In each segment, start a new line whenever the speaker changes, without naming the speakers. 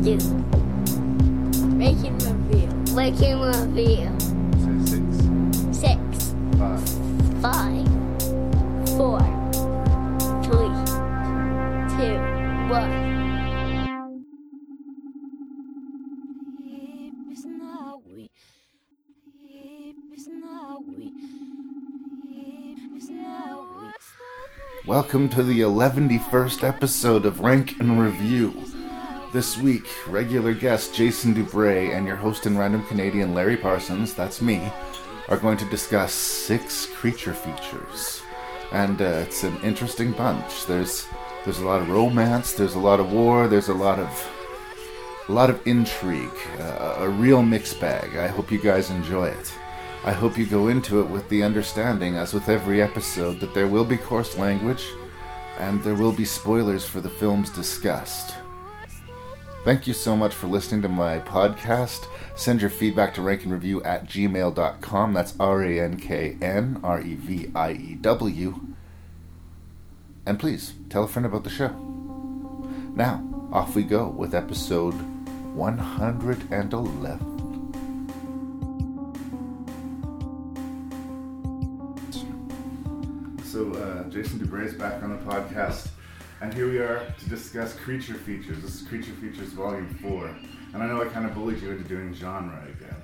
review.
Making review.
Making review.
Say six,
Six,
five,
five, four, three, two, one.
Welcome to the 111st episode of Rank and Review. This week, regular guest Jason Dubray and your host and random Canadian Larry Parsons, that's me, are going to discuss six creature features. And uh, it's an interesting bunch. There's there's a lot of romance, there's a lot of war, there's a lot of a lot of intrigue, uh, a real mixed bag. I hope you guys enjoy it. I hope you go into it with the understanding, as with every episode, that there will be coarse language and there will be spoilers for the films discussed. Thank you so much for listening to my podcast. Send your feedback to rankandreview at gmail.com. That's R A N K N R E V I E W. And please tell a friend about the show. Now, off we go with episode 111. So, uh, Jason Dubray is back on the podcast, and here we are to discuss creature features. This is Creature Features Volume 4. And I know I kind of bullied you into doing genre again.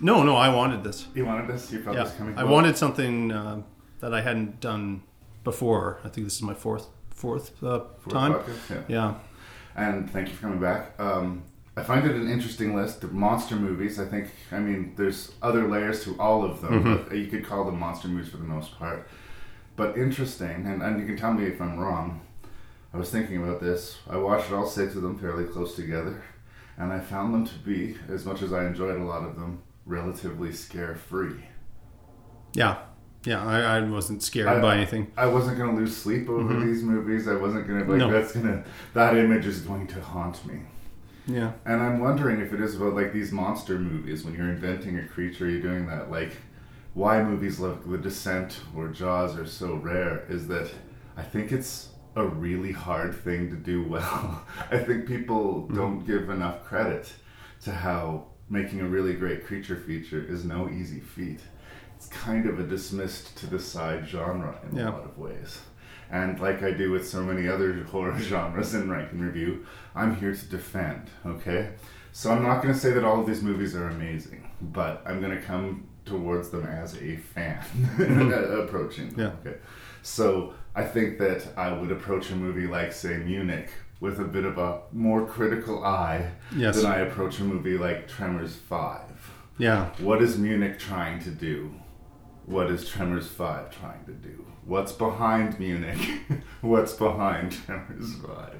No, no, I wanted this.
You wanted this? You felt
Yeah,
this coming?
I wanted something uh, that I hadn't done before. I think this is my fourth fourth uh,
For a
time.
podcast, Yeah.
Yeah,
And thank you for coming back. Um, I find it an interesting list The monster movies. I think, I mean, there's other layers to all of them,
Mm-hmm.
but you could call them monster movies for the most part. But interesting, and, and you can tell me if I'm wrong. I was thinking about this. I watched all six of them fairly close together, and I found them to be, as much as I enjoyed a lot of them, relatively scare free.
yeah, yeah. I, I wasn't scared
I-
by anything.
I wasn't gonna lose sleep over mm-hmm. these movies. I wasn't gonna like
No.
that's gonna that image is going to haunt me.
Yeah,
And I'm wondering if it is about like these monster movies when you're inventing a creature, you're doing that. Like, why movies like The Descent or Jaws are so rare is that I think it's a really hard thing to do well. I think people hmm. don't give enough credit to how making a really great creature feature is no easy feat. It's kind of a dismissed to the side genre in
Yeah.
a lot of ways. And like I do with so many other horror genres in Rank and Review, I'm here to defend, okay? So I'm not going to say that all of these movies are amazing, but I'm going to come towards them as a fan mm-hmm. approaching them,
Yeah.
okay? So I think that I would approach a movie like, say, Munich with a bit of a more critical eye
Yes.
than I approach a movie like Tremors 5.
yeah,
What is Munich trying to do? What is Tremors 5 trying to do? What's behind Munich? What's behind Tremors 5?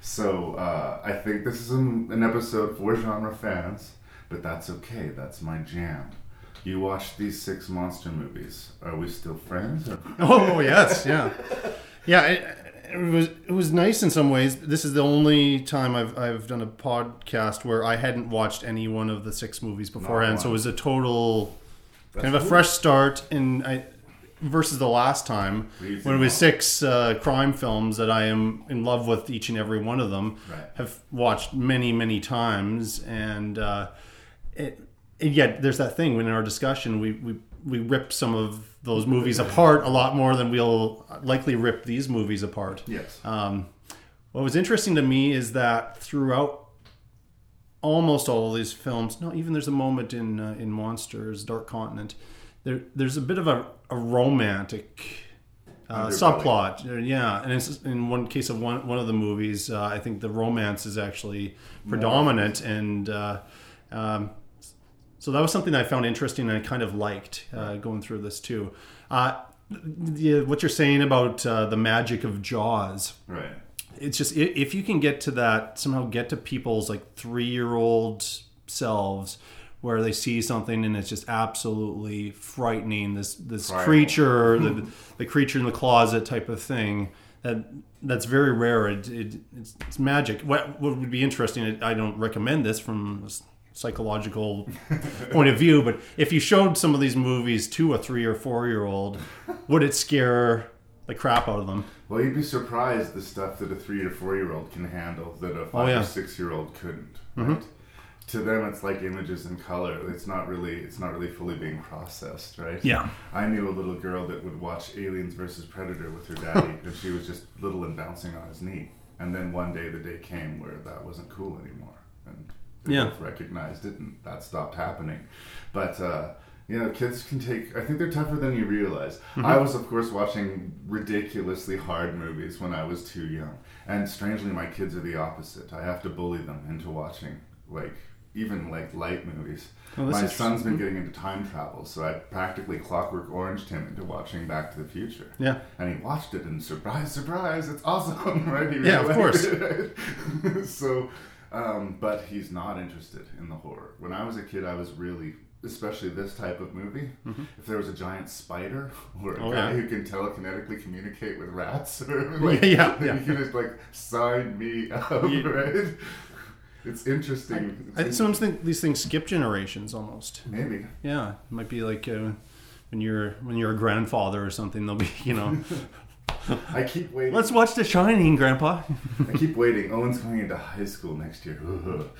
So uh, I think this is an, an episode for genre fans, but that's okay. That's my jam. You watched these six monster movies. Are we still friends? Or?
Oh yes, yeah, yeah. It, it was it was nice in some ways. This is the only time I've I've done a podcast where I hadn't watched any one of the six movies beforehand, so it was a total kind of a
cool.
fresh start. And I versus the last time when it was six uh, crime films that I am in love with each and every one of them.
Right.
Have watched many many times, and uh, it, and yet there's that thing when in our discussion we we we rip some of those movies apart a lot more than we'll likely rip these movies apart.
Yes.
Um, what was interesting to me is that throughout almost all of these films, no, even there's a moment in uh, in Monsters, Dark Continent, there there's a bit of a, a romantic uh, subplot. Uh, Yeah, and it's in one case of one one of the movies, uh, I think the romance is actually predominant, and uh, um, so that was something that I found interesting and I kind of liked uh, going through this too. Uh, the, what you're saying about uh, the magic of Jaws,
Right.
it's just if you can get to that somehow get to people's like three year old selves where they see something and it's just absolutely frightening this this creature the, the creature in the closet type of thing that that's very rare it, it it's, it's magic what, what would be interesting i don't recommend this from psychological point of view but if you showed some of these movies to a three or four year old would it scare the crap out of them.
Well, you'd be surprised the stuff that a three or four year old can handle that a five
Oh, yeah.
or six year old couldn't. Mm-hmm. Right? To them, it's like images in color. It's not really. It's not really fully being processed, right?
Yeah.
I knew a little girl that would watch Aliens versus Predator with her daddy, and she was just little and bouncing on his knee. And then one day, the day came where that wasn't cool anymore, they
Yeah.
both recognized it, and that stopped happening. But uh, you know, kids can take. I think they're tougher than you realize.
Mm-hmm.
I was, of course, watching ridiculously hard movies when I was too young, and strangely, my kids are the opposite. I have to bully them into watching like even like light movies.
Oh,
my son's been getting into time travel, so I practically clockwork oranged him into watching Back to the Future.
Yeah.
And he watched it, and surprise, surprise, it's awesome, right? He
Yeah, of course.
so, um, but he's not interested in the horror. When I was a kid, I was really, especially this type of movie. If there was a giant spider or a
Mm-hmm. Oh,
guy
yeah.
who can telekinetically communicate with rats, or like,
Yeah, yeah.
you can just like sign me up,
Yeah.
right? It's interesting.
I sometimes think these things skip generations almost.
Maybe.
Yeah, it might be like uh, when you're when you're a grandfather or something. They'll be you know,
I keep waiting.
let's watch The Shining, Grandpa.
I keep waiting. Owen's going into high school next year.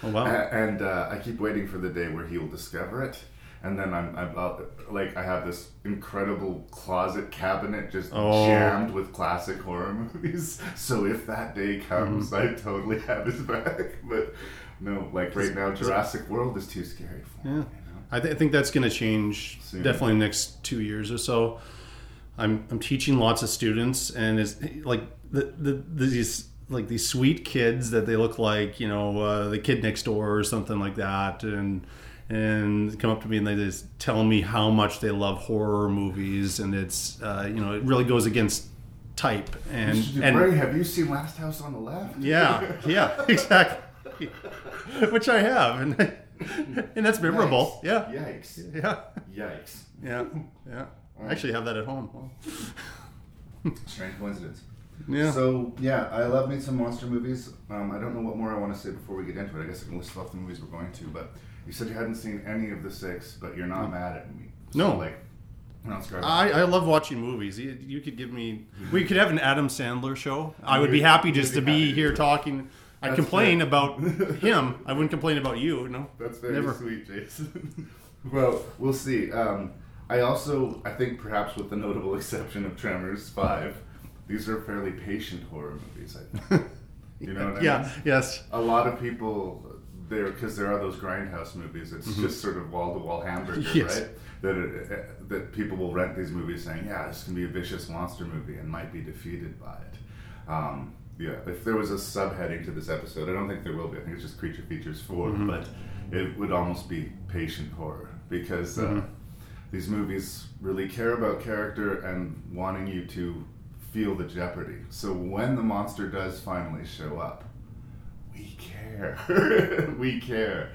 Oh, wow.
And uh, I keep waiting for the day where he will discover it. And then I'm, I'm uh, like, I have this incredible closet cabinet just
Oh.
jammed with classic horror movies. So if that day comes,
Mm-hmm.
I totally have his back. But no, like right now, Jurassic World is too scary for me. You know?
I, th- I think that's going to change
Soon.
definitely in the next two years or so. I'm I'm teaching lots of students, and it's like the, the these like these sweet kids that they look like you know uh, the kid next door or something like that, and and come up to me and they just tell me how much they love horror movies, and it's uh, you know it really goes against type and and
have you seen Last House on the Left?
yeah yeah exactly, which I have, and and that's memorable.
Yikes.
Yeah.
Yikes.
Yeah.
Yikes.
Yeah. Yeah. I actually have that at home.
Strange coincidence.
Yeah.
So yeah, I love me some monster movies. Um, I don't know what more I want to say before we get into it. I guess I can list off the movies we're going to. But you said you hadn't seen any of the six, but you're not mad at me. So,
No.
like you're not scared.
I, I love watching movies. You, you could give me. We could have an Adam Sandler show. I would be happy just to
be happy
be
to
here talking. I
That's
complain
fair.
about him. I wouldn't complain about you. No,
That's very
Never.
sweet, Jason. well, we'll see. Um, I also, I think perhaps with the notable exception of Tremors Five, these are fairly patient horror movies. I think. You know what I mean?
Yeah. Yes.
a lot of people there because there are those grindhouse movies. It's just sort of wall to wall hamburger,
Mm-hmm. Yes.
right? That it, that people will rent these movies saying, "Yeah, this can be a vicious monster movie," and might be defeated by it. Um, yeah, if there was a subheading to this episode, I don't think there will be. I think it's just creature features 4
Mm-hmm.
but it would almost be patient horror because uh,
Mm-hmm.
These movies really care about character and wanting you to feel the jeopardy. So when the monster does finally show up, we care. we care.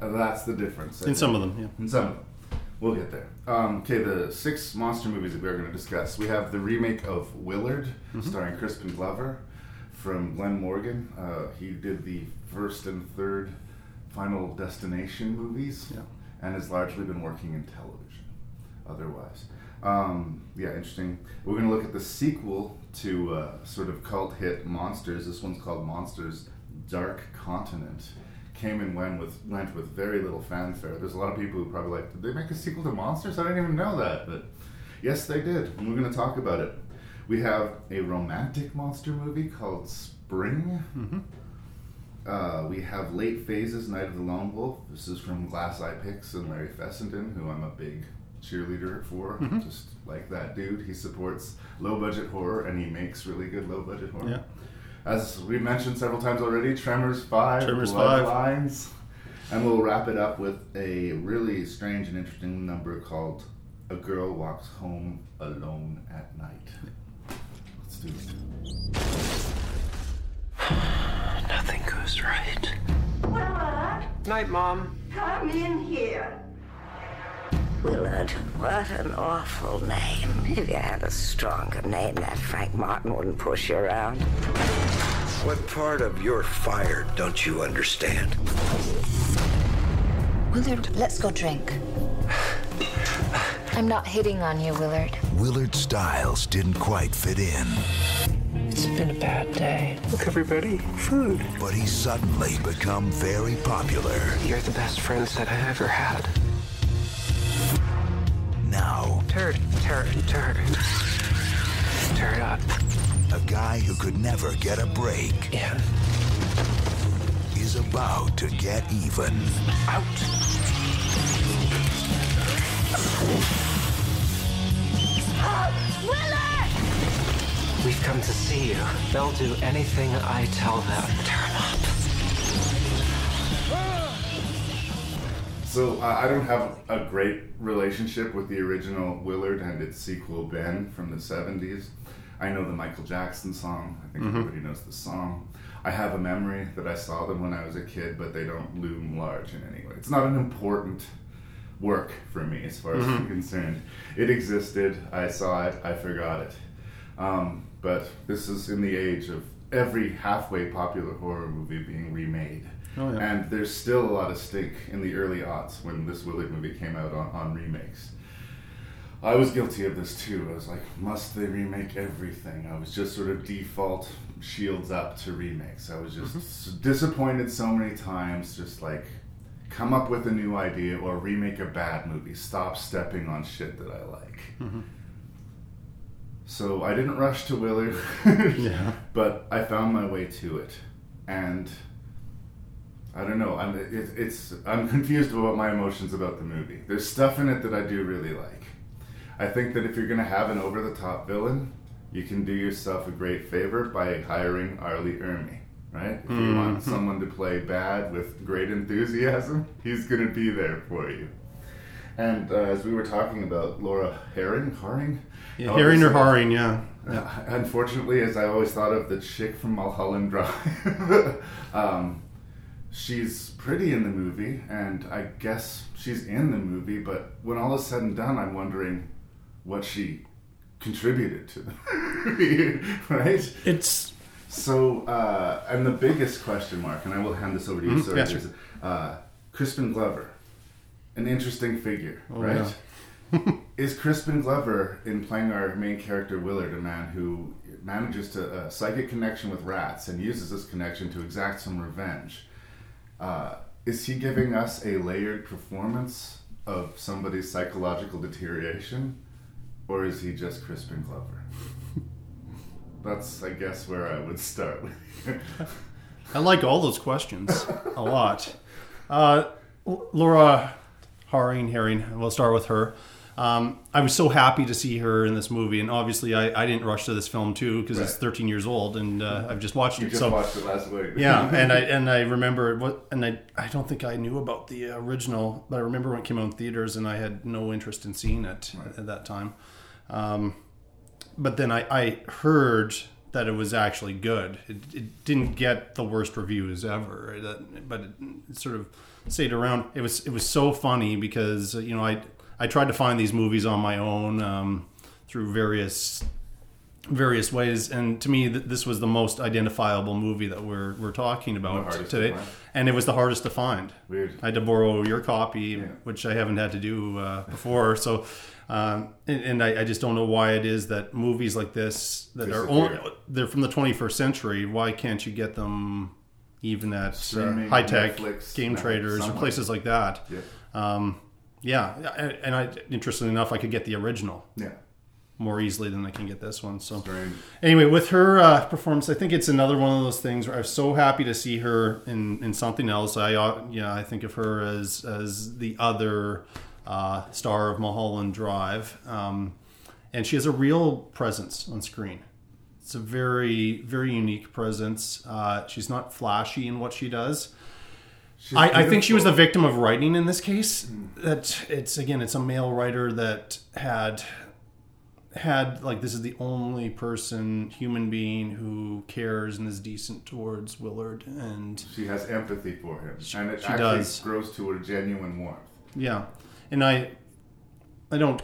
Uh, that's the difference.
In some of them. Yeah.
In some of them. We'll get there. Um, okay, the six monster movies that we're going to discuss. We have the remake of Willard, starring Crispin Glover, from Glen Morgan. Uh, he did the first and third Final Destination movies,
Yeah.
and has largely been working in television. Otherwise, um, yeah, interesting. We're going to look at the sequel to uh, sort of cult hit Monsters. This one's called Monsters: Dark Continent. Came and went with went with very little fanfare. There's a lot of people who probably like, did they make a sequel to Monsters? I didn't even know that, but yes, they did, and we're going to talk about it. We have a romantic monster movie called Spring. Uh, we have Late Phases, Night of the Lone Wolf. This is from Glass Eye Pix and Larry Fessenden, who I'm a big cheerleader for. Mm-hmm. Just like that dude. He supports low budget horror and he makes really good low budget horror.
Yeah.
As we mentioned several times already, Tremors 5,
Tremors 5.
Bloodlines. And we'll wrap it up with a really strange and interesting number called A Girl Walks Home Alone at Night. Let's do it.
Nothing goes right.
Willard,
Night, Mom.
come in here.
Willard, what an awful name. If you had a stronger name, that Frank Martin wouldn't push you around.
What part of your fire don't you understand?
Willard, let's go drink. I'm not hitting on you, Willard.
Willard's styles didn't quite fit in.
It's been a bad day. Look, everybody, food.
But he's suddenly become very popular.
You're the best friends that I ever had.
Now,
Turd, turd, turd. Turd up.
a guy who could never get a break
Yeah.
is about to get even.
Out. We've come to see you. They'll do anything I tell them. Turn up.
So uh, I don't have a great relationship with the original Willard and its sequel Ben from the 70s. I know the Michael Jackson song. I think everybody knows the song. I have a memory that I saw them when I was a kid, but they don't loom large in any way. It's not an important work for me as far as I'm concerned. It existed. I saw it. I forgot it. Um, but this is in the age of every halfway popular horror movie being remade.
Oh, yeah.
And there's still a lot of stink in the early aughts when this Willard movie came out on, on remakes. I was guilty of this too. I was like, must they remake everything? I was just sort of default shields up to remakes. I was just mm-hmm. s- disappointed so many times, just like, come up with a new idea or remake a bad movie. Stop stepping on shit that I like. Mm-hmm. So I didn't rush to Willard,
Yeah.
but I found my way to it, and I don't know. I'm it, it's I'm confused about my emotions about the movie. There's stuff in it that I do really like. I think that if you're gonna have an over-the-top villain, you can do yourself a great favor by hiring R. Lee Ermey. Right? If you want someone to play bad with great enthusiasm, he's gonna be there for you. And uh, as we were talking about Laura Herring, Haring,
Yeah, Herring or Haring, yeah.
uh, Unfortunately, as I always thought of the chick from Mulholland Drive, um, she's pretty in the movie, and I guess she's in the movie. But when all is said and done, I'm wondering what she contributed to the movie, right?
It's
So, uh, and the biggest question mark, and I will hand this over to you,
Mhm,
sir,
yeah,
is uh, Crispin Glover, an interesting figure,
Oh,
right? is Crispin Glover in playing our main character Willard, a man who manages to uh, psychic connection with rats and uses this connection to exact some revenge? Uh, is he giving us a layered performance of somebody's psychological deterioration, or is he just Crispin Glover? That's, I guess, where I would start with.
I like all those questions a lot. Uh, Laura Haring, Herring, we'll start with her. Um, I was so happy to see her in this movie, and obviously I, I didn't rush to this film too because it's 13 years old, and uh, I've just watched
You
it.
just
so
watched it last week.
yeah, and I and I remember what, and I I don't think I knew about the original, but I remember when it came out in theaters, and I had no interest in seeing it at that time. Um, but then I, I heard that it was actually good. It, it didn't get the worst reviews ever, that- but it, it sort of stayed around. It was it was so funny because you know I I tried to find these movies on my own um, through various various ways, and to me th- this was the most identifiable movie that we're we're talking about today, and it was the hardest to find.
Weird.
I had to borrow your copy, which I haven't had to do uh, before. So, um, and, and I, I just don't know why it is that movies like this that are only they're from the 21st century. Why can't you get them even at uh, high tech game traders or places like that?
Yeah.
Um, yeah, and, I interestingly enough, I could get the original
Yeah.
more easily than I can get this one. So
Strange.
anyway, with her uh, performance, I think it's another one of those things where I'm so happy to see her in, in something else. I uh, yeah, I think of her as as the other uh, star of Mulholland Drive, um, and she has a real presence on screen. It's a very very unique presence. Uh, she's not flashy in what she does. I, I think she was the victim of writing in this case. That it's again, it's a male writer that had had like this is the only person, human being who cares and is decent towards Willard, and
She has empathy for him, and it
she
actually
does.
grows to a genuine warmth.
yeah, and I I don't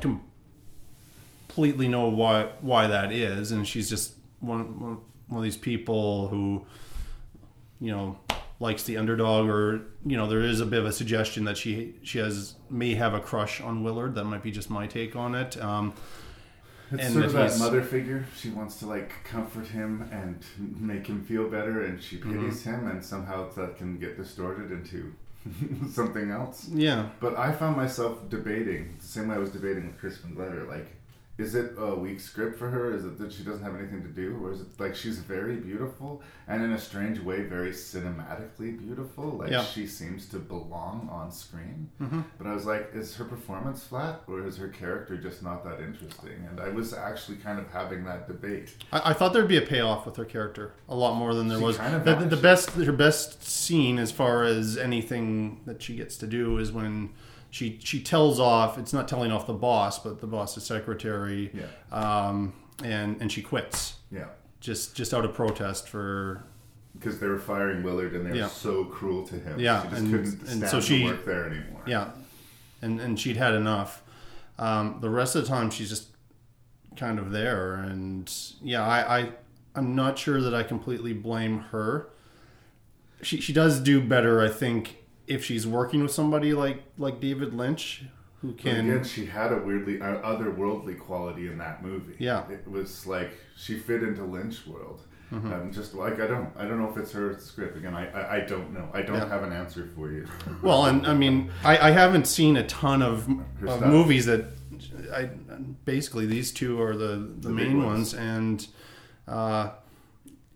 completely know why why that is, and she's just one one, one of these people who you know likes the underdog, or you know, there is a bit of a suggestion that she she has may have a crush on Willard. That might be just my take on it. Um,
It's sort of
that
that mother figure. She wants to like comfort him and make him feel better, and she pities
Mm-hmm.
him, and somehow that can get distorted into something else.
yeah,
But I found myself debating the same way I was debating with Crispin Glover. Like, is it a weak script for her? Is it that she doesn't have anything to do, or is it like she's very beautiful and in a strange way very cinematically beautiful? Like
Yeah.
she seems to belong on screen.
Mm-hmm.
But I was like, is her performance flat, or is her character just not that interesting? And I was actually kind of having that debate.
I, I thought there'd be a payoff with her character a lot more than there
She
was.
kind of
the, the
vanishes.
best, her best scene as far as anything that she gets to do is when she she tells off. It's not telling off the boss, but the boss's secretary.
Yeah.
Um, and and she quits
Yeah.
just just out of protest for
Because they were firing Willard and they were
Yeah.
so cruel to him.
Yeah,
She just
and-
couldn't
and
stand
so
to
she-
work there anymore.
yeah, and and she'd had enough. Um, the rest of the time, she's just kind of there, and yeah, I, I I'm not sure that I completely blame her. She she does do better, I think, if she's working with somebody like like David Lynch, who
But
can
again, she had a weirdly uh, otherworldly quality in that movie.
Yeah.
it was like she fit into Lynch world.
Mm-hmm.
Um, just like I don't, I don't know if it's her script. Again, I, I, I don't know. I don't
Yeah.
have an answer for you.
Well, and I mean, I, I haven't seen a ton of, of movies that I basically these two are the the,
The
main
ones.
ones, and uh,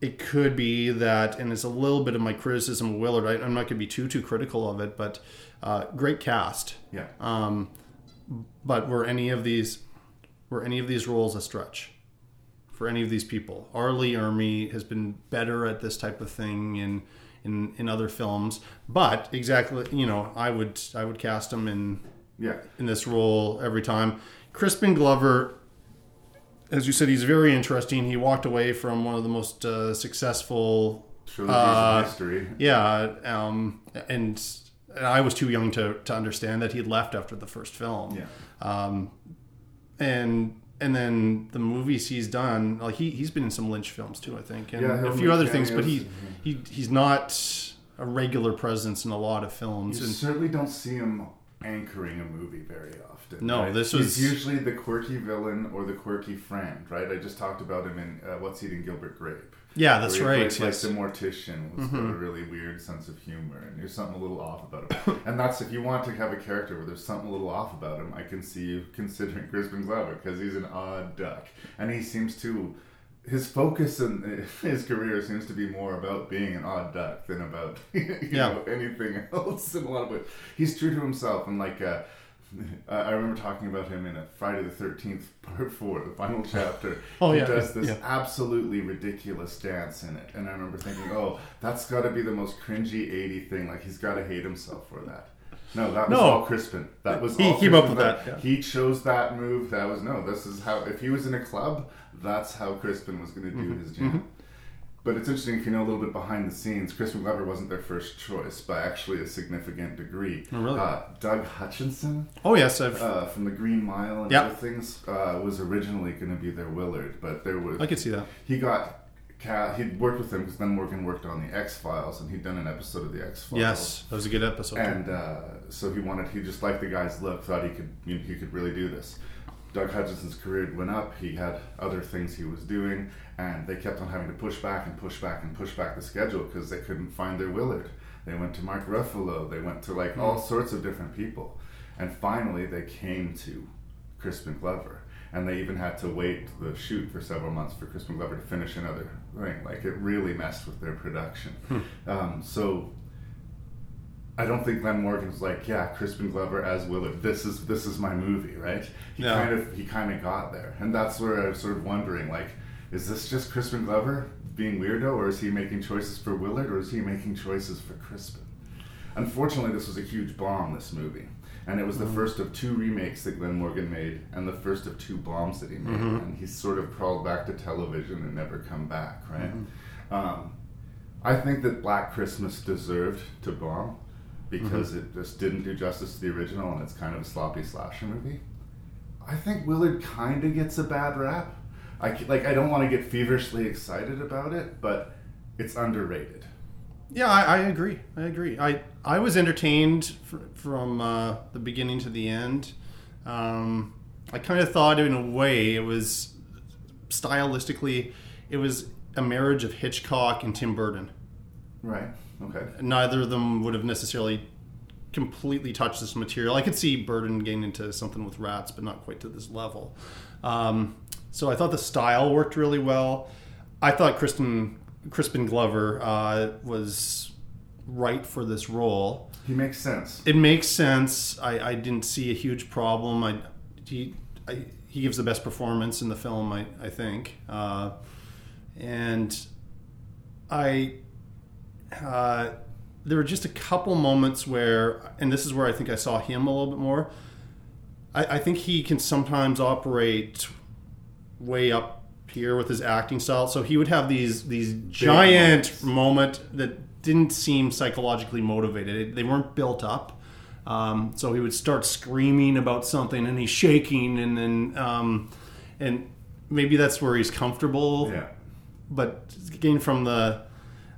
it could be that, and it's a little bit of my criticism of Willard. I, I'm not going to be too too critical of it, but uh, great cast.
yeah,
Um, but were any of these were any of these roles a stretch for any of these people? R. Lee Ermey has been better at this type of thing in in in other films, but exactly, you know, I would I would cast him in
yeah.
in this role every time. Crispin Glover, as you said, he's very interesting. He walked away from one of the most uh, successful uh,
history.
yeah, um, and, and I was too young to, to understand that he'd left after the first film.
Yeah.
Um, and and then the movies he's done, like he he's been in some Lynch films too, I think, and
Yeah,
a few other things. But he, he he's not a regular presence in a lot of films.
You
And
certainly don't see him anchoring a movie very often.
No,
right?
this
He's usually the quirky villain or the quirky friend, right? I just talked about him in uh, What's Eating Gilbert Grape.
Yeah, that's
where he
right,
plays,
yes. Mm-hmm.
Like the mortician with a really weird sense of humor, and there's something a little off about him. and that's if you want to have a character where there's something a little off about him, I can see you considering Crispin Glover because he's an odd duck, and he seems to. His focus in his career seems to be more about being an odd duck than about you
Yeah.
know anything else. In a lot of ways, he's true to himself, and like. Uh, I I remember talking about him in a Friday the Thirteenth Part Four, the final chapter.
Oh, yeah, he
does this
yeah.
absolutely ridiculous dance in it, and I remember thinking, "Oh, that's got to be the most cringy '80 thing. Like he's got to hate himself for that." No, that was
No.
all Crispin. That was
He
all
came up with that, yeah.
He chose that move. That was no. This is how. If he was in a club, that's how Crispin was going to do
Mm-hmm.
his jam. But it's interesting if you know a little bit behind the scenes. Crispin Glover wasn't their first choice by actually a significant degree.
Oh, really?
Uh, Doug Hutchison
oh yes, I've
uh, from the Green Mile and
Yep.
other things uh, was originally going to be their Willard, but there was
I could see that.
he got he'd worked with him because then Morgan worked on the X Files and he'd done an episode of the X Files.
Yes, that was a good episode.
and uh, so he wanted he just liked the guy's look, thought he could you know, he could really do this. Doug Hutchison's career went up. He had other things he was doing, and they kept on having to push back and push back and push back the schedule because they couldn't find their Willard. They went to Mark Ruffalo. They went to like all sorts of different people, and finally they came to Crispin Glover. And they even had to wait the shoot for several months for Crispin Glover to finish another thing. Like it really messed with their production. Um, so I don't think Glen Morgan's like, yeah, Crispin Glover as Willard. This is this is my movie, right? He
No.
kind of he kind of got there, and that's where I was sort of wondering, like, is this just Crispin Glover being weirdo, or is he making choices for Willard, or is he making choices for Crispin? Unfortunately, this was a huge bomb. This movie, and it was the mm-hmm. first of two remakes that Glen Morgan made, and the first of two bombs that he made. Mm-hmm. And he sort of crawled back to television and never come back, right? Mm-hmm. Um, I think that Black Christmas deserved to bomb because it just didn't do justice to the original and it's kind of a sloppy slasher movie. I think Willard kind of gets a bad rap. I like I don't want to get feverishly excited about it, but it's underrated.
Yeah, I, I agree. I agree. I I was entertained fr- from uh, the beginning to the end. Um, I kind of thought, in a way, it was stylistically, it was a marriage of Hitchcock and Tim Burton.
Right. Okay.
Neither of them would have necessarily completely touched this material. I could see Burton getting into something with rats, but not quite to this level. Um, so I thought the style worked really well. I thought Kristen Crispin Glover uh, was right for this role.
He makes sense.
It makes sense. I, I didn't see a huge problem. I he I, he gives the best performance in the film. I I think, uh, and I uh, there were just a couple moments where, and this is where I think I saw him a little bit more. I, I think he can sometimes operate way up here with his acting style. So he would have these these giant
moments.
moment that didn't seem psychologically motivated. They weren't built up. Um, so he would start screaming about something, and he's shaking, and then um, and maybe that's where he's comfortable.
Yeah.
But getting from the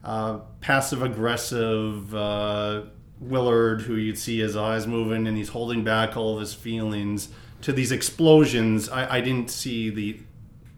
uh, passive aggressive uh, Willard, who you'd see his eyes moving and he's holding back all of his feelings, to these explosions, I, I didn't see the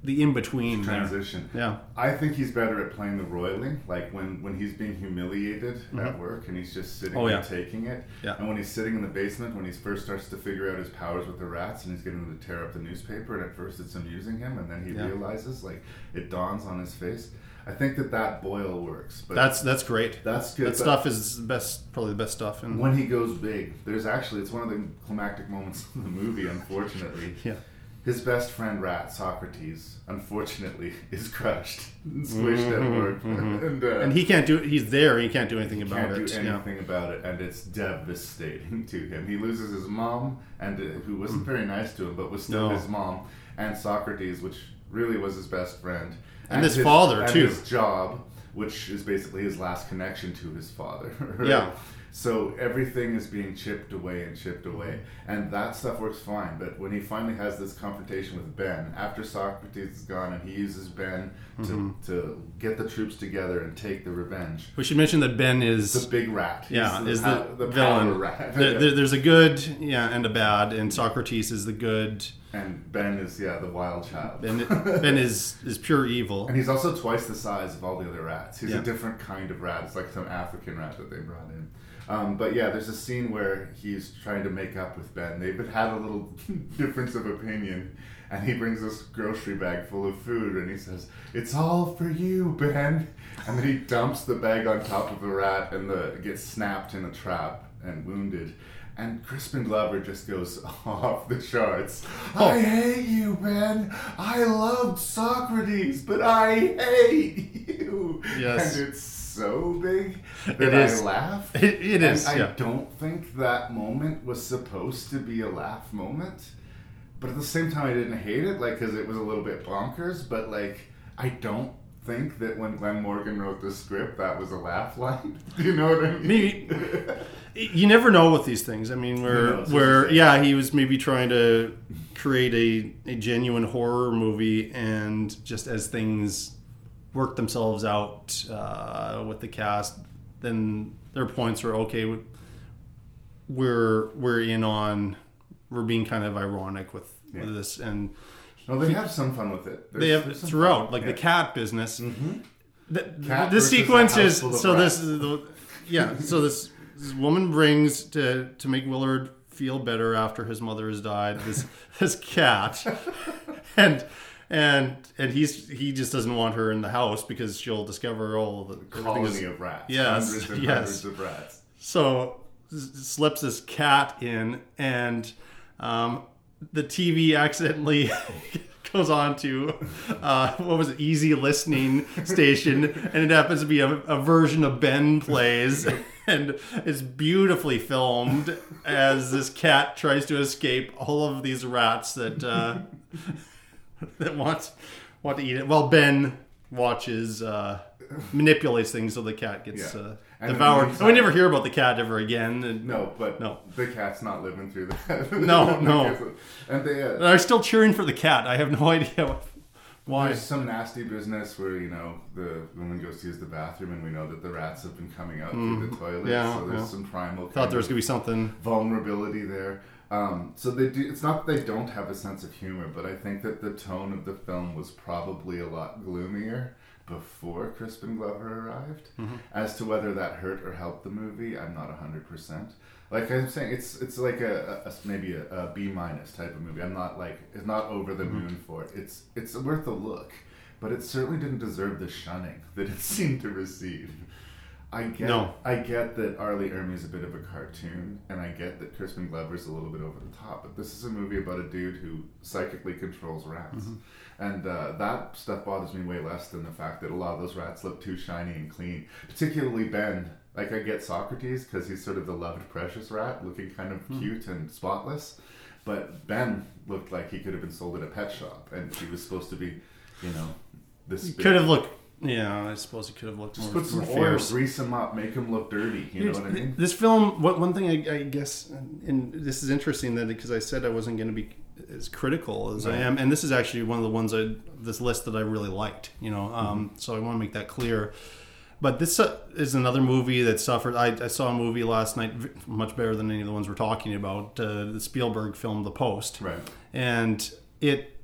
the in between
Transition.
Yeah.
I think he's better at playing the roiling, like when, when he's being humiliated at
Mhm.
work and he's just sitting
Oh,
there
yeah.
taking it.
Yeah.
And when he's sitting in the basement, when he first starts to figure out his powers with the rats and he's getting them to tear up the newspaper, and at first it's amusing him, and then he
Yeah.
realizes, like, it dawns on his face. I think that that boil works. But
That's that's great.
That's good.
That stuff is the best, probably the best stuff. And
when he goes big, there's actually it's one of the climactic moments in the movie. Unfortunately,
Yeah.
his best friend rat Socrates, unfortunately, is crushed, and squished
Mhm,
at work,
mhm.
and, uh,
and he can't do. He's there. He can't do anything about
can't
it.
do
yeah.
anything about it, and it's devastating to him. He loses his mom, and uh, who wasn't very nice to him, but was still
No.
his mom, and Socrates, which really was his best friend,
And his father,
and
too.
His job, which is basically his last connection to his father. right?
Yeah.
So everything is being chipped away and chipped away, and that stuff works fine. But when he finally has this confrontation with Ben, after Socrates is gone, and he uses Ben to,
Mhm.
to get the troops together and take the revenge.
We should mention that Ben is
The big rat. He's
Yeah,
the
is the,
the power
villain.
rat.
There- there's a good, yeah, and a bad, and Socrates is the good.
And Ben is yeah the wild child.
Ben, ben is is pure evil.
And he's also twice the size of all the other rats. He's
Yeah.
a different kind of rat. It's like some African rat that they brought in. Um, but yeah, there's a scene where he's trying to make up with Ben. They've had a little difference of opinion, and he brings this grocery bag full of food, and he says, "It's all for you, Ben." And then he dumps the bag on top of the rat, and the gets snapped in a trap and wounded. And Crispin Glover just goes off the charts.
Oh.
I hate you, Ben. I loved Socrates, but I hate you.
Yes.
And it's so big that
It
I
is.
laugh.
It- it
and I
yeah.
don't think that moment was supposed to be a laugh moment. But at the same time, I didn't hate it, like, because it was a little bit bonkers. But, like, I don't think that when Glen Morgan wrote the script, that was a laugh line. Do you know what I mean?
Maybe you never know with these things. I mean, where
knows?
Where yeah, he was maybe trying to create a, a genuine horror movie, and just as things work themselves out uh, with the cast, then their points where okay, we- we're we're in on we're being kind of ironic with,
Yeah.
with this, and
No, they have some fun with it.
they have throughout,
fun.
like the cat business.
Mhm.
The,
Cat a
sequence is so. This is the yeah. So this, this woman brings to to make Willard feel better after his mother has died. This this cat, and and and he's he just doesn't want her in the house because she'll discover all the
colony
is-
of rats.
Yes,
Hundreds and
yes.
hundreds of rats.
So slips this cat in, and um, the TV accidentally goes on to uh, what was it, Easy Listening Station, and it happens to be a, a version of Ben plays. And it's beautifully filmed as this cat tries to escape all of these rats that uh, that want want to eat it. While Ben watches uh, manipulates things so the cat gets
Yeah.
uh,
And
devoured. And we never hear about the cat ever again.
No, but
No.
the cat's not living through that.
No, no.
And they, uh,
I'm still cheering for the cat. I have no idea Why?
There's some nasty business where you know the woman goes to use the bathroom, and we know that the rats have been coming out through the toilet.
Mm. Yeah,
so there's
yeah.
some primal.
Thought there was gonna be something.
vulnerability there. Um, so they do. It's not that they don't have a sense of humor, but I think that the tone of the film was probably a lot gloomier before Crispin Glover arrived.
Mm-hmm.
As to whether that hurt or helped the movie, I'm not hundred percent. Like I'm saying, it's it's like a, a- maybe a, a B minus type of movie. I'm not like it's not over the
Mm-hmm.
moon for it. It's it's worth a look, but it certainly didn't deserve the shunning that it seemed to receive. I get
No.
I get that R. Lee Ermey's a bit of a cartoon, and I get that Crispin Glover's a little bit over the top. But this is a movie about a dude who psychically controls rats, and uh, that stuff bothers me way less than the fact that a lot of those rats look too shiny and clean. Particularly Ben. Like I get Socrates because he's sort of the loved, precious rat, looking kind of cute and spotless. But Ben looked like he could have been sold at a pet shop, and he was supposed to be, you know, this. big-
Could have looked. Yeah, I suppose it could have looked
Just
more,
put some
more
oil, grease him up, make him look dirty. You know what I mean?
This film, what one thing I, I guess, and this is interesting that because I said I wasn't going to be as critical as I am, and this is actually one of the ones I this list that I really liked. You know, um,
Mm-hmm.
so I want to make that clear. But this uh, is another movie that suffered. I, I saw a movie last night, much better than any of the ones we're talking about. Uh, the Spielberg film, The Post,
Right.
and it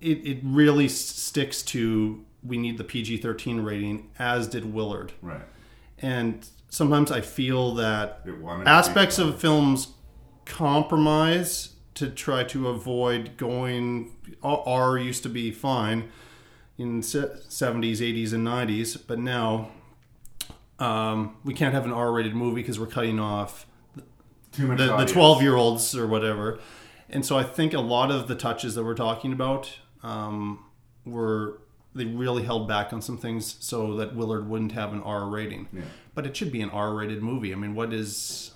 it it really sticks to we need the PG thirteen rating, as did Willard
Right.
and sometimes I feel that
It wanted to be
aspects of films compromise to try to avoid going. R used to be fine in seventies, eighties, and nineties, but now um, we can't have an R-rated movie because we're cutting off
Too much.
the, the 12 year olds or whatever. And so I think a lot of the touches that we're talking about um, were they really held back on some things so that Willard wouldn't have an R rating.
Yeah.
But it should be an R rated movie. I mean, what is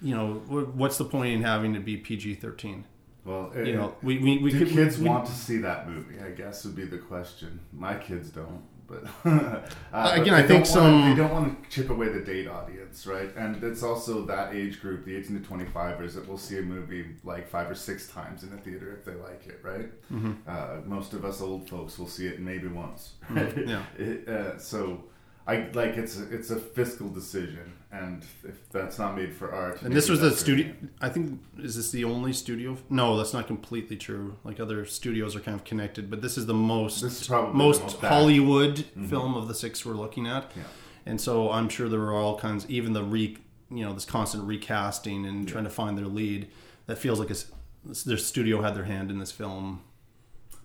you know what's the point in having to be PG 13?
Well,
You
uh,
know, we we, we
do
could
kids
we,
want to see that movie? I guess would be the question. My kids don't, but uh,
Again,
they
I think
wanna-
some-
they don't want to chip away the date audience, right? And it's also that age group, the 18 to 25ers, that will see a movie like five or six times in the theater if they like it, right?
Mm-hmm.
Uh, most of us old folks will see it maybe once, right?
Yeah.
It, uh, so. I like it's a, it's a fiscal decision, and if that's not made for art,
And this was the studio. I think is this the only studio? No, that's not completely true. Like other studios are kind of connected, but this is the most
This is probably the
most,
most.
Hollywood mm-hmm. film of the six we're looking at.
Yeah.
And so I'm sure there were all kinds, even the re, you know, this constant recasting and trying to find their lead. That feels like it's, their studio had their hand in this film.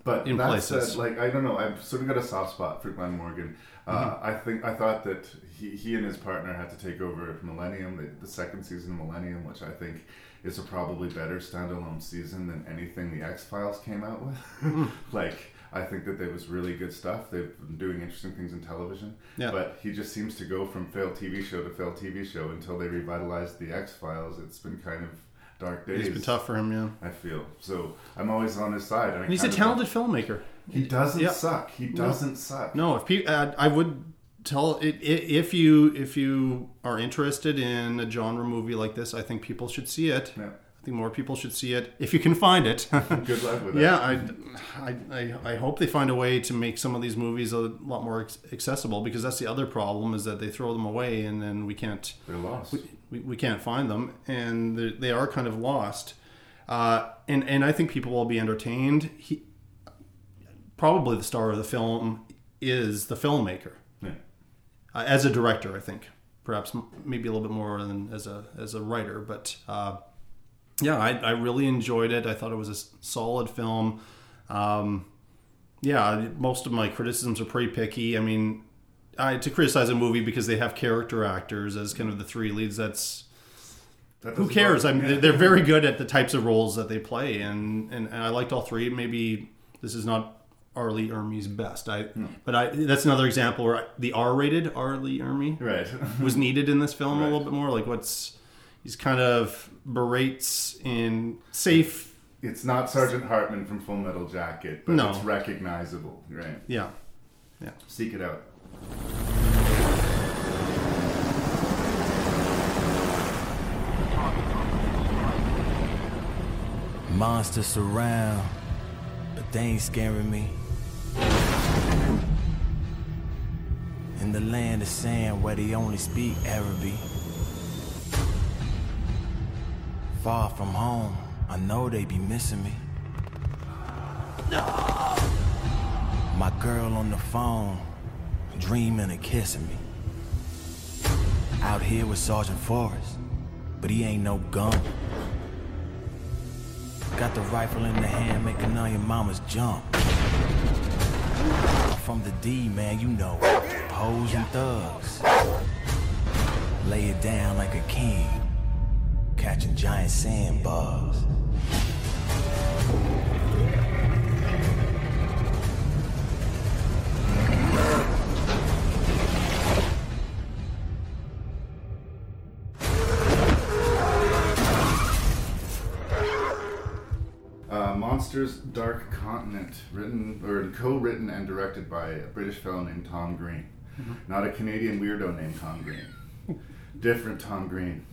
But
in
that
places.
said, like I don't know, I've sort of got a soft spot for Glen Morgan. Uh,
Mm-hmm.
I think I thought that he, he and his partner had to take over Millennium, the, the second season of Millennium, which I think is a probably better standalone season than anything the X Files came out with.
Hmm.
like I think that there was really good stuff. They've been doing interesting things in television.
Yeah.
But he just seems to go from failed TV show to failed TV show until they revitalized the X Files. It's been kind of dark days.
It's been tough for him, yeah.
I feel so. I'm always on his side. and
And he's a talented filmmaker.
he doesn't
Yeah.
suck. He doesn't suck.
No, if people, uh, I would tell it if you if you are interested in a genre movie like this, I think people should see it.
Yeah.
Think more people should see it if you can find it.
Good luck with that.
yeah, I, I, I, I hope they find a way to make some of these movies a lot more accessible because that's the other problem is that they throw them away and then we can't
They're lost.
we, we can't find them and they're- kind of lost. Uh, and and I think people will be entertained. He, probably the star of the film is the filmmaker
Yeah.
uh, as a director. I think perhaps maybe a little bit more than as a as a writer, but uh, yeah, I, I really enjoyed it. I thought it was a solid film. Um, yeah, most of my criticisms are pretty picky. I mean, I, to criticize a movie because they have character actors as kind of the three leads. That's
That
who cares? I mean,
me.
they're- very good at the types of roles that they play, and and, and I liked all three. Maybe this is not R. Lee Ermey's best. I, but I that's another example where I, the R-rated R. Lee Ermey
right.
was needed in this film a little bit more. Like what's he's kind of berates in safe.
it's not Sergeant Hartman from Full Metal Jacket, but
No.
it's recognizable. Right.
Yeah, yeah.
Seek it out.
Monsters surround, but they ain't scaring me. In the land of sand where they only speak Arabic. Far from home, I know they be missing me. My girl on the phone, dreaming of kissing me. Out here with Sergeant Forrest, but he ain't no gun. Got the rifle in the hand, making all your mamas jump. From the D, man, you know. Hoes and thugs. Lay it down like a king, catching giant sandbugs.
Uh, Monsters Dark Continent, written or co-written and directed by a British fellow named Tom Green, not a Canadian weirdo named Tom Green, different Tom Green.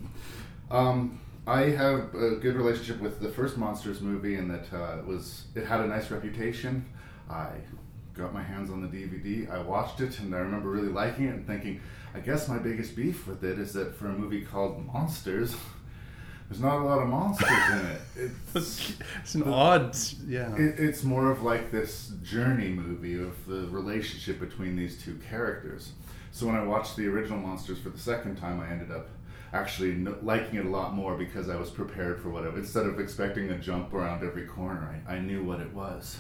Um, I have a good relationship with the first Monsters movie, and that uh, it was it had a nice reputation. I got my hands on the DVD. I watched it, and I remember really liking it and thinking, I guess my biggest beef with it is that for a movie called Monsters. There's not a lot of monsters in it. It's,
It's an odd, yeah.
it, it's more of like this journey movie of the relationship between these two characters. So when I watched the original Monsters for the second time, I ended up actually n- liking it a lot more because I was prepared for whatever. Instead of expecting a jump around every corner, I, I knew what it was.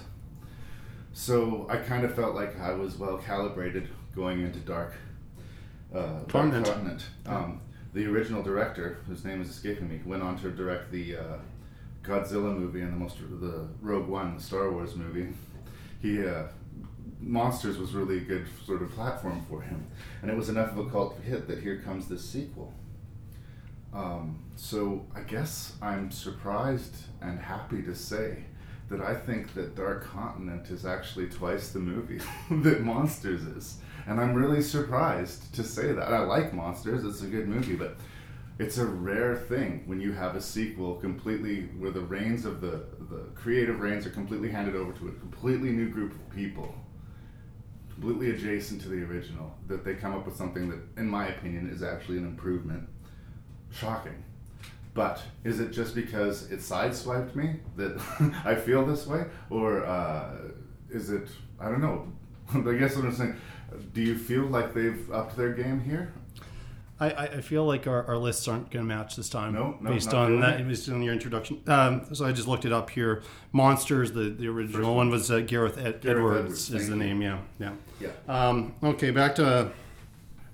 So I kind of felt like I was well calibrated going into Dark, uh, Dark
Continent.
Continent. Um, the original director, whose name is escaping me, went on to direct the uh, Godzilla movie and the most the Rogue One, the Star Wars movie. He uh, Monsters was really a good sort of platform for him, and it was enough of a cult hit that here comes this sequel. Um, so I guess I'm surprised and happy to say that I think that Dark Continent is actually twice the movie that Monsters is. And I'm really surprised to say that. I like Monsters, it's a good movie, but it's a rare thing when you have a sequel completely where the reins of the, the creative reins are completely handed over to a completely new group of people, completely adjacent to the original, that they come up with something that, in my opinion, is actually an improvement. Shocking. But is it just because it sideswiped me that I feel this way? Or uh, is it, I don't know. I guess what I'm saying, do you feel like they've upped their game here?
I, I feel like our, our lists aren't going to match this time.
No, no,
based on that,
it?
based on your introduction. Um, so I just looked it up here. Monsters, the, the original one was uh, Gareth, Ed-
Gareth
Edwards,
Edwards,
is the name. Yeah, yeah.
Yeah.
Um, okay, back to.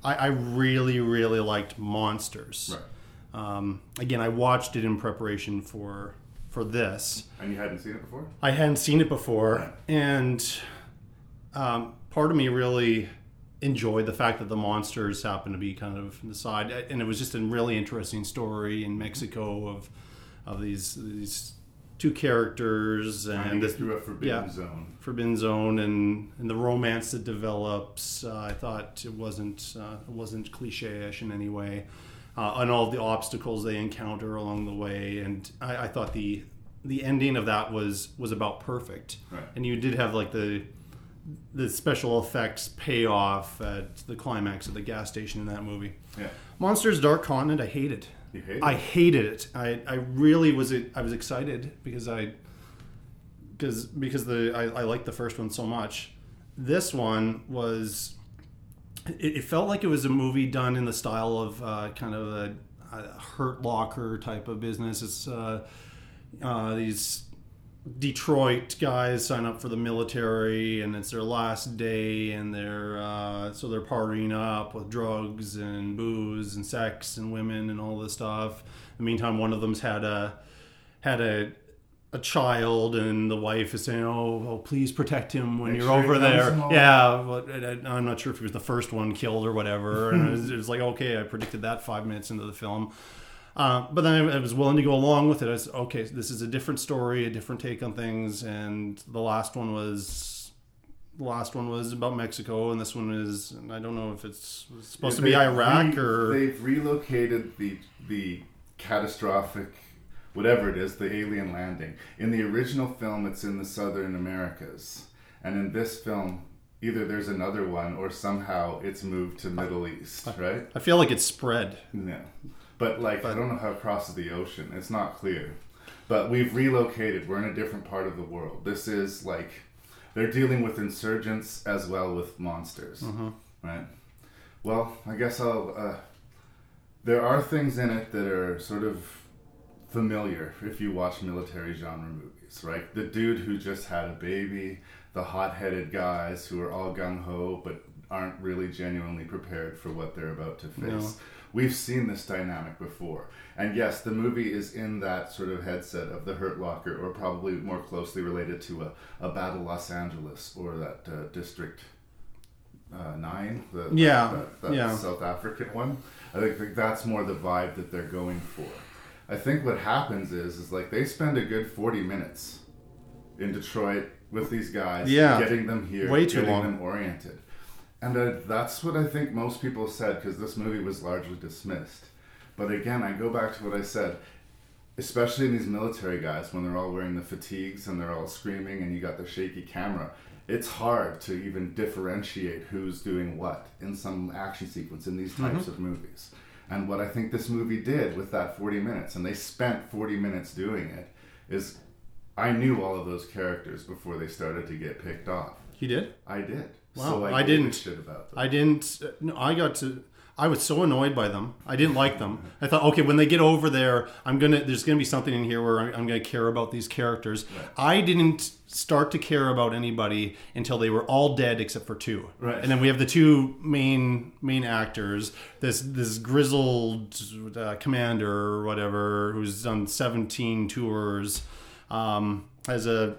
I, I really, really liked Monsters.
Right.
Um, again, I watched it in preparation for for this.
And you hadn't seen it before?
I hadn't seen it before, and um, part of me really enjoyed the fact that the monsters happened to be kind of the side, and it was just a really interesting story in Mexico of of these these two characters and this
through a forbidden zone.
forbidden zone and, and the romance that develops. Uh, I thought it wasn't uh, it wasn't cliche-ish in any way, uh, and all the obstacles they encounter along the way. And I, I thought the the ending of that was was about perfect.
Right.
And you did have like the the special effects payoff at the climax of the gas station in that movie.
Yeah.
Monsters Dark Continent, I hated.
You hated
I hated it. I, I really was I was excited because I because because the I, I liked the first one so much. This one was it, it felt like it was a movie done in the style of uh, kind of a, a Hurt Locker type of business. It's uh, uh, these Detroit guys sign up for the military, and it's their last day, and they're uh, so they're partying up with drugs and booze and sex and women and all this stuff. In the meantime, one of them's had a had a a child, and the wife is saying, "Oh, oh please protect him when
Make
you're
sure
over there." Yeah, I- I'm not sure if he was the first one killed or whatever. And it was, it was like, okay, I predicted that five minutes into the film. Uh, but then I, I was willing to go along with it. I said, okay. This is a different story, a different take on things. And the last one was the last one was about Mexico, and this one is and I don't know if it's supposed to be Iraq
re-
or
they've relocated the the catastrophic whatever it is, the alien landing. In the original film, it's in the Southern Americas, and in this film, either there's another one or somehow it's moved to Middle East, right?
I feel like it's spread.
No, but like I don't know how it crosses the ocean. It's not clear. But we've relocated. We're in a different part of the world. This is like they're dealing with insurgents as well with monsters, right? Well, I guess I'll. Uh, there are things in it that are sort of familiar if you watch military genre movies, right? The dude who just had a baby, the hot-headed guys who are all gung ho but aren't really genuinely prepared for what they're about to face.
No.
We've seen this dynamic before. And yes, the movie is in that sort of headset of the Hurt Locker, or probably more closely related to a, a Battle Los Angeles or that uh, District uh, 9, the,
Yeah,
that, that
yeah.
South African one. I think that's more the vibe that they're going for. I think what happens is, is like they spend a good 40 minutes in Detroit with these guys,
Yeah.
getting them here,
Way too
getting
long.
them oriented. And that's what I think most people said because this movie was largely dismissed. But again, I go back to what I said, especially in these military guys when they're all wearing the fatigues and they're all screaming and you got the shaky camera. It's hard to even differentiate who's doing what in some action sequence in these types mm-hmm. of movies. And what I think this movie did with that 40 minutes, and they spent 40 minutes doing it, is I knew all of those characters before they started to get picked off.
You did?
I did.
Wow,
so I,
I didn't.
shit about them.
I didn't. No, I got to. I was so annoyed by them. I didn't like them. I thought, okay, when they get over there, I'm gonna. There's gonna be something in here where I'm, I'm gonna care about these characters. I didn't start to care about anybody until they were all dead except for two.
Right.
And then we have the two main main actors. This this grizzled uh, commander or whatever who's done 17 tours. Um, has a,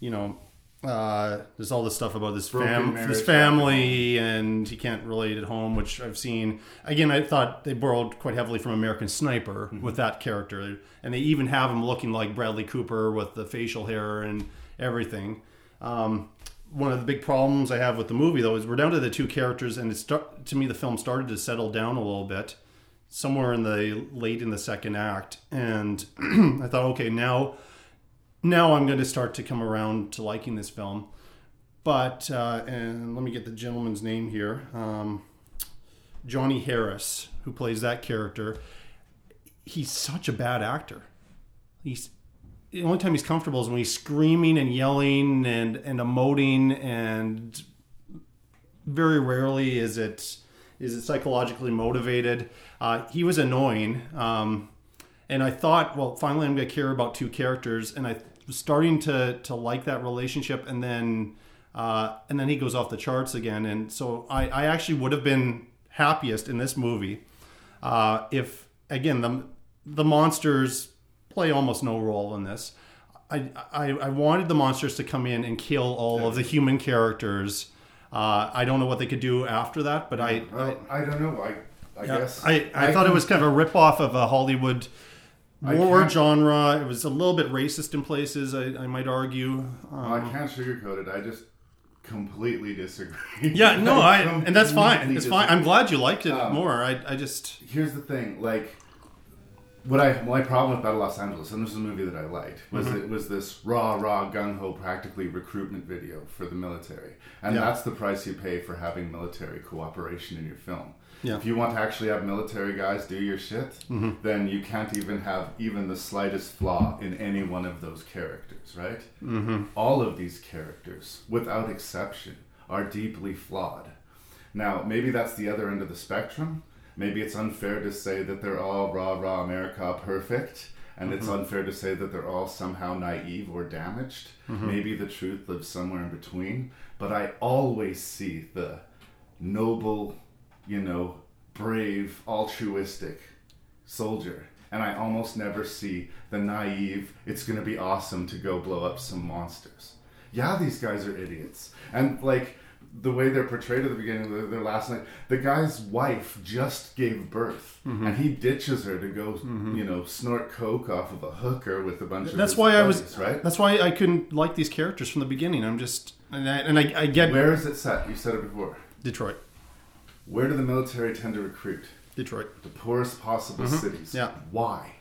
you know. Uh, there's all this stuff about this fam- this family and he can't relate at home, which I've seen. Again, I thought they borrowed quite heavily from American Sniper
Mm-hmm.
with that character, and they even have him looking like Bradley Cooper with the facial hair and everything. Um, one of the big problems I have with the movie, though, is we're down to the two characters, and it start, to me the film started to settle down a little bit somewhere in the late in the second act, and I thought, okay, now now I'm going to start to come around to liking this film. But uh, and let me get the gentleman's name here, um, Johnny Harris, who plays that character. He's such a bad actor. He's the only time he's comfortable is when he's screaming and yelling and and emoting, and very rarely is it is it psychologically motivated. Uh, he was annoying. Um, and I thought, well, finally, I'm going to care about two characters, and I was starting to to like that relationship, and then uh, and then he goes off the charts again, and so I, I actually would have been happiest in this movie uh, if again the the monsters play almost no role in this. I, I I wanted the monsters to come in and kill all of the human characters. Uh, I don't know what they could do after that, but I,
Well, I don't know. I, I
yeah,
guess
I, I, thought it was kind of a rip-off of a Hollywood war genre. It was a little bit racist in places, I, I might argue.
Well, I
Um,
can't sugarcoat it. I just completely disagree.
yeah, no, I and that's fine.
completely
It's fine. I'm glad you liked it
Um,
more. I, I just
Here's the thing, like what I my problem with Battle Los Angeles, and this is a movie that I liked, was
Mhm.
it was this raw, raw, gung ho, practically recruitment video for the military, and
Yeah.
that's the price you pay for having military cooperation in your film.
Yeah.
If you want to actually have military guys do your shit,
Mhm.
then you can't even have even the slightest flaw in any one of those characters, right?
Mhm.
All of these characters, without exception, are deeply flawed. Now, maybe that's the other end of the spectrum. Maybe it's unfair to say that they're all raw, raw America perfect, and it's
Mhm.
unfair to say that they're all somehow naive or damaged.
Mhm.
Maybe the truth lives somewhere in between. But I always see the noble, you know, brave, altruistic soldier. And I almost never see the naive, it's to be awesome to go blow up some monsters. Yeah, these guys are idiots. And like the way they're portrayed at the beginning of their, their last night, the guy's wife just gave birth.
Mhm.
And he ditches her to go, you know, snort coke off of a hooker with a bunch of
that's why I was
right?
That's why I couldn't like these characters from the beginning. I'm just and I, and I, I get
Where is it set? You said it before.
Detroit.
Where do the military tend to recruit?
Detroit.
The poorest possible
Mhm.
cities.
Yeah.
Why?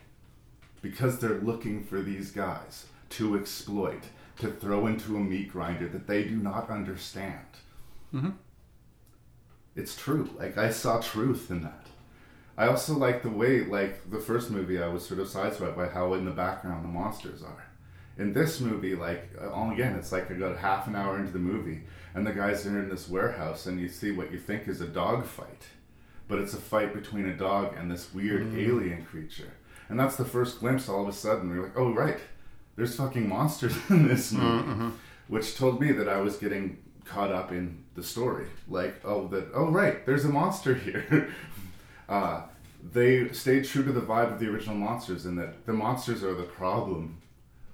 because they're looking for these guys to exploit, to throw into a meat grinder that they do not understand.
Mhm.
It's true. Like I saw truth in that. I also like the way, like the first movie, I was sort of sideswiped by how in the background the monsters are. In this movie, like uh, all again, it's like I got half an hour into the movie, and the guys are in this warehouse, and you see what you think is a dog fight, but it's a fight between a dog and this weird
Mm.
alien creature, and that's the first glimpse. All of a sudden, we're like, oh right, there's fucking monsters in this movie,
Mhm.
which told me that I was getting caught up in the story. Like, oh, that oh right, there's a monster here. uh, they stayed true to the vibe of the original monsters, in that the monsters are the problem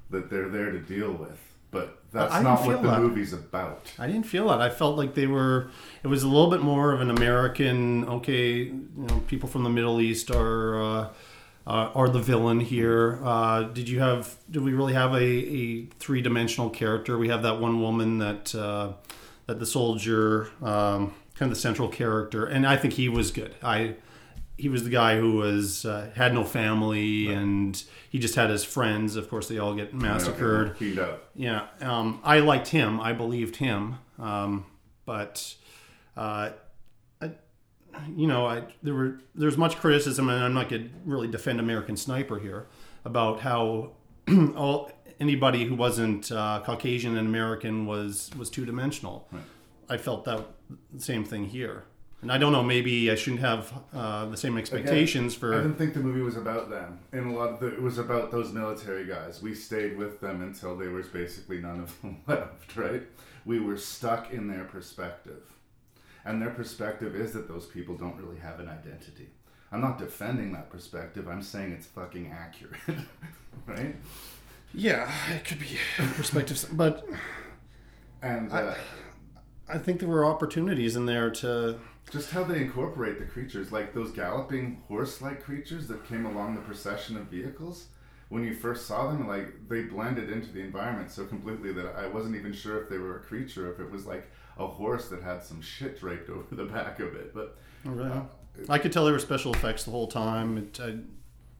that they're there to deal with. But that's
I didn't
what the
that.
movie's about.
I didn't feel that. I felt like they were. It was a little bit more of an American. Okay, you know, people from the Middle East are uh, uh, are the villain here. Uh, did you have? Did we really have a, a three dimensional character? We have that one woman that uh, that the soldier, um, kind of the central character, and I think he was good. I he was the guy who was uh, had no family and he just had his friends. Of course, they all get massacred.
Up.
Yeah, um, I liked him. I believed him, um, but uh, I, you know, I there were there's much criticism, and I'm not going to really defend American Sniper here about how all anybody who wasn't uh, Caucasian and American was was two dimensional. I felt that same thing here. And I don't know, maybe I shouldn't have uh, the same expectations
Again,
for.
I didn't think the movie was about them. In a lot of the, it was about those military guys. We stayed with them until there was basically none of them left. Right? We were stuck in their perspective, and their perspective is that those people don't really have an identity. I'm not defending that perspective. I'm saying it's fucking accurate, right?
Yeah, it could be perspectives, but
and
I,
uh,
I think there were opportunities in there to
just how they incorporate the creatures, like those galloping horse-like creatures that came along the procession of vehicles. When you first saw them, like they blended into the environment so completely that I wasn't even sure if they were a creature, if it was like a horse that had some shit draped over the back of it. But
Oh, really?
uh,
I could tell there were special effects the whole time. It, I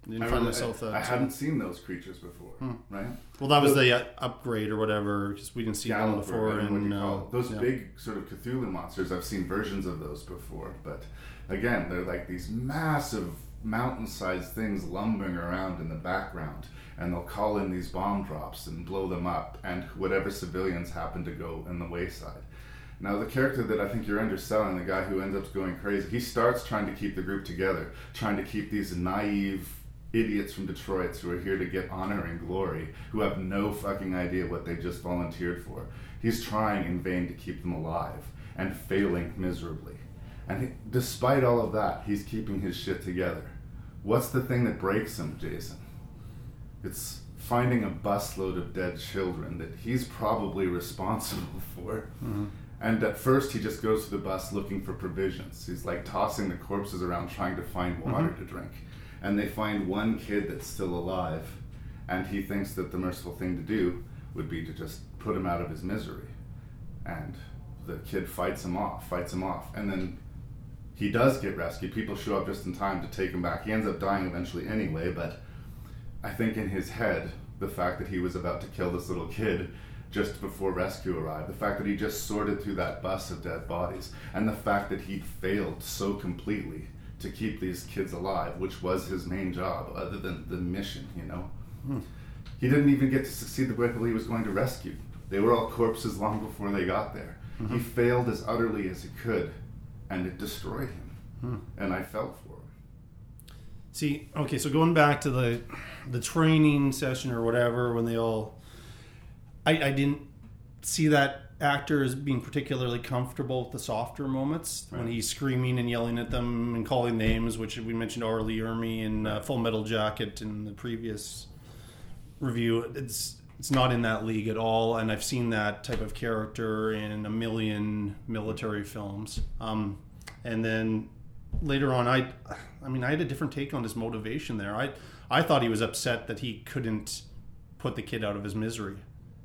I,
find
really-
myself that.
I hadn't seen those creatures before,
Hmm.
right?
Well, that was the uh, upgrade or whatever because we didn't see them before.
I
And
you
uh,
those
yeah.
big sort of Cthulhu monsters, I've seen versions of those before, but again, they're like these massive mountain-sized things lumbering around in the background, and they'll call in these bomb drops and blow them up, and whatever civilians happen to go in the wayside. Now, the character that I think you're underselling, the guy who ends up going crazy, he starts trying to keep the group together, trying to keep these naive idiots from Detroit who are here to get honor and glory, who have no fucking idea what they just volunteered for. He's trying in vain to keep them alive and failing miserably. And he, despite all of that, he's keeping his shit together. What's the thing that breaks him, Jason? It's finding a busload of dead children that he's probably responsible for.
Mhm.
And at first, he just goes to the bus looking for provisions. He's like tossing the corpses around trying to find water
Mhm.
to drink. And they find one kid that's still alive, and he thinks that the merciful thing to do would be to just put him out of his misery. And the kid fights him off, fights him off, and then he does get rescued. People show up just in time to take him back. He ends up dying eventually anyway, but I think in his head, the fact that he was about to kill this little kid just before rescue arrived, the fact that he just sorted through that bus of dead bodies, and the fact that he'd failed so completely to keep these kids alive, which was his main job, other than the mission, you know.
Hmm.
He didn't even get to succeed the people he was going to rescue. They were all corpses long before they got there. He
Mhm.
failed as utterly as he could, and it destroyed him.
Hmm.
And I felt for him.
See, okay, so going back to the the training session or whatever, when they all, I, I didn't see that actor is being particularly comfortable with the softer moments when he's screaming and yelling at them and calling names, which we mentioned R. Lee Ermey in uh, Full Metal Jacket in the previous review. It's it's not in that league at all, and I've seen that type of character in a million military films. Um, and then later on, I, I mean, I had a different take on his motivation there. I, I thought he was upset that he couldn't put the kid out of his misery,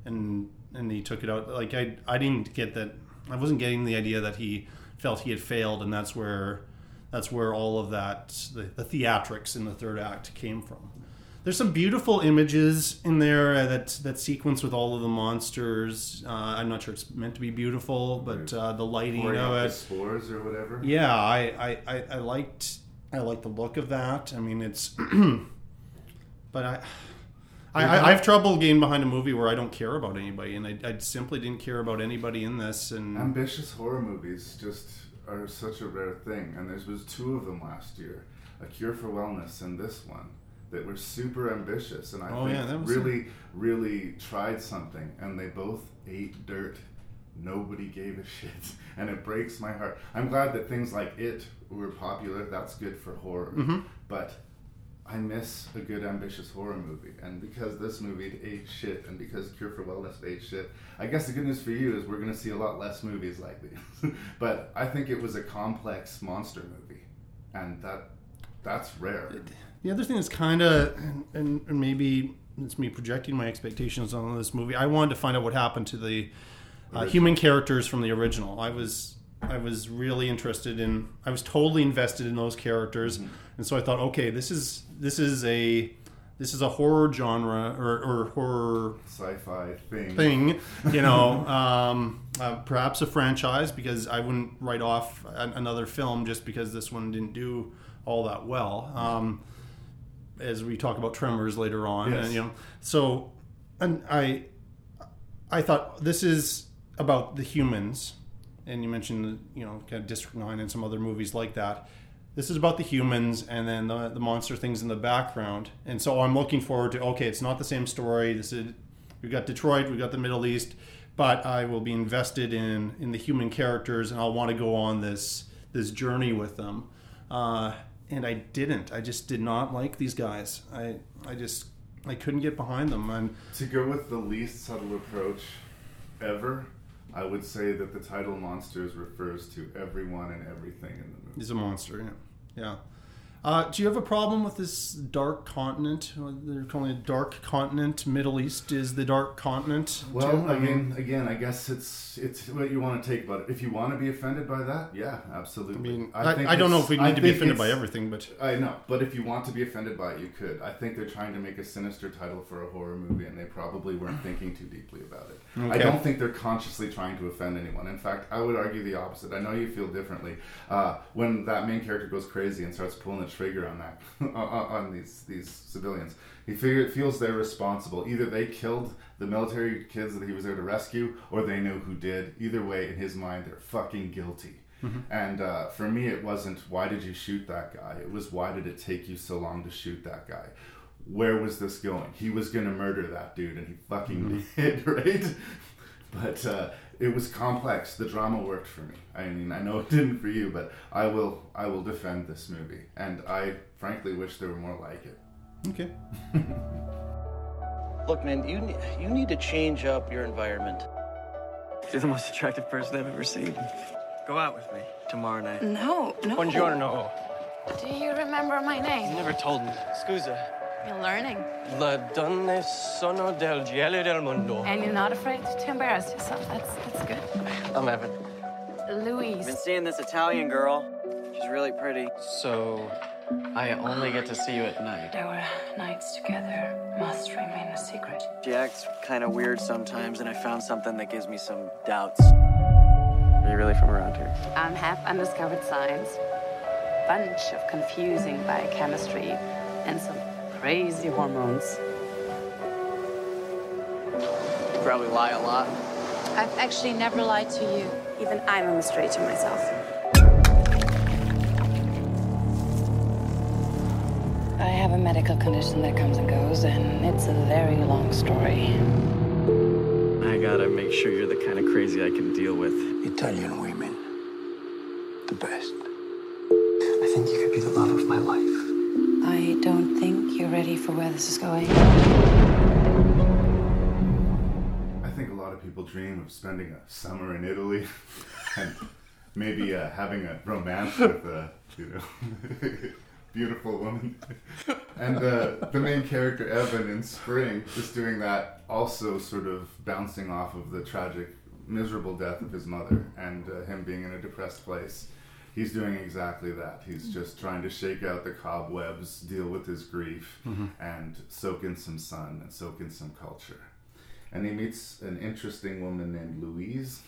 and and he took it out. Like I, I didn't get that. I wasn't getting the idea that he felt he had failed, and that's where, that's where all of that, the, the theatrics in the third act came from. there's some beautiful images in there that that sequence with all of the monsters. Uh, I'm not sure it's meant to be beautiful, but uh, the lighting
Pouring
of
the
it.
spores or whatever.
Yeah, I, I, I, I liked I liked the look of that. I mean, it's, but I. I, I, I have trouble getting behind a movie where I don't care about anybody, and I, I simply didn't care about anybody in this. And
Ambitious horror movies just are such a rare thing, and there was two of them last year, A Cure for Wellness and this one, that were super ambitious, and I
Oh,
think
yeah,
really, really tried something, and they both ate dirt. Nobody gave a shit, and it breaks my heart. I'm glad that things like it were popular. That's good for horror,
Mhm.
but. I miss a good ambitious horror movie, and because this movie ate shit, and because Cure for Wellness ate shit, I guess the good news for you is we're going to see a lot less movies like these. but I think it was a complex monster movie, and that that's rare.
The other thing is kind of, and, and, and maybe it's me projecting my expectations on this movie. I wanted to find out what happened to the uh, human characters from the original. I was I was really interested in. I was totally invested in those characters, and so I thought, okay, this is this is a this is a horror genre or, or horror
Sci-fi thing.
thing, you know, um, uh, perhaps a franchise because I wouldn't write off an, another film just because this one didn't do all that well. Um, as we talk about Tremors later on,
Yes.
and you know, so and I, I thought this is about the humans, and you mentioned you know kind of District Nine and some other movies like that. This is about the humans, and then the, the monster things in the background. And so I'm looking forward to okay, it's not the same story. This is we've got Detroit, we've got the Middle East, but I will be invested in in the human characters, and I'll want to go on this this journey with them. Uh, and I didn't. I just did not like these guys. I I just I couldn't get behind them. And
To go with the least subtle approach ever, I would say that the title "Monsters" refers to everyone and everything in the.
He's a monster. Yeah. Yeah. Uh, do you have a problem with this dark continent? They're calling it dark continent. Middle East is the dark continent.
Well,
too?
I mean, again, I guess it's it's what you want to take about it. If you want to be offended by that, yeah, absolutely.
I mean, I, I, don't know if we
I
need to be offended by everything, but
I know, but if you want to be offended by it, you could. I think they're trying to make a sinister title for a horror movie, and they probably weren't thinking too deeply about it. I don't think they're consciously trying to offend anyone. In fact, I would argue the opposite. I know you feel differently. Uh, when that main character goes crazy and starts pulling the trigger on that on, these these civilians, he figure, feels they're responsible. Either they killed the military kids that he was there to rescue, or they know who did. Either way, in his mind, they're fucking guilty.
Mhm.
And uh, for me, it wasn't why did you shoot that guy? It was why did it take you so long to shoot that guy? Where was this going? He was going to murder that dude, and he fucking did, right? But uh, it was complex. The drama worked for me. I mean, I know it didn't for you, but I will. I will defend this movie, and I frankly wish there were more like it.
Okay.
Look, man, you ne- you need to change up your environment.
You're the most attractive person I've ever seen. Go out with me tomorrow night.
No, no.
Buongiorno.
Do you remember my name?
You never told me. Scusa.
You're learning.
Le donne sono del gelo del mondo.
And you're not afraid to embarrass yourself. That's that's good.
I'm Evan.
Louise.
Been seeing this Italian girl. She's really pretty.
So, I only get to see you at night.
Our nights together must remain a secret.
She acts kind of weird sometimes, and I found something that gives me some doubts. Are you really from around here?
I'm half undiscovered science, bunch of confusing biochemistry, and some crazy hormones.
You probably lie a lot.
I've actually never lied to you. Even I'm a mystery to myself. I have a medical condition that comes and goes, and it's a very long story.
I gotta make sure you're the kind of crazy I can deal with.
Italian women. The best. I think you could be the love of my life.
Don't think you're ready for where this is going.
I think a lot of people dream of spending a summer in Italy and maybe uh, having a romance with a you know beautiful woman. And uh, the main character Evan in Spring is doing that, also sort of bouncing off of the tragic, miserable death of his mother and uh, him being in a depressed place. He's doing exactly that. He's just trying to shake out the cobwebs, deal with his grief,
Mhm.
and soak in some sun and soak in some culture. And he meets an interesting woman named Louise,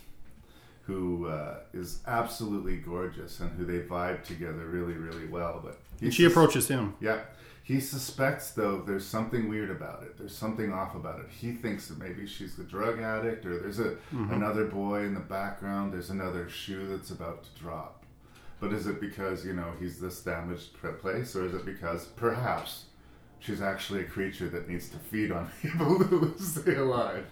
who uh, is absolutely gorgeous and who they vibe together really, really well. But
she approaches him.
Yeah. He suspects, though, there's something weird about it. There's something off about it. He thinks that maybe she's the drug addict, or there's a
Mhm.
another boy in the background. There's another shoe that's about to drop. But is it because you know he's this damaged place, or is it because perhaps she's actually a creature that needs to feed on people to stay alive?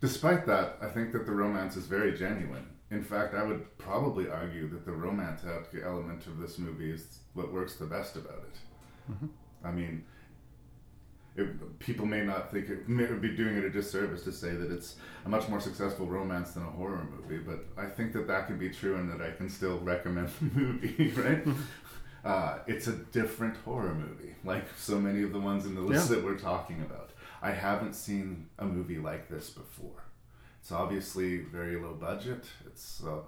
Despite that, I think that the romance is very genuine. In fact, I would probably argue that the romantic element of this movie is what works the best about it.
Mhm.
I mean, it, people may not think it may be doing it a disservice to say that it's a much more successful romance than a horror movie, but I think that that can be true and that I can still recommend the movie, right? uh, it's a different horror movie, like so many of the ones in the list
Yeah.
that we're talking about. I haven't seen a movie like this before. It's obviously very low budget. It's uh,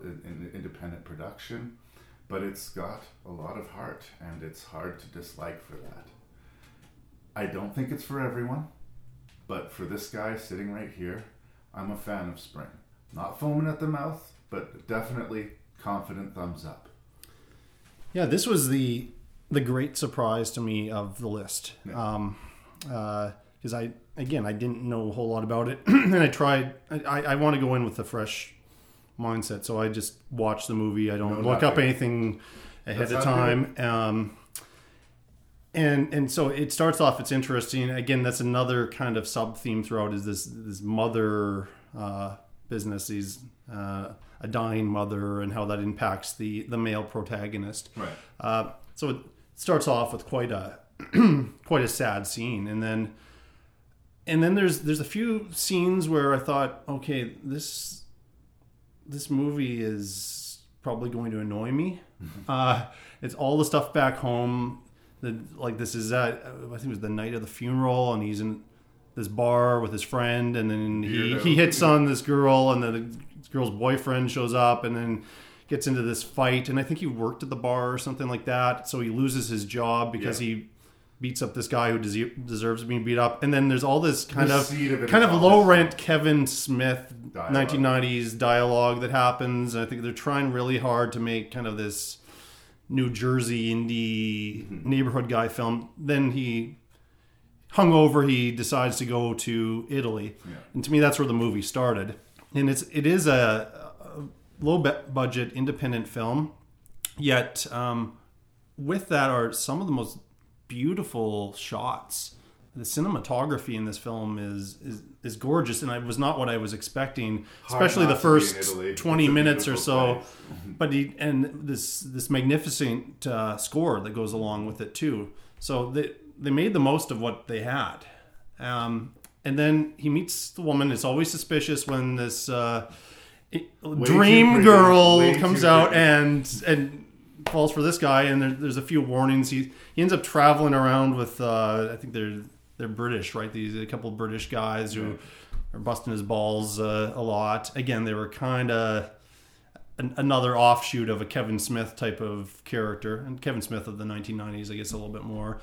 independent production, but it's got a lot of heart, and it's hard to dislike for that. I don't think it's for everyone, but for this guy sitting right here, I'm a fan of Spring. Not foaming at the mouth, but definitely confident thumbs up.
Yeah, this was the the great surprise to me of the list. Um, because I again I didn't know a whole lot about it, and I tried. I, I want to go in with a fresh mindset, so I just watch the movie. I don't
No,
look up anything ahead
That's
of
I
time. Um, and and so it starts off. It's interesting. Again, that's another kind of sub theme throughout. Is this this mother uh, business? These uh, a dying mother and how that impacts the the male protagonist.
Right.
Uh, so it starts off with quite a quite a sad scene, and then and then there's there's a few scenes where I thought, okay, this this movie is probably going to annoy me. Uh, it's all the stuff back home. The, like this is at I think it was the night of the funeral, and he's in this bar with his friend, and then he,
Weirdo.
he hits on this girl, and then the girl's boyfriend shows up, and then gets into this fight. And I think he worked at the bar or something like that, so he loses his job because
Yeah.
he beats up this guy who des- deserves being beat up. And then there's all this kind
The
of
seed of it
kind
is
of
all
low
this
rent Kevin Smith
Dialogue.
1990s dialogue that happens. And I think they're trying really hard to make kind of this New Jersey indie
Mm-hmm.
neighborhood guy film. Then he hungover, he decides to go to Italy,
Yeah.
and to me, that's where the movie started. And it's it is a, a low bu- budget independent film, yet um, with that are some of the most beautiful shots. The cinematography in this film is, is is gorgeous, and it was not what I was expecting,
Hard
especially the
not to be in
first twenty minutes or so.
place.
But he and this this magnificent uh, score that goes along with it too. So they they made the most of what they had. Um, and then he meets the woman. It's always suspicious when this uh, dream girl
Way
comes out and and falls for this guy. And there, there's a few warnings. He he ends up traveling around with uh, I think they're they're British, right? These a couple of British guys who are busting his balls uh, a lot. Again, they were kind of an, another offshoot of a Kevin Smith type of character, and Kevin Smith of the 1990s, I guess, a little bit more.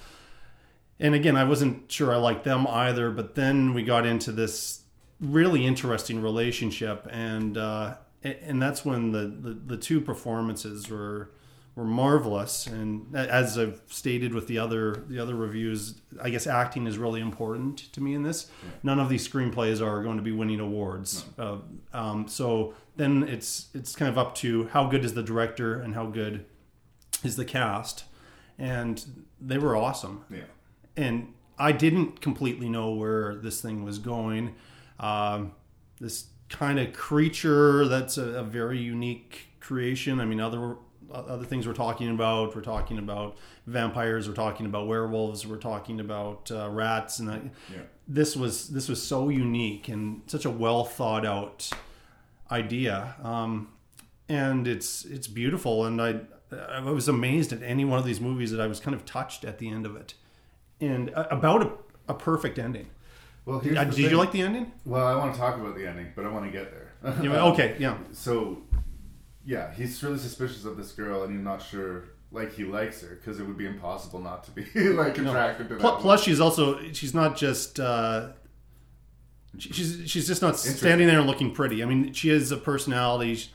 And again, I wasn't sure I liked them either, but then we got into this really interesting relationship, and uh, and that's when the, the, the two performances were were marvelous. And as I've stated with the other the other reviews, I guess acting is really important to me in this. None of these screenplays are going to be winning awards. Uh, um, so then it's it's kind of up to how good is the director and how good is the cast, and they were awesome.
Yeah.
And I didn't completely know where this thing was going. Um, this kind of creature that's a, a very unique creation. I mean, other other things we're talking about. We're talking about vampires. We're talking about werewolves. We're talking about uh, rats. And I,
Yeah.
this was this was so unique and such a well thought out idea. Um, and it's it's beautiful. And I I was amazed at any one of these movies that I was kind of touched at the end of it, and uh, about a, a perfect ending.
Well,
did,
here's
uh, did you like the ending?
Well, I want to talk about the ending, but I want to get there.
Yeah, okay, yeah.
So, yeah, he's really suspicious of this girl, and he's not sure like he likes her because it would be impossible not to be like
No.
to that. Woman.
Plus, she's also she's not just uh, she's she's just not standing there and looking pretty. I mean, she has a personality. She-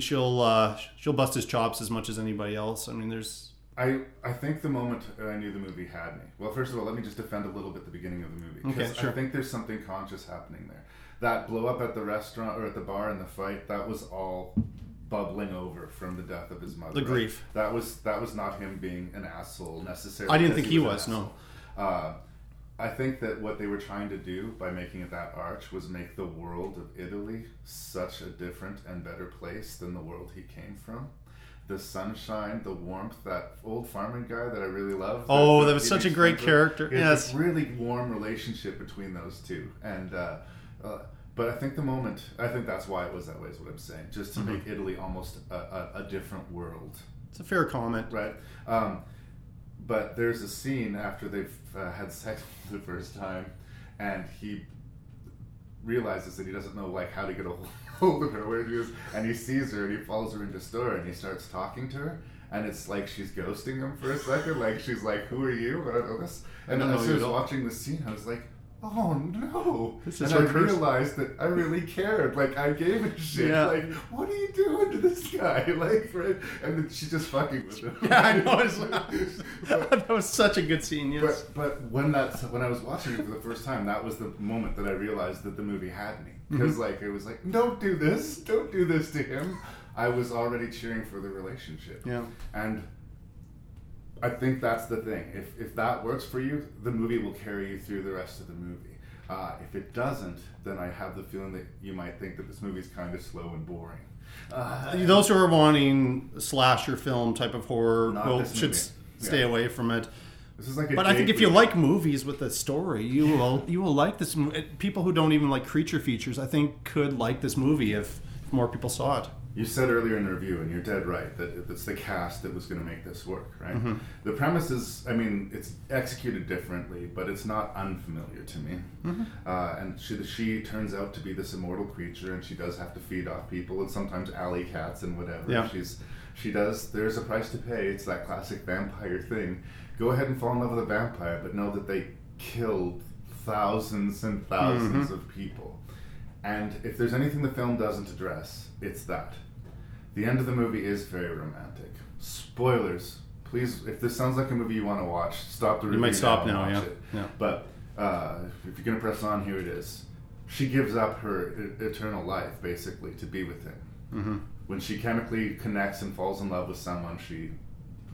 She'll uh, she'll bust his chops as much as anybody else. I mean, there's
I, I think the moment I knew the movie had me. Well, first of all, let me just defend a little bit the beginning of the movie. 'cause
Okay, sure.
I think there's something conscious happening there. That blow up at the restaurant or at the bar in the fight, that was all bubbling over from the death of his mother.
The
right?
grief.
That was that was not him being an asshole necessarily.
I didn't think he
an
was, no.
Uh, I think that what they were trying to do by making it that arch was make the world of Italy such a different and better place than the world he came from. The sunshine, the warmth, that old farming guy that I really love.
Oh,
that
that was such a great character. Yes.
a really warm relationship between those two, and uh, uh, but I think the moment I think that's why it was that way. Is what I'm saying. Just to
Mhm.
make Italy almost a, a, a different world.
it's a fair comment.
Right. Um, but there's a scene after they've uh, had sex for the first time, and he realizes that he doesn't know like how to get a hold of her, where she is, and he sees her and he follows her into the store and he starts talking to her. And it's like she's ghosting him for a second, like she's like, "Who are you?" I don't know this. And
don't
as I was watching the scene, I was like, "Oh no!"
This
and
is
I
her
realized that I really cared. Like I gave a shit.
Yeah.
Like, what are you doing to this guy? Like, right? And then she just fucking with him.
Yeah, I know. It's, that was such a good scene. Yes.
But but when that when I was watching it for the first time, that was the moment that I realized that the movie had me because
Mhm.
like it was like don't do this, don't do this to him. I was already cheering for the relationship.
Yeah.
And I think that's the thing. If if that works for you, the movie will carry you through the rest of the movie. Uh, if it doesn't, then I have the feeling that you might think that this movie's kind of slow and boring. Uh,
Those who are wanting slasher film type of horror
this
should
movie.
stay
Yeah.
away from it.
This is like a
but I think if you like movies with a story, you will you will like this. People who don't even like creature features, I think, could like this movie if more people saw it.
You said earlier in the review, and you're dead right, that it's the cast that was going to make this work, right?
Mhm.
The premise is, I mean, it's executed differently, but it's not unfamiliar to me.
Mhm.
Uh, and she, she turns out to be this immortal creature, and she does have to feed off people, and sometimes alley cats and whatever.
Yeah.
She's she does. There's a price to pay. It's that classic vampire thing. Go ahead and fall in love with a vampire, but know that they killed thousands and 1000s
Mhm.
of people. And if there's anything the film doesn't address, it's that. The end of the movie is very romantic. Spoilers. Please, if this sounds like a movie you want to watch, stop the review.
You might stop now, yeah.
it.
Yeah.
But uh, if you're gonna press on, here it is. She gives up her e- eternal life, basically, to be with him.
Mhm.
When she chemically connects and falls in love with someone, she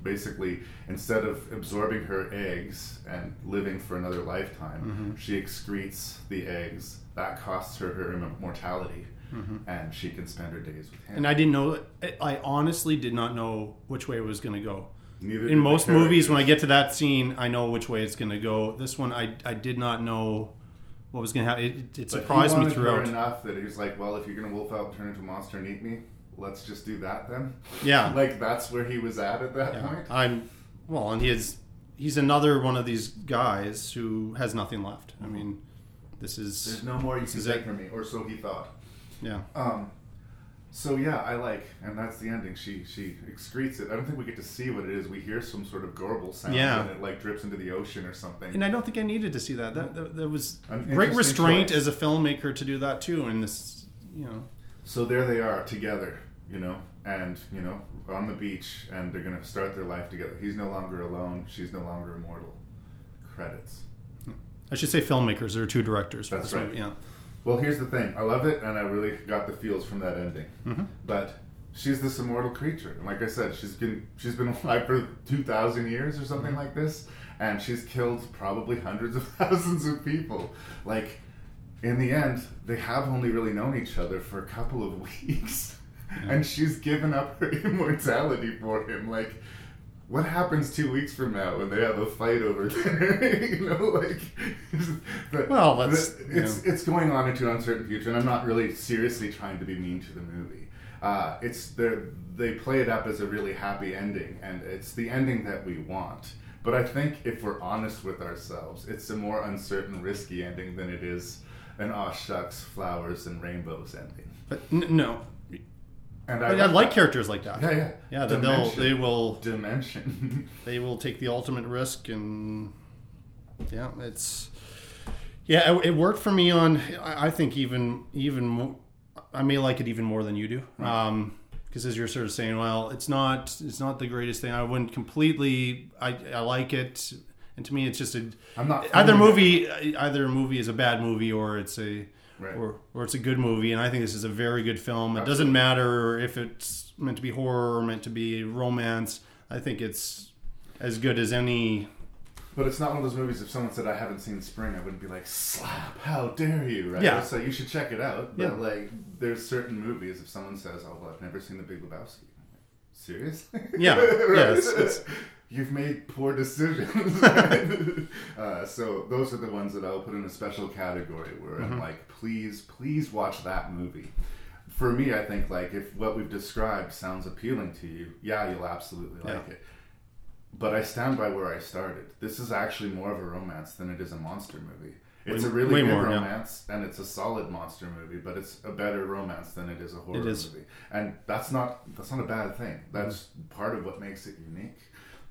basically, instead of absorbing her eggs and living for another lifetime,
Mhm.
she excretes the eggs. That costs her her immortality,
Mhm.
and she can spend her days with him.
And I didn't know. I honestly did not know which way it was going to go.
Neither
In most movies, when I get to that scene, I know which way it's going to go. This one, I I did not know what was going to happen. It, it surprised me throughout.
enough that he was like, "Well, if you're gonna wolf out and turn into a monster and eat me, let's just do that then."
Yeah.
like that's where he was at at that
Yeah.
point.
I'm well, and he is he's another one of these guys who has nothing left. I mean, this is
There's no more you can take from me, or so he thought.
Yeah.
Um. So yeah, I like, and that's the ending. She she excretes it. I don't think we get to see what it is. We hear some sort of gurgle sound,
Yeah.
and it like drips into the ocean or something.
And I don't think I needed to see that. That that, that was
An
great restraint
choice.
as a filmmaker to do that too. And this, you know,
So there they are together, you know, and you know, on the beach, and they're gonna start their life together. He's no longer alone. She's no longer immortal. Credits.
I should say filmmakers. There are two directors for
That's
this
right.
movie. Yeah.
Well, here's the thing. I love it, and I really got the feels from that ending.
Mhm.
But she's this immortal creature, and like I said, she's been she's been alive for two thousand years or something
Mhm.
like this, and she's killed probably hundreds of thousands of people. Like, in the end, they have only really known each other for a couple of weeks, and she's given up her immortality for him. Like. What happens two weeks from now when they have a fight over dinner? you know, like. but
Well, that's-
the- it's
yeah.
it's going on into an uncertain future, and I'm not really seriously trying to be mean to the movie. Uh, it's they they play it up as a really happy ending, and it's the ending that we want. But I think if we're honest with ourselves, it's a more uncertain, risky ending than it is an aw shucks, flowers and rainbows ending.
But n- no,
And
But I, like characters like that.
Yeah, yeah.
yeah. That they'll they will
dimension.
they will take the ultimate risk, and yeah, it's yeah. It, it worked for me on. I, I think even even mo- I may like it even more than you do. Um, because as you're sort of saying, well, it's not it's not the greatest thing. I wouldn't completely. I I like it, and to me, it's just a.
I'm not
either movie. Either a movie is a bad movie or it's a.
Right.
Or, or it's a good movie, and I think this is a very good film. It
Absolutely.
doesn't matter if it's meant to be horror or meant to be romance. I think it's as good as any.
But it's not one of those movies. If someone said I haven't seen Spring, I wouldn't be like, "Slap! How dare you!" Right?
Yeah.
So you should check it out. But
Yeah.
like, there's certain movies. If someone says, "Oh, well, I've never seen The Big Lebowski," serious?
Yeah. Yeah, it's- it's-
You've made poor decisions. uh, so those are the ones that I'll put in a special category where I'm
Mhm.
like, please, please watch that movie. For me, I think like if what we've described sounds appealing to you, yeah, you'll absolutely like
Yeah.
it. But I stand by where I started. This is actually more of a romance than it is a monster movie. It's
Way-
a really good
more, yeah.
romance, and it's a solid monster movie. But it's a better romance than it is a horror
is.
movie, and that's not that's not a bad thing. That's part of what makes it unique.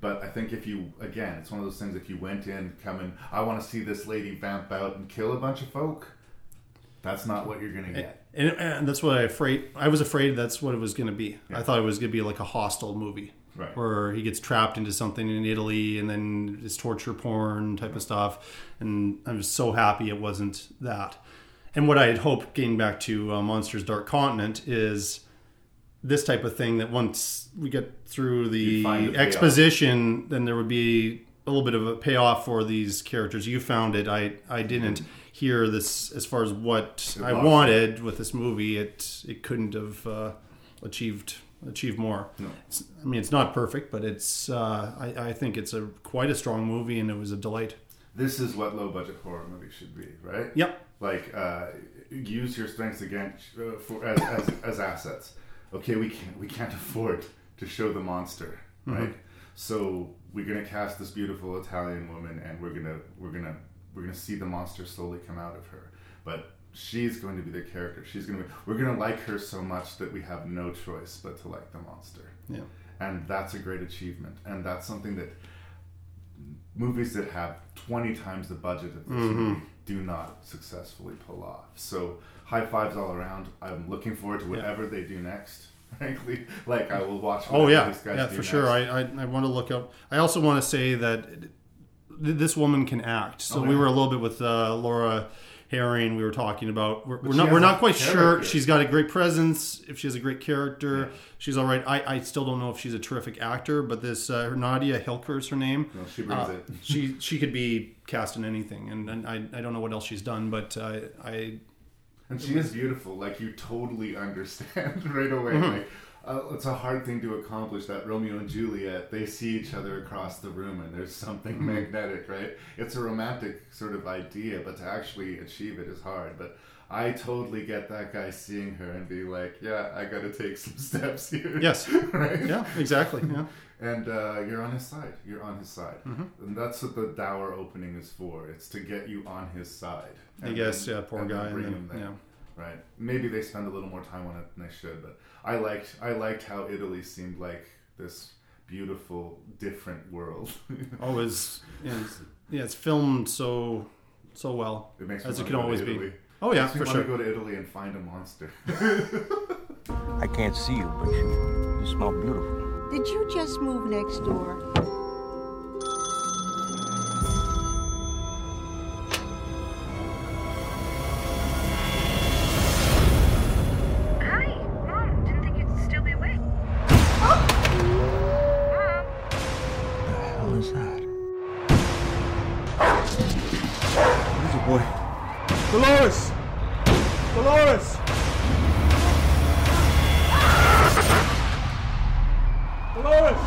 But I think if you again, it's one of those things. If you went in coming, I want to see this lady vamp out and kill a bunch of folk. That's not what you're gonna get.
And, and that's what I afraid. I was afraid that's what it was going to be. I thought it was going to be like a hostile movie,
Right.
where he gets trapped into something in Italy, and then it's torture porn type of stuff. And I was so happy it wasn't that. And what I had hoped, getting back to uh, Monsters Dark Continent, is this type of thing that once we get through the
the payoff.
exposition, then there would be a little bit of a payoff for these characters. You found it. I I didn't hear this as far as what I wanted with this movie. It it couldn't have uh, achieved achieved more.
No.
It's, I mean, it's not perfect, but it's uh, I, I think it's a quite a strong movie, and it was a delight.
This is what low budget horror movies should be, right?
Yep.
Like uh, use your strengths against uh, for as, as, as assets. Okay, we can't we can't afford to show the monster, right?
Mhm.
So we're gonna cast this beautiful Italian woman, and we're gonna we're gonna we're gonna see the monster slowly come out of her, but. She's going to be the character. She's going to be. We're going to like her so much that we have no choice but to like the monster.
Yeah.
And that's a great achievement. And that's something that movies that have 20 times the budget of this
Mhm.
movie do not successfully pull off. So high fives all around. I'm looking forward to whatever they do next. Frankly, like I will watch.
Oh yeah,
these guys
yeah, for sure. I, I I want to look up. I also want to say that th- this woman can act. So
Oh,
we were a little bit with uh, Laura Harring. We were talking about. We're, we're not. We're not quite sure. She's got a great presence. If she has a great character, she's all right. I, I still don't know if she's a terrific actor, but this uh, her Nadia Hilker is her name.
No, she brings
Uh,
it.
she she could be cast in anything, and, and I I don't know what else she's done, but uh, I.
And she is beautiful. Like you totally understand right away.
Mhm.
Like uh, it's a hard thing to accomplish. That Romeo and Juliet, they see each other across the room, and there's something
Mhm.
magnetic, right? It's a romantic sort of idea, but to actually achieve it is hard. But I totally get that guy seeing her and being like, "Yeah, I got to take some steps here."
Yes.
right?
Yeah, exactly, yeah.
And uh, you're on his side. You're on his side,
Mhm.
and that's what the dower opening is for. It's to get you on his side.
I guess,
then-
yeah, poor guy, and then- yeah.
Right. Maybe they spend a little more time on it than they should, but I liked I liked how Italy seemed like this beautiful, different world.
Oh, it's, yeah, it's yeah, it's filmed so so well
It makes
as
me
it can
wanna go
always
to
be.
Italy.
Oh yeah,
Makes me
for
wanna
sure.
go to Italy and find a monster.
I can't see you, but you, you smell beautiful.
Did you just move next door?
Dolores! Dolores! Dolores!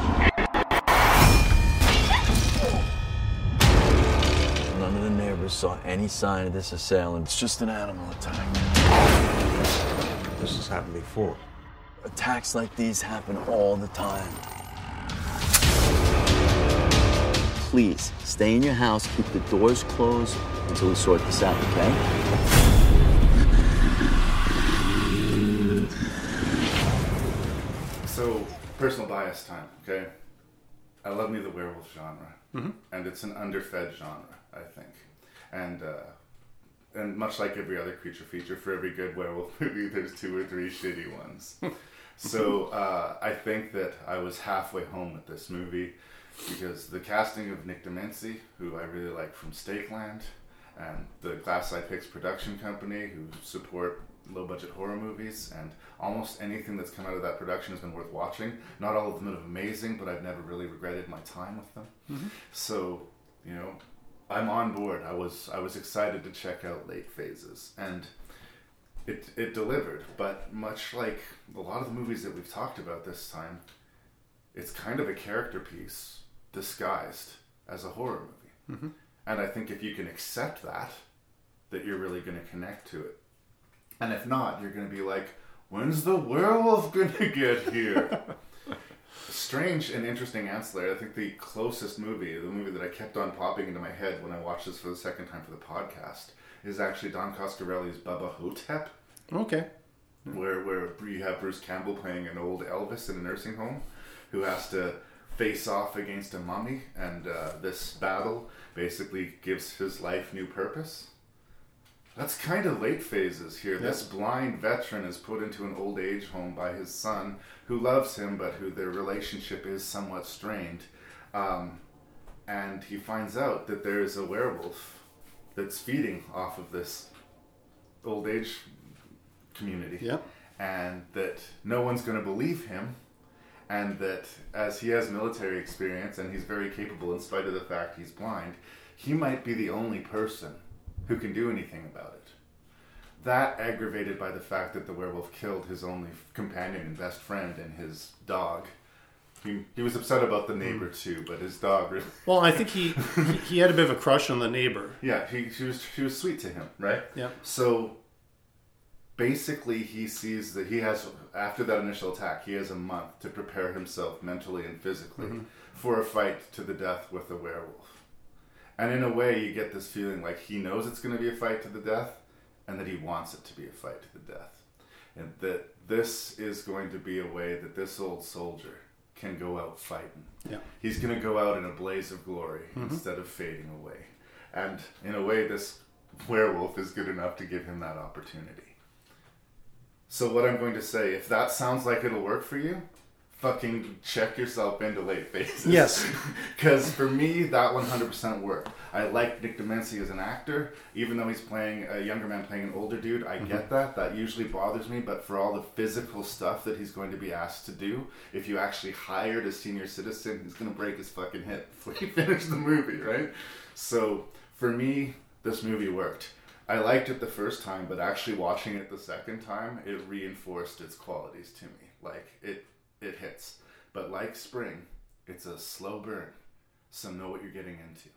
None of the neighbors saw any sign of this assailant. It's just an animal attack.
This has happened before.
Attacks like these happen all the time. Please stay in your house, keep the doors closed until we sort this out, okay?
So, personal bias time, okay? I love me the werewolf genre,
Mhm.
and it's an underfed genre, I think. And uh, and much like every other creature feature, for every good werewolf movie, there's two or three shitty ones. so uh, I think that I was halfway home with this movie because the casting of Nick Damici, who I really like from Stake Land, and the Glass Eye Pix production company, who support low budget horror movies, and almost anything that's come out of that production has been worth watching. Not all of them are amazing, but I've never really regretted my time with them.
Mhm.
So, you know, I'm on board. I was I was excited to check out late phases, and it it delivered. But much like a lot of the movies that we've talked about this time, it's kind of a character piece disguised as a horror movie.
Mhm.
And I think if you can accept that, that you're really going to connect to it. And if not, you're going to be like, when's the werewolf going to get here? Strange and interesting ancillary. I think the closest movie, the movie that I kept on popping into my head when I watched this for the second time for the podcast, is actually Don Coscarelli's Bubba Ho-Tep
Okay.
where where you have Bruce Campbell playing an old Elvis in a nursing home, who has to face off against a mummy, and uh, this battle basically gives his life new purpose. That's kind of late phases here. This blind veteran is put into an old age home by his son, who loves him, but who their relationship is somewhat strained. Um, and he finds out that there is a werewolf that's feeding off of this old age community.
Yep.
And that no one's going to believe him. And that as he has military experience and he's very capable in spite of the fact he's blind, he might be the only person who can do anything about it. That aggravated by the fact that the werewolf killed his only companion and best friend and his dog. He, he was upset about the neighbor hmm. too, but his dog really.
Well, I think he, he he had a bit of a crush on the neighbor.
Yeah, he she was she was sweet to him, right?
Yeah.
So basically, he sees that he has after that initial attack, he has a month to prepare himself mentally and physically
Mhm.
for a fight to the death with a werewolf. And in a way, you get this feeling like he knows it's going to be a fight to the death, and that he wants it to be a fight to the death, and that this is going to be a way that this old soldier can go out fighting.
Yeah.
He's going to go out in a blaze of glory
Mhm.
instead of fading away. And in a way, this werewolf is good enough to give him that opportunity. So, what I'm going to say, if that sounds like it'll work for you, fucking check yourself into late phases.
Yes.
Because for me, that 100% worked. I like Nick Damici as an actor, even though he's playing a younger man playing an older dude. I get
Mhm.
that. That usually bothers me, but for all the physical stuff that he's going to be asked to do, if you actually hired a senior citizen, he's going to break his fucking hip before you finish the movie, right? So for me, this movie worked. I liked it the first time, but actually watching it the second time, it reinforced its qualities to me. Like it, it hits. But like Spring, it's a slow burn, so know what you're getting into.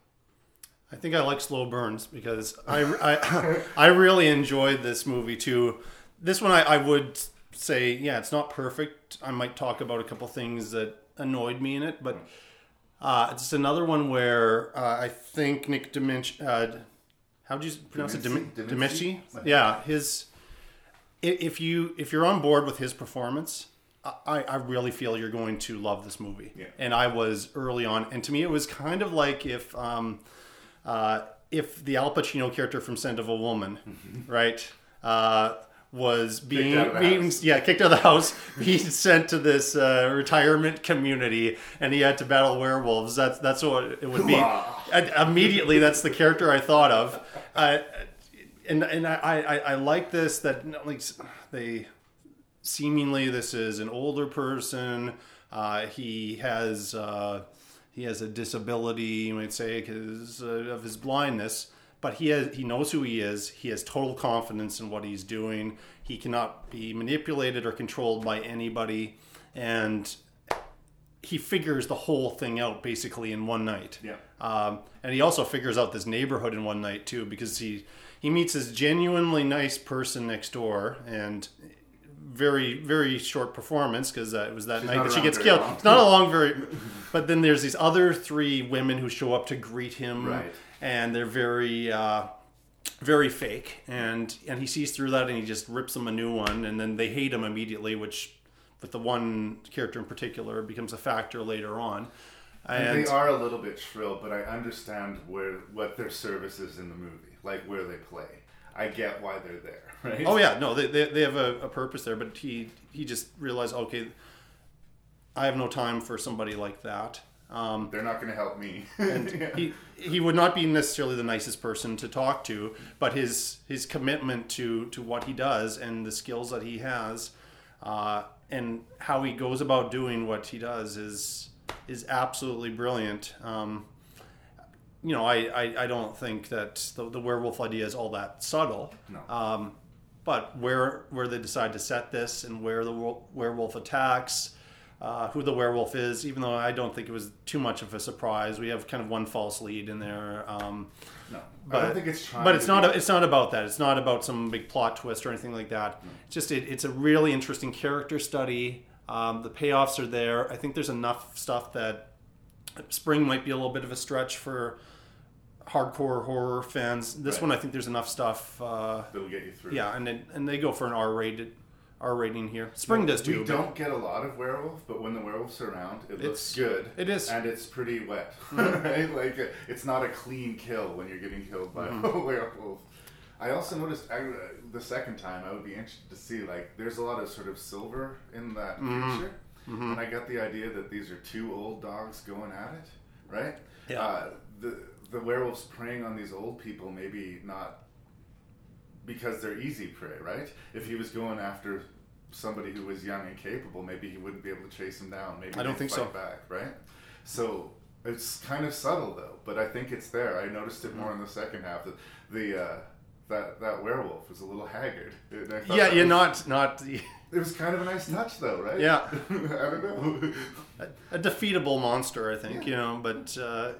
I think I like slow burns because I, I, I really enjoyed this movie too. This one I, I would say, yeah, it's not perfect. I might talk about a couple things that annoyed me in it, but uh, it's another one where uh, I think Nick Damici, uh, how do you pronounce it?
Demenci?
Demenci? Yeah, his. If you if you're on board with his performance, I, I really feel you're going to love this movie.
Yeah.
And I was early on, and to me, it was kind of like if um, uh, if the Al Pacino character from Scent of a Woman, right, uh, was being, being yeah kicked out of the house, being sent to this uh, retirement community, and he had to battle werewolves. That's that's what it would be. And immediately, that's the character I thought of. Uh, and and I, I, I like this that like they seemingly this is an older person. Uh, he has uh, he has a disability, you might say, because uh, of his blindness. But he has he knows who he is. He has total confidence in what he's doing. He cannot be manipulated or controlled by anybody, and he figures the whole thing out basically in one night.
Yeah.
Um, and he also figures out this neighborhood in one night too, because he he meets this genuinely nice person next door, and very very short performance because uh, it was that
She's
night that she gets killed.
long.
It's not a long very, but then there's these other three women who show up to greet him,
Right.
And they're very. Uh, very fake and and he sees through that and he just rips them a new one and then they hate him immediately which with the one character in particular becomes a factor later on.
And, they are a little bit shrill, but I understand where what their service is in the movie, like where they play. I get why they're there, right?
Oh yeah, no, they, they, they have a, a purpose there, but he he just realized, okay, I have no time for somebody like that. Um,
They're not going to help me.
and
Yeah.
he he would not be necessarily the nicest person to talk to, but his his commitment to to what he does and the skills that he has, uh, and how he goes about doing what he does is is absolutely brilliant. Um, you know, I, I, I don't think that the, the werewolf idea is all that subtle.
No.
Um, but where where they decide to set this and where the werewolf attacks, uh, who the werewolf is, even though I don't think it was too much of a surprise. We have kind of one false lead in there. Um,
No, I
but,
don't think it's trying
But it's not.
be-
A, it's not about that. It's not about some big plot twist or anything like that. It's just it, it's a really interesting character study. Um, the payoffs are there. I think there's enough stuff that Spring might be a little bit of a stretch for hardcore horror fans. This
Right.
one, I think there's enough stuff. Uh,
That'll get you through.
Yeah, and it, and they go for an R-rated R rating here. Spring does too.
We don't get a lot of werewolf, but when the werewolf's around, it looks good.
it is.
and it's pretty wet,
Mhm.
right? Like it's not a clean kill when you're getting killed by
Mhm.
a werewolf. I also noticed I, uh, the second time I would be interested to see like there's a lot of sort of silver in that
Mhm.
picture,
Mhm.
and I got the idea that these are two old dogs going at it, right?
Yeah.
Uh, the the werewolf's preying on these old people, maybe not because they're easy prey, right? If he was going after somebody who was young and capable, maybe he wouldn't be able to chase him down. Maybe
I don't think so.
fight back, right? So it's kind of subtle though, but I think it's there. I noticed it
Mm-hmm.
more in the second half. That the uh, that that werewolf was a little haggard.
Yeah, you're
was-
not not.
It was kind of a nice touch though, right?
Yeah.
I don't know.
a, a defeatable monster, I think, you know. But uh,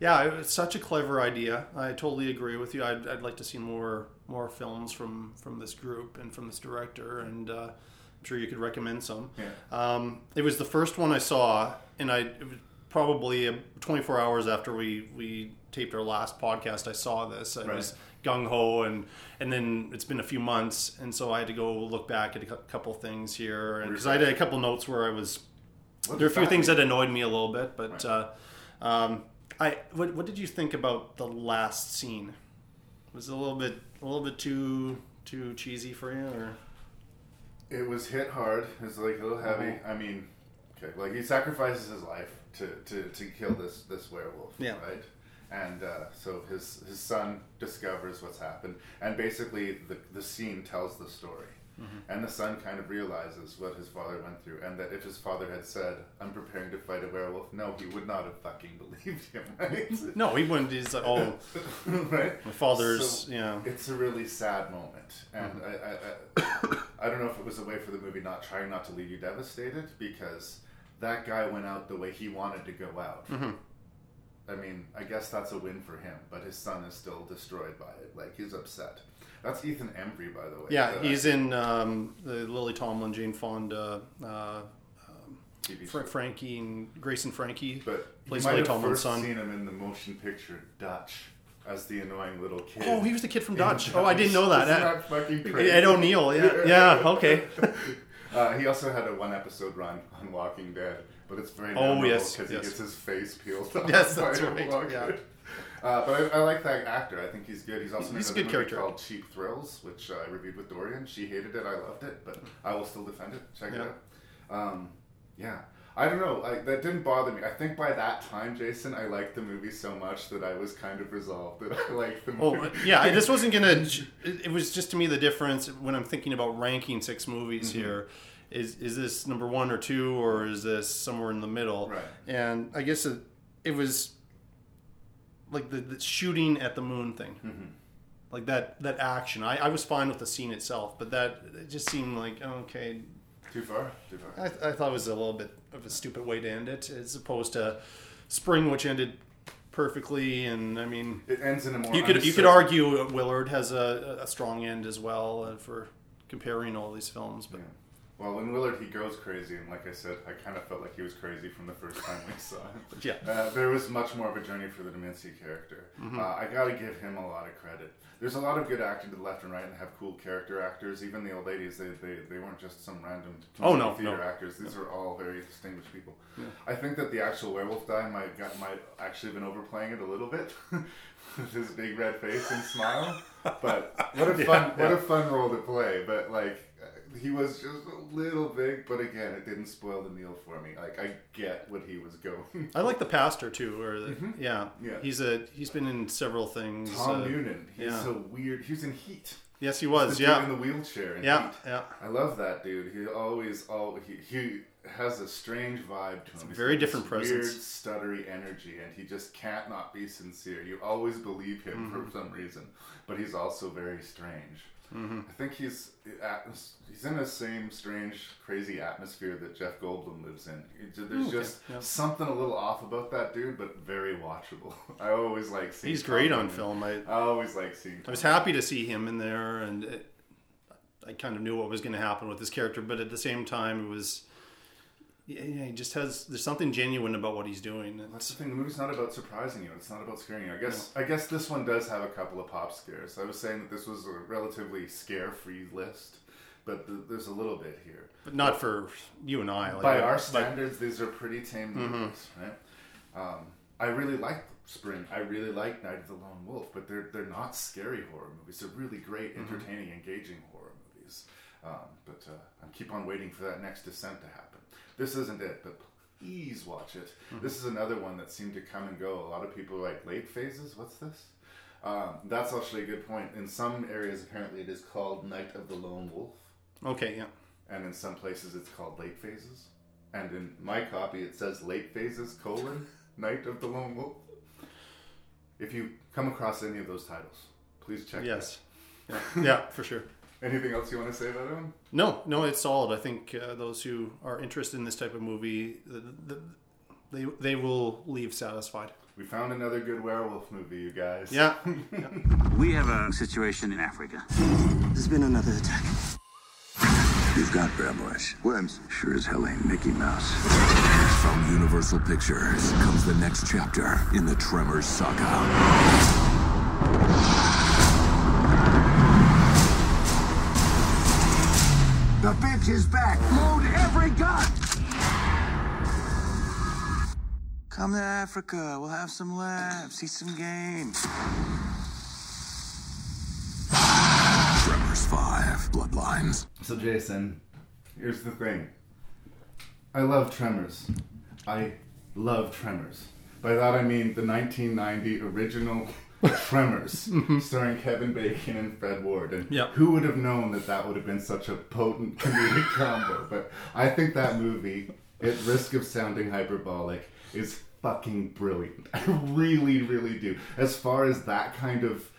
yeah, it's such a clever idea. I totally agree with you. I'd, I'd like to see more more films from from this group and from this director, and uh, I'm sure you could recommend some.
Yeah.
Um, it was the first one I saw, and I probably uh, 24 hours after we we taped our last podcast. I saw this. I
Right.
was gung ho, and and then it's been a few months, and so I had to go look back at a couple things here, because I had a couple notes where I was.
What
there are a few things that annoyed me a little bit, but uh, um, I what, what did you think about the last scene? Was it a little bit a little bit too too cheesy for you, or
It was hit hard. It was like a little heavy. I mean, okay, like he sacrifices his life to, to, to kill this this werewolf,
Yeah.
right? And uh, so his his son discovers what's happened, and basically the the scene tells the story.
Mhm.
And the son kind of realizes what his father went through, and that if his father had said, "I'm preparing to fight a werewolf," no, he would not have fucking believed him, right?
no, he wouldn't. He's like, oh,
right.
My father's
So,
yeah.
It's a really sad moment, and
Mhm.
I, I, I, I don't know if it was a way for the movie not trying not to leave you devastated because that guy went out the way he wanted to go out.
Mhm.
I mean, I guess that's a win for him, but his son is still destroyed by it. Like he's upset. That's Ethan Embry, by the way.
Yeah, he's
I-
in um, the Lily Tomlin, Jane Fonda, uh, um, Fra- Frankie and Grace and Frankie.
But
plays
you might
Lily
have
Tomlin's
first
son.
seen him in the motion picture Dutch as the annoying little kid.
Oh, he was the kid from
in
Dutch. Oh, I didn't know that.
Isn't that fucking crazy?
Ed O'Neill. Yeah, yeah. Okay.
Uh, he also had a one episode run on Walking Dead, but it's very
Oh,
memorable
yes,
because
yes.
he gets his face peeled off.
Yes, that's right, yeah.
Uh, but I, I like that actor. I think he's good. He's also
He's a good
movie
character.
called Cheap Thrills, which uh, I reviewed with Dorian. She hated it. I loved it, but I will still defend it. Check
Yeah.
it out. Um, yeah. I don't know. I, that didn't bother me. I think by that time, Jason, I liked the movie so much that I was kind of resolved that I liked the movie.
Oh yeah, this wasn't gonna. It it was just to me the difference when I'm thinking about ranking six movies
Mhm.
here. Is is this number one or two, or is this somewhere in the middle?
Right.
And I guess it, it was like the, the shooting at the moon thing,
Mhm.
like that that action. I, I was fine with the scene itself, but that it just seemed like okay.
Too far. Too far.
I, I thought it was a little bit of a stupid way to end it, as opposed to Spring, which ended perfectly. And I mean,
It ends in a more
you could you could argue Willard has a, a strong end as well uh, for comparing all these films, but
Well, in Willard, he goes crazy, and like I said, I kind of felt like he was crazy from the first time we saw him.
Yeah.
Uh, there was much more of a journey for the Damici character.
Mhm.
Uh, I gotta give him a lot of credit. There's a lot of good acting to the left and right, and have cool character actors. Even the old ladies, they, they, they weren't just some random
Oh, no,
theater
no.
actors. These are all very distinguished people.
Yeah.
I think that the actual werewolf guy might got, might actually been overplaying it a little bit with his big red face and smile. But what a
Yeah,
fun what
yeah.
a fun role to play. But like he was just a little big, but again, it didn't spoil the meal for me. Like I get what he was going.
I like the pastor too. Or the,
Mhm.
yeah,
Yeah.
He's a he's been in several things.
Tom
uh,
Noonan. He's
yeah.
so weird. He was in Heat.
Yes, he was, yeah.
in the wheelchair. In
Yeah,
Heat.
yeah.
I love that dude. He always, all he, he has a strange vibe to him. He's
very different
this
presence.
Weird, stuttery energy, and he just can't not be sincere. You always believe him
Mhm.
for some reason, but he's also very strange.
Mhm.
I think he's he's in the same strange, crazy atmosphere that Jeff Goldblum lives in. There's
Okay,
just
yeah.
something a little off about that dude, but very watchable. I always like seeing.
He's great on film. I,
I always like seeing.
I was happy to see him in there, and it, I kind of knew what was going to happen with this character, but at the same time, it was. Yeah, yeah, he just has. There's something genuine about what he's doing.
That's the thing. The movie's not about surprising you. It's not about scaring you. I guess. I guess this one does have a couple of pop scares. I was saying that this was a relatively scare-free list, but th- there's a little bit here.
But not for you and I. Like,
By
but-
our
but-
standards, these are pretty tame
Mhm.
movies, right? Um, I really like Spring. I really like Night of the Lone Wolf, but they're they're not scary horror movies. They're really great,
Mhm.
entertaining, engaging horror movies. Um, but uh, I keep on waiting for that next descent to happen. This isn't it, but please watch it.
Mhm.
This is another one that seemed to come and go. A lot of people are like late phases. What's this? Um, that's actually a good point. In some areas, apparently, it is called Night of the Lone Wolf.
Okay, yeah.
And in some places, it's called late phases. And in my copy, it says late phases colon Night of the Lone Wolf. If you come across any of those titles, please check.
Yes.
that.
Yeah, yeah, for sure.
Anything else you want to say about him?
No, no, it's solid. I think uh, those who are interested in this type of movie, the, the, they they will leave satisfied.
We found another good werewolf movie, you guys.
Yeah.
We have a situation in Africa. There's been another attack.
You've got bad boys. Worms. Sure as hell ain't Mickey Mouse. From Universal Pictures comes the next chapter in the Tremors saga.
The bitch is back. Load every gun. Come to Africa. We'll have some laughs, see some games.
Tremors 5 Bloodlines.
So, Jason, here's the thing. I love Tremors. I love Tremors. By that I mean the 1990 original Tremors, starring Kevin Bacon and Fred Ward. And
Yep.
who would have known that that would have been such a potent comedic combo? But I think that movie, at risk of sounding hyperbolic, is fucking brilliant. I really, really do. As far as that kind of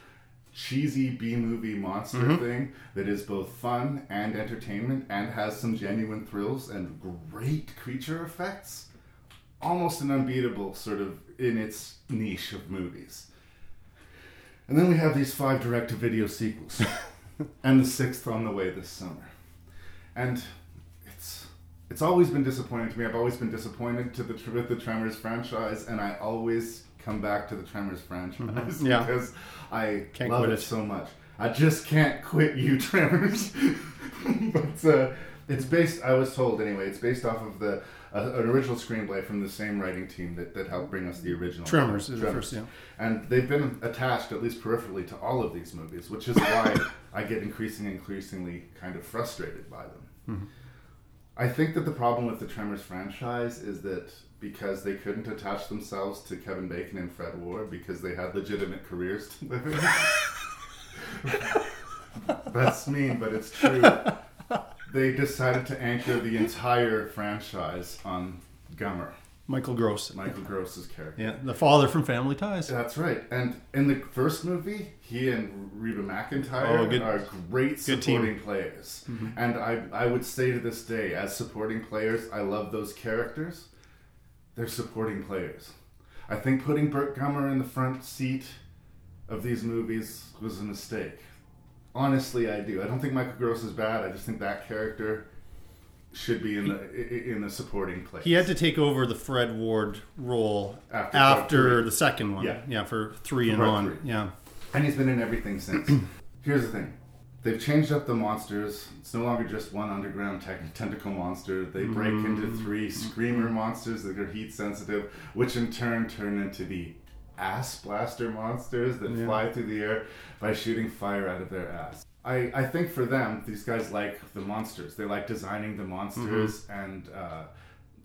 cheesy B movie monster
Mhm.
thing that is both fun and entertainment and has some genuine thrills and great creature effects. Almost an unbeatable sort of in its niche of movies. And then we have these five direct to video sequels, and the sixth on the way this summer. And it's it's always been disappointing to me. I've always been disappointed to the with the Tremors franchise, and I always come back to the Tremors franchise
Mhm. Yeah.
because I
Can't
love
quit
it,
it.
so much. I just can't quit you, Tremors. but uh, it's based. I was told anyway. It's based off of the uh, an original screenplay from the same writing team that, that helped bring us the original
Tremors is the first, yeah.
And they've been attached, at least peripherally, to all of these movies, which is why I get increasingly, increasingly kind of frustrated by them.
Mhm.
I think that the problem with the Tremors franchise is that because they couldn't attach themselves to Kevin Bacon and Fred Ward because they had legitimate careers to live in. That's mean, but it's true. They decided to anchor the entire franchise on Gummer.
Michael Gross.
Michael Gross's character.
Yeah, the father from Family Ties.
That's right. And in the first movie, he and Reba McEntire
Oh, good-
are great supporting players.
Mhm.
And I, I would say to this day, as supporting players, I love those characters. They're supporting players. I think putting Burt Gummer in the front seat of these movies was a mistake. Honestly, I do. I don't think Michael Gross is bad. I just think that character should be in the in the supporting place.
He had to take over the Fred Ward role
After
after, the second one.
Yeah.
yeah, for three
For
and on.
three.
Yeah,
and he's been in everything since. Here's the thing. They've changed up the monsters. It's no longer just one underground tec- tentacle monster. They break into mm. three screamer monsters that are heat sensitive, which in turn turn into the ass blaster monsters that
Yeah.
fly through the air by shooting fire out of their ass. I, I think for them, these guys like the monsters. They like designing the monsters, and uh,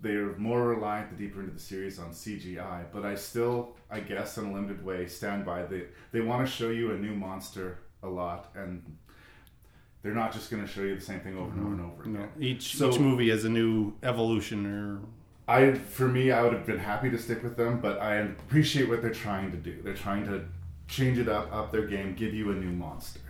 they're more reliant the deeper into the series on CGI. But I still, I guess, in a limited way, stand by the. They want to show you a new monster a lot, and they're not just going to show you the same thing over and over and over
no, each
So-
each movie has a new evolution or
I, for me, I would have been happy to stick with them, but I appreciate what they're trying to do. They're trying to change it up, up their game, give you a new monster.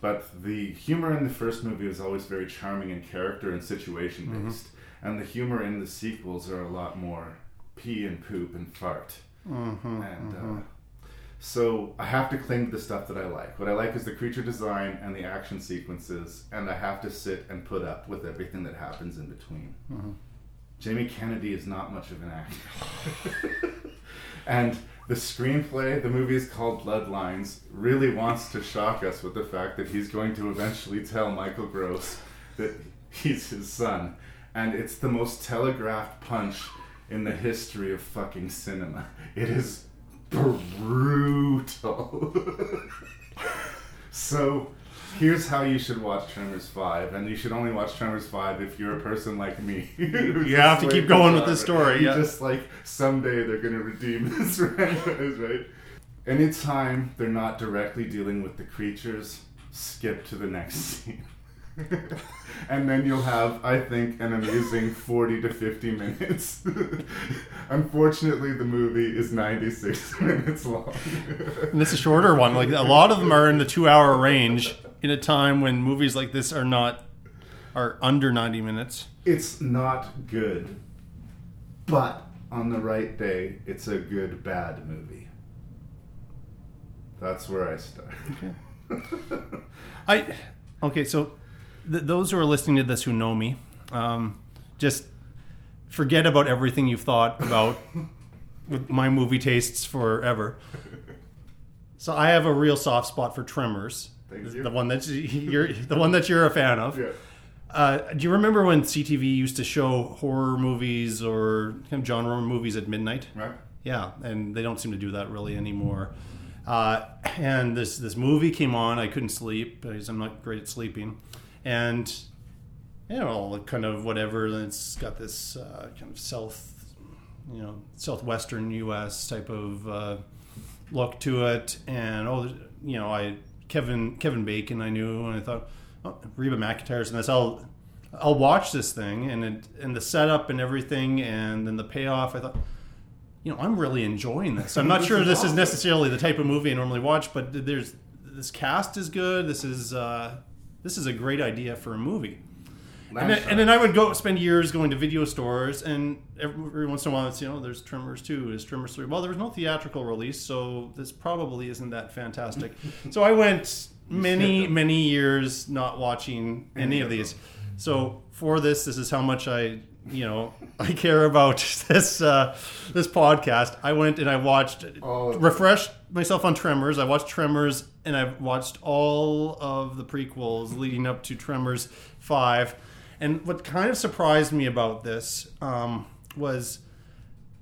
But the humor in the first movie was always very charming in character and situation based, and the humor in the sequels are a lot more pee and poop and fart.
Mhm,
and
mhm.
Uh, so I have to cling to the stuff that I like. What I like is the creature design and the action sequences, and I have to sit and put up with everything that happens in between. Jamie Kennedy is not much of an actor. and the screenplay, the movie is called Bloodlines, really wants to shock us with the fact that he's going to eventually tell Michael Gross that he's his son. And it's the most telegraphed punch in the history of fucking cinema. It is brutal. so here's how you should watch Tremors 5, and you should only watch Tremors 5 if you're a person like me.
You have to keep going with the story,
You
yeah.
just like someday they're gonna redeem this franchise, right? Anytime they're not directly dealing with the creatures, skip to the next scene. and then you'll have, I think, an amusing 40 to 50 minutes. Unfortunately, the movie is 96 minutes long.
And this is a shorter one. Like a lot of them are in the two-hour range in a time when movies like this are not are under ninety minutes.
It's not good, but on the right day, it's a good bad movie. That's where I start.
I okay. So th- those who are listening to this who know me, um, just forget about everything you've thought about with my movie tastes forever. So I have a real soft spot for Tremors.
Thank you.
The one that you're the one that you're a fan of.
Yeah.
Uh, do you remember when CTV used to show horror movies or kind of genre movies at midnight?
Right.
Yeah, and they don't seem to do that really anymore. Uh, and this this movie came on. I couldn't sleep because I'm not great at sleeping, and you know, kind of whatever. and It's got this uh, kind of south, you know, southwestern U.S. type of uh, look to it, and oh, you know, I Kevin Kevin Bacon I knew, and I thought oh, Reba McEntire's in this. I'll I'll watch this thing, and it, and the setup and everything, and then the payoff. I thought, you know, I'm really enjoying this. I'm not
This
sure
is
this is necessarily the type of movie I normally watch, but there's this cast is good. This is uh, this is a great idea for a movie. And then, and then I would go spend years going to video stores, and every once in a while, it's you know, there's Tremors two, there's Tremors three. Well, there was no theatrical release, so this probably isn't that fantastic. so I went many many years not watching any of these. So for this, this is how much I you know I care about this uh, this podcast. I went and I watched refreshed myself on Tremors. I watched Tremors and I've watched all of the prequels leading up to Tremors five. And what kind of surprised me about this um, was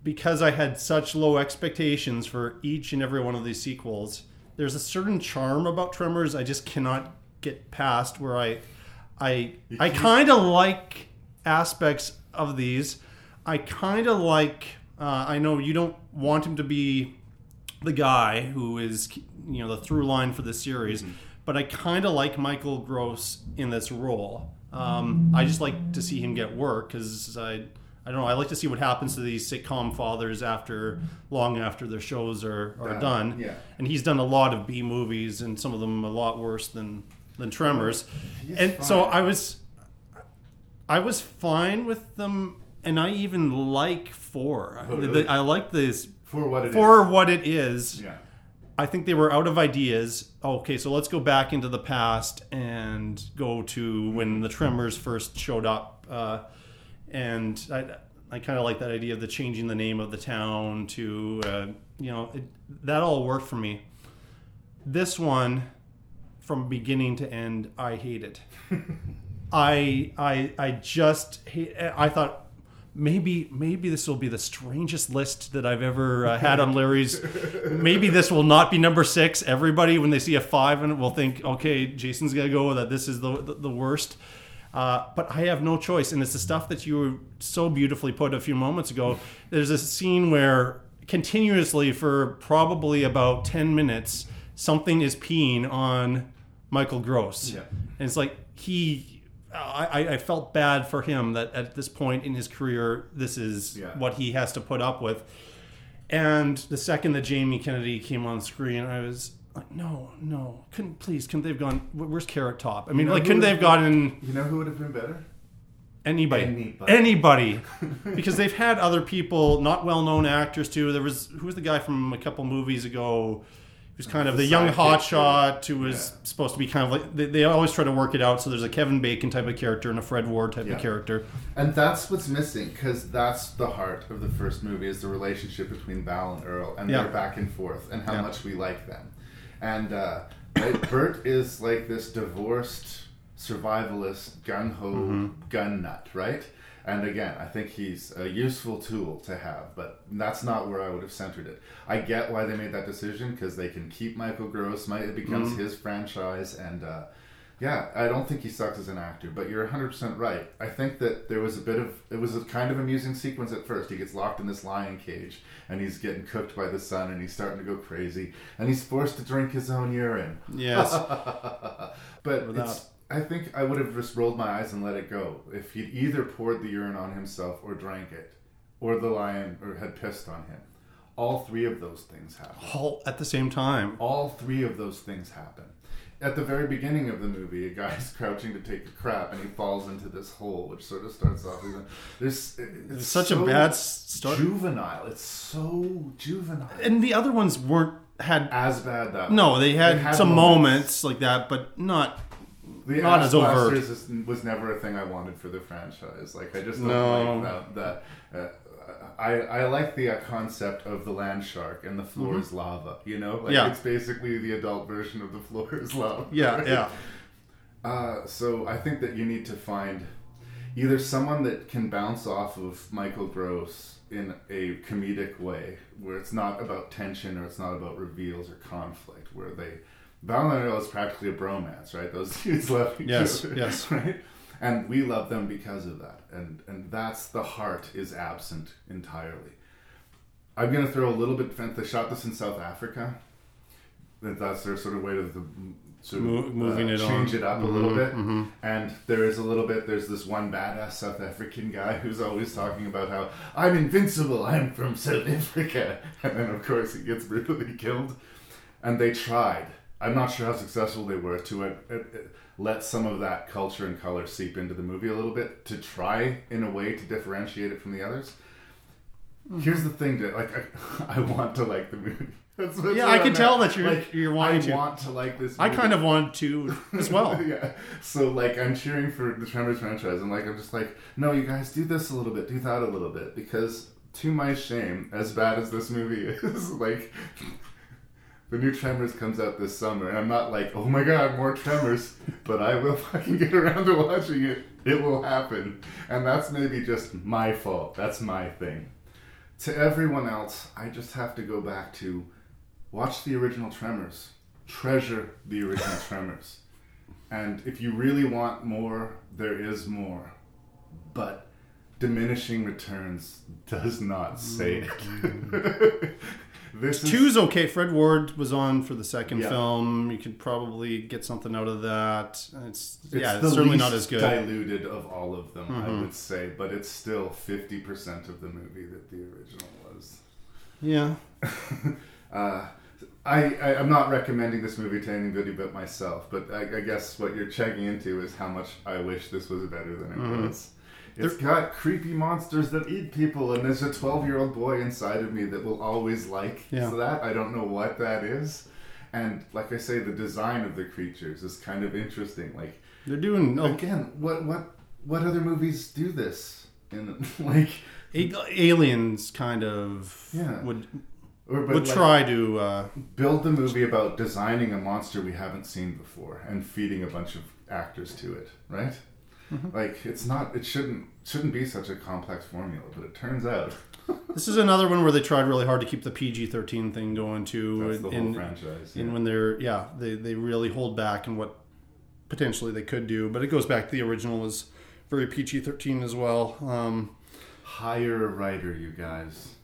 because I had such low expectations for each and every one of these sequels. There's a certain charm about Tremors I just cannot get past. Where I, I, I kind of like aspects of these. I kind of like. Uh, I know you don't want him to be the guy who is, you know, the through line for the series, but I kind of like Michael Gross in this role. Um, I just like to see him get work because I. I don't know. I like to see what happens to these sitcom fathers after long after their shows are, are
Done,
done.
yeah.
And he's done a lot of B movies, and some of them a lot worse than than Tremors. and so. I was I was fine with them, and I even like four.
Oh, really?
I like this
For what it
for
is.
what it is.
Yeah.
I think they were out of ideas. Okay, so let's go back into the past and go to when the Tremors first showed up. Uh, and I, I kind of like that idea of the changing the name of the town to, uh, you know, it, that all worked for me. This one, from beginning to end, I hate it. I I I just hate. I thought maybe maybe this will be the strangest list that I've ever uh, had on Larry's. maybe this will not be number six. Everybody, when they see a five, and will think, okay, Jason's gonna go with that this is the the, the worst. Uh, but I have no choice, and it's the stuff that you so beautifully put a few moments ago. There's a scene where continuously for probably about ten minutes, something is peeing on Michael Gross,
Yeah.
and it's like he. I, I felt bad for him that at this point in his career, this is
Yeah.
what he has to put up with. And the second that Jamie Kennedy came on screen, I was like, no, no, couldn't please, couldn't they've gone? Where's Carrot Top? I mean,
You know
like, couldn't they've gotten
You know who would have been better?
anybody?
Anybody.
Anybody, because they've had other people, not well-known actors too. There was who was the guy from a couple movies ago? He was kind of
The
the young
sidekick,
hotshot who was supposed to be kind of like they, they always try to work it out. So there's a Kevin Bacon type of character and a Fred Ward type
Yeah.
of character.
And that's what's missing because that's the heart of the first movie is the relationship between Val and Earl and
Yeah.
their back and forth and how
Yeah.
much we like them. And uh, right, Burt is like this divorced survivalist gun ho
Mhm.
gun nut, right? And again, I think he's a useful tool to have, but that's not where I would have centered it. I get why they made that decision because they can keep Michael Gross. It becomes
Mhm.
his franchise, and uh, yeah, I don't think he sucks as an actor. But you're 100 percent right. I think that there was a bit of it was a kind of amusing sequence at first. He gets locked in this lion cage, and he's getting cooked by the sun, and he's starting to go crazy, and he's forced to drink his own urine.
Yes.
but
Without-
it's, I think I would have just rolled my eyes and let it go if he'd either poured the urine on himself or drank it, or the lion or had pissed on him. All three of those things happen.
All at the same time.
All three of those things happen. At the very beginning of the movie, a guy's crouching to take a crap, and he falls into this hole, which sort of starts off. With, there's it's
It's such a bad start.
Juvenile. It's so juvenile.
And the other ones weren't had
as bad that.
No,
way.
they had, some moments. like that, but not
The
not as overt.
Is, was never a thing I wanted for the franchise. Like I just don't
No.
like that. that uh, I I like the uh, concept of the land shark and the floor
Mhm.
is lava. You know, like
Yeah.
it's basically the adult version of the floor is lava.
Yeah,
right?
yeah.
Uh, so I think that you need to find either someone that can bounce off of Michael Gross in a comedic way, where it's not about tension or it's not about reveals or conflict, where they Val and Earl is practically a bromance, right? Those dudes love each
Yes,
other,
yes.
right? And we love them because of that, and and that's the heart is absent entirely. I'm gonna throw a little bit. They shot this in South Africa. That that's their sort of way of the sort of
Mo- moving
uh,
it on.
change it up a
Mhm,
little bit.
mhm.
And there is a little bit. There's this one badass South African guy who's always talking about how I'm invincible. I'm from South Africa, and then of course he gets brutally killed. And they tried. I'm not sure how successful they were to uh, uh, uh, let some of that culture and color seep into the movie a little bit to try in a way to differentiate it from the others. Here's the thing: to like, I, I want to like the movie. That's, that's
Yeah, I can
I'm
tell
at.
that you're-
Like,
you're wanting
I
to.
want to like this. Movie.
I kind of want to as well.
yeah. So like, I'm cheering for the Tremors franchise, and like, I'm just like, no, you guys do this a little bit, do that a little bit, because to my shame, as bad as this movie is, like. The new Tremors comes out this summer, and I'm not like, oh my god, more Tremors, but I will fucking get around to watching it. It will happen. And that's maybe just my fault. That's my thing. To everyone else, I just have to go back to watch the original Tremors, treasure the original Tremors. And if you really want more, there is more. But diminishing returns does not say it. this is
Two's okay. Fred Ward was on for the second
Yeah.
film. You could probably get something out of that. It's, yeah, it's certainly not as good.
diluted of all of them, I
Mhm.
would say, but it's still fifty percent of the movie that the original was.
Yeah.
uh, I, I I'm not recommending this movie to anybody but myself, but I, I guess what you're checking into is how much I wish this was better than it
Mhm.
was. It's got creepy monsters that eat people, and there's a 12 year old boy inside of me that will always like
Yeah.
that. I don't know what that is. And like I say, the design of the creatures is kind of interesting. Like
They're doing oh,
again, what what what other movies do this? In like
A- aliens kind of
Yeah.
would
Or,
would
like-
try to uh,
build the movie about designing a monster we haven't seen before and feeding a bunch of actors to it, right?
Mhm.
Like it's not, it shouldn't shouldn't be such a complex formula, but it turns out
This is another one where they tried really hard to keep the PG thirteen thing going too.
That's the whole
in,
franchise,
And
yeah.
when they're yeah, they they really hold back in what potentially they could do. But it goes back to the original was very PG thirteen as well. Um,
hire a writer, you guys.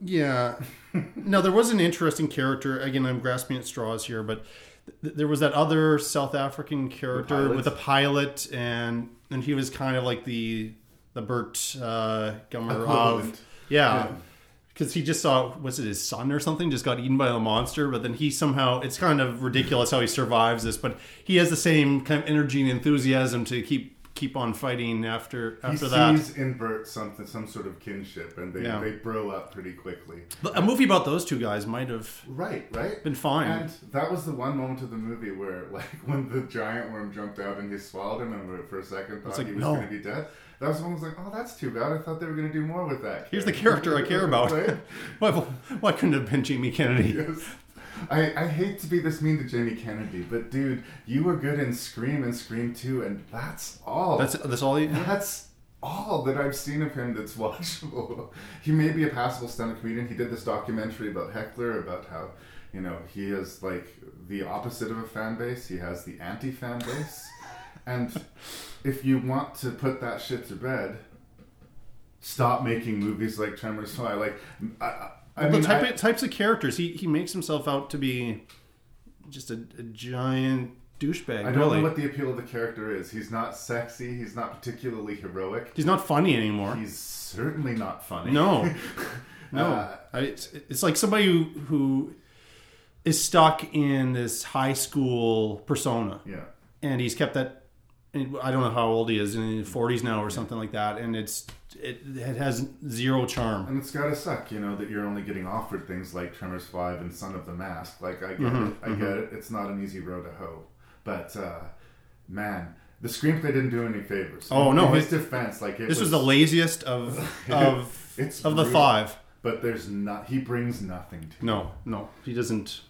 Yeah. now there was an interesting character. Again, I'm grasping at straws here, but th- there was that other South African character
pilot?
with a pilot, and and he was kind of like the the Burt uh, Gummer of yeah.
Yeah.
Because he just saw, was it his son or something, just got eaten by the monster, but then he somehow, it's kind of ridiculous how he survives this, but he has the same kind of energy and enthusiasm to keep keep on fighting after after
he
that.
sees in Burt something, some sort of kinship, and they,
Yeah.
they bro up pretty quickly.
But a movie about those two guys might have
Right, right.
been fine.
And that was the one moment of the movie where, like, when the giant worm jumped out and he swallowed him, and for a second thought
like,
he was
no.
going to be dead. That was when I was like, oh, that's too bad. I thought they were going to do more with that.
Here's the character I care about.
Right?
why, why couldn't it have been Jamie Kennedy?
Yes. I, I hate to be this mean to Jamie Kennedy, but dude, you were good in Scream and Scream 2, and that's all.
That's that's all. He,
That's all that I've seen of him that's watchable. he may be a passable stand-up comedian. He did this documentary about Heckler, about how, you know, he is like the opposite of a fan base. He has the anti-fan base. and if you want to put that shit to bed, stop making movies like Tremors. So I like, I, I,
Well,
mean,
the type
I-
of, types of characters he he makes himself out to be just a, a giant douchebag.
I don't
really.
know what the appeal of the character is. He's not sexy. He's not particularly heroic.
He's not funny anymore.
He's certainly not funny.
No, no.
Uh,
I, it's, it's like somebody who, who is stuck in this high school persona.
Yeah.
and he's kept that. I don't know how old he is, in his forties now or something like that, and it's it, it has zero charm.
And it's gotta suck, you know, that you're only getting offered things like Tremors Five and Son of the Mask. Like I get
Mhm,
it, I
mhm.
get it. It's not an easy road to hoe, but uh, man, the screenplay didn't do any favors.
Oh no!
In his
it-
defense, like it
this was, the laziest of of
It's
of the five.
But there's not. He brings nothing to.
No, no, he doesn't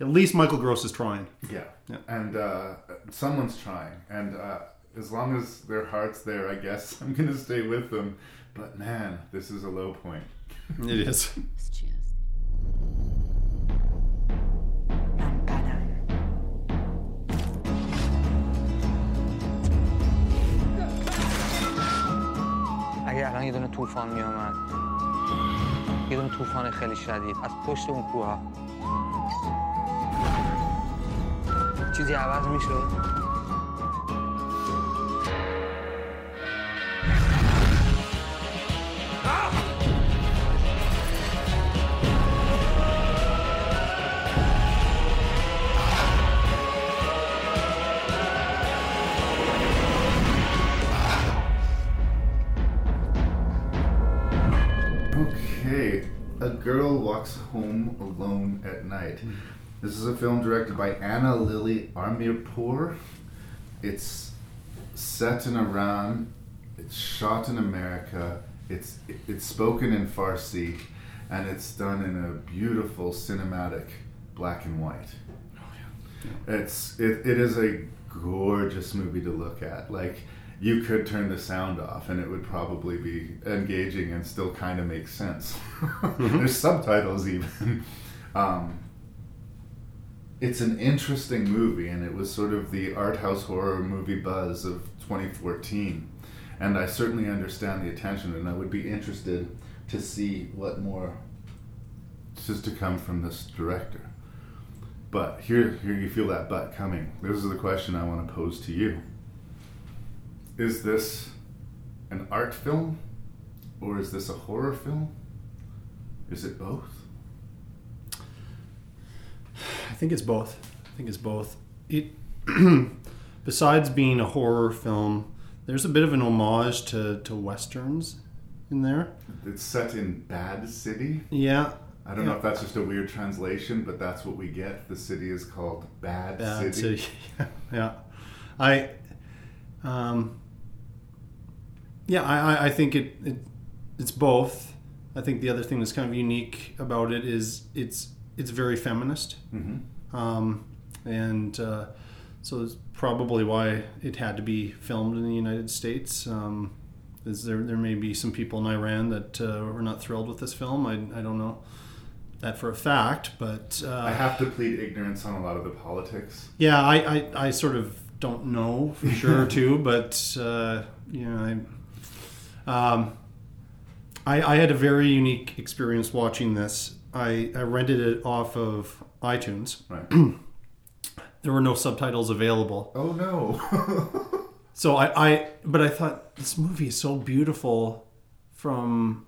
At least Michael Gross is trying.
Yeah.
Yeah.
And uh, someone's trying. And uh, as long as their heart's there, I guess I'm going to stay with them. But man, this is a low point.
It is.
اگه الان یه دونه طوفان میامد یه دونه طوفان خیلی شدید از پشت اون کوه ها چیزی عوض میشد
Okay, a girl walks home alone at night. This is a film directed by Ana Lily Amirpour. It's set in Iran. It's shot in America. It's it's spoken in Farsi, and it's done in a beautiful cinematic black and white. It's it, it is a gorgeous movie to look at. Like you could turn the sound off and it would probably be engaging and still kind of make sense. There's subtitles even. Um, it's an interesting movie and it was sort of the art house horror movie buzz of 2014 and I certainly understand the attention and I would be interested to see what more is to come from this director. But here, here you feel that but coming. This is the question I want to pose to you. Is this an art film or is this a horror film? Is it both?
I think it's both. I think it's both. It, besides being a horror film, there's a bit of an homage to, to westerns in there.
It's set in Bad City.
Yeah.
I don't know if that's just a weird translation, but that's what we get. The city is called Bad,
Bad
City.
City. yeah, I, um, yeah, I, I- I think it, it it's both. I think the other thing that's kind of unique about it is it's it's very feminist,
Mhm.
um, and uh, so it's probably why it had to be filmed in the United States. Um, is there there may be some people in Iran that uh, were not thrilled with this film. I, I don't know that for a fact, but uh,
I have to plead ignorance on a lot of the politics.
yeah, I, I, I sort of don't know for sure too, but uh, you know, I, um, I I had a very unique experience watching this. I, I rented it off of iTunes.
Right.
there were no subtitles available.
Oh no.
so I, I but I thought this movie is so beautiful from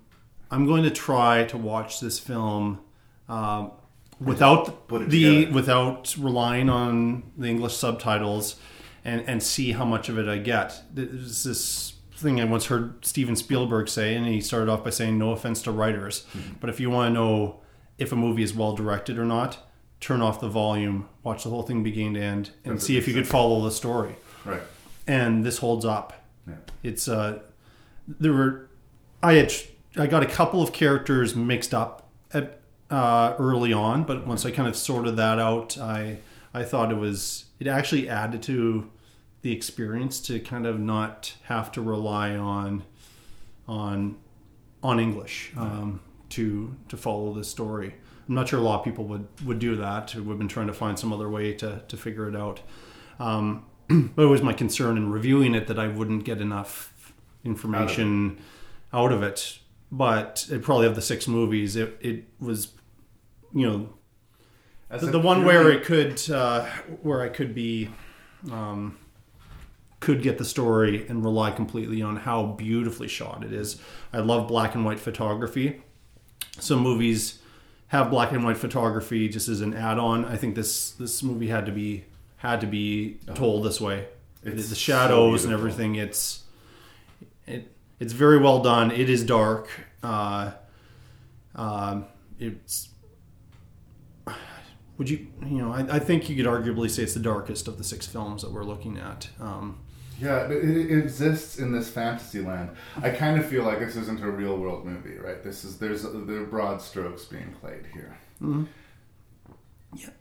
I'm going to try to watch this film um, without
Put it
the
together.
without relying on the English subtitles and and see how much of it I get. There's this thing I once heard Steven Spielberg say, and he started off by saying, "No offense to writers,
Mm-hmm.
but if you want to know if a movie is well directed or not, turn off the volume, watch the whole thing beginning to end, and
That's
see if you could follow the story."
Right.
And this holds up.
Yeah.
It's uh, there were I had I got a couple of characters mixed up at uh, early on, but once I kind of sorted that out, I I thought it was it actually added to the experience to kind of not have to rely on on on English um, to to follow the story. I'm not sure a lot of people would would do that. Have been trying to find some other way to to figure it out. Um, but it was my concern in reviewing it that I wouldn't get enough information out of it. But it probably of the six movies, it it was, you know,
As
the, the one where it could uh, where I could be. Um, could get the story and rely completely on how beautifully shot it is. I love black and white photography. Some movies have black and white photography just as an add-on. I think this this movie had to be had to be told this way.
It's
the
so
shadows and everything. It's it it's very well done. It is dark. Uh, um, it's would you you know I, I think you could arguably say it's the darkest of the six films that we're looking at. Um,
Yeah, it, it exists in this fantasy land. I kind of feel like this isn't a real world movie, right? This is there's there are broad strokes being played here.
Mhm.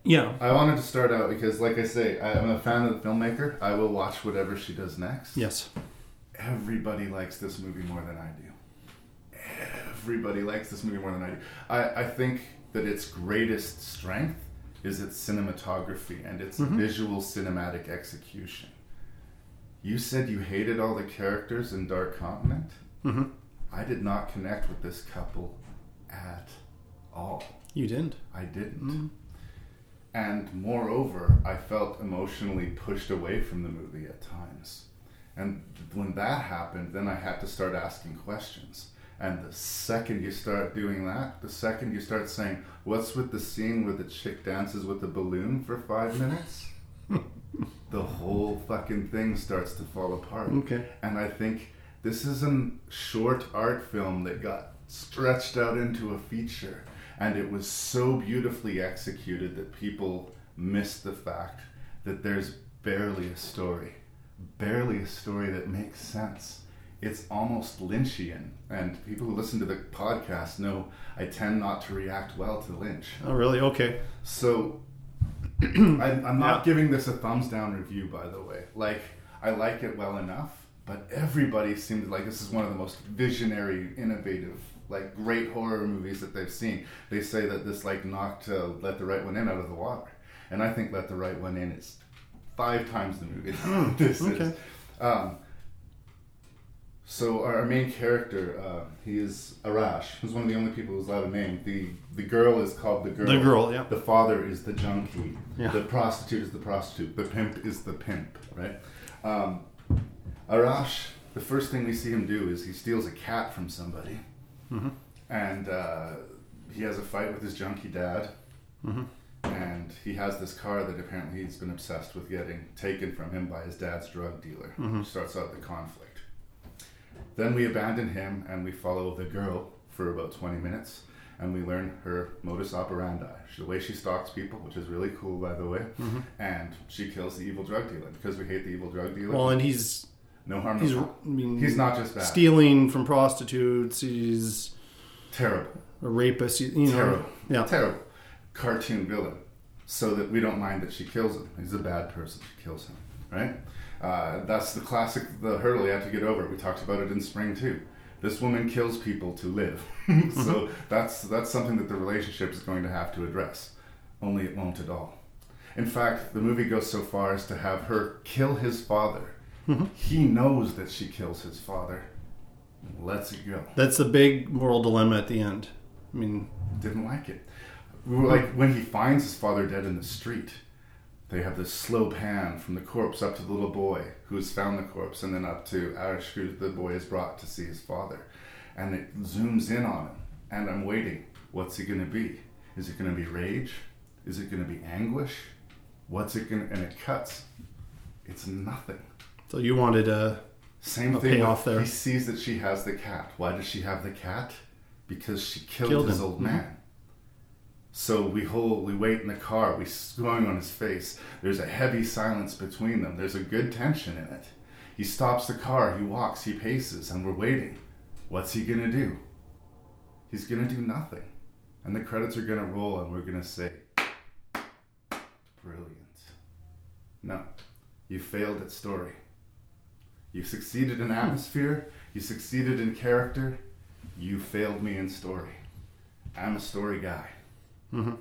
Yeah.
I wanted to start out because, like I say, I- I'm a fan of the filmmaker. I will watch whatever she does next.
Yes.
Everybody likes this movie more than I do. Everybody likes this movie more than I do. I, I think that its greatest strength is its cinematography and its
Mhm.
visual cinematic execution. You said you hated all the characters in Dark Continent.
Mhm.
I did not connect with this couple at all.
You didn't.
I didn't.
Mhm.
And moreover, I felt emotionally pushed away from the movie at times. And when that happened, then I had to start asking questions. And the second you start doing that, the second you start saying, What's with the scene where the chick dances with the balloon for five minutes? the whole fucking thing starts to fall apart.
Okay.
And I think this is a short art film that got stretched out into a feature. And it was so beautifully executed that people missed the fact that there's barely a story. Barely a story that makes sense. It's almost Lynchian. And people who listen to the podcast know I tend not to react well to Lynch.
Oh, really? Okay.
So I'm, I'm not
Yeah.
giving this a thumbs down review, by the way. Like, I like it well enough, but everybody seemed like this is one of the most visionary, innovative, like great horror movies that they've seen. They say that this like knocked uh, Let the Right One In out of the water, and I think Let the Right One In is five times the movie
Hmm,
this is. Um, so our, our main character, uh, he is Arash, who's one of the only people who's allowed a name. The the girl is called the girl.
The girl, yeah.
The father is the junkie.
Yeah.
The prostitute is the prostitute. The pimp is the pimp. Right. Um, Arash. The first thing we see him do is he steals a cat from somebody,
mm-hmm.
and uh, he has a fight with his junkie dad.
Mm-hmm
and he has this car that apparently he's been obsessed with getting taken from him by his dad's drug dealer. Mm-hmm. Starts out the conflict. Then we abandon him and we follow the girl for about 20 minutes and we learn her modus operandi, the way she stalks people, which is really cool, by the way.
Mhm.
And she kills the evil drug dealer because we hate the evil drug dealer.
Well, and he's
no harm, no
He's,
foul.
I mean,
He's not just bad.
stealing from prostitutes. He's
terrible,
a rapist. You know,
terrible,
yeah,
terrible cartoon villain. So that we don't mind that she kills him. He's a bad person. She kills him, right? Uh, that's the classic, the hurdle you have to get over. We talked about it in spring too. This woman kills people to live, so that's that's something that the relationship is going to have to address. Only it won't at all. In fact, the movie goes so far as to have her kill his father.
Mhm.
He knows that she kills his father. Lets it go.
That's the big moral dilemma at the end. I mean,
didn't like it. We were like when he finds his father dead in the street. They have this slow pan from the corpse up to the little boy who's found the corpse, and then up to Ash, who the boy is brought to see his father, and it zooms in on him. And I'm waiting. What's it going to be? Is it going to be rage? Is it going to be anguish? What's it going? to... And it cuts. It's nothing.
so you wanted a
Same
a
thing.
payoff there.
He sees that she has the cat. Why does she have the cat? Because she killed,
Killed
his
him.
old
Mhm.
man. So we hold, we wait in the car. We going on his face. There's a heavy silence between them. There's a good tension in it. He stops the car. He walks. He paces, and we're waiting. What's he gonna do? He's gonna do nothing, and the credits are gonna roll, and we're gonna say, "Brilliant." No, you failed at story. You succeeded in atmosphere. You succeeded in character. You failed me in story. I'm a story guy.
Mhm.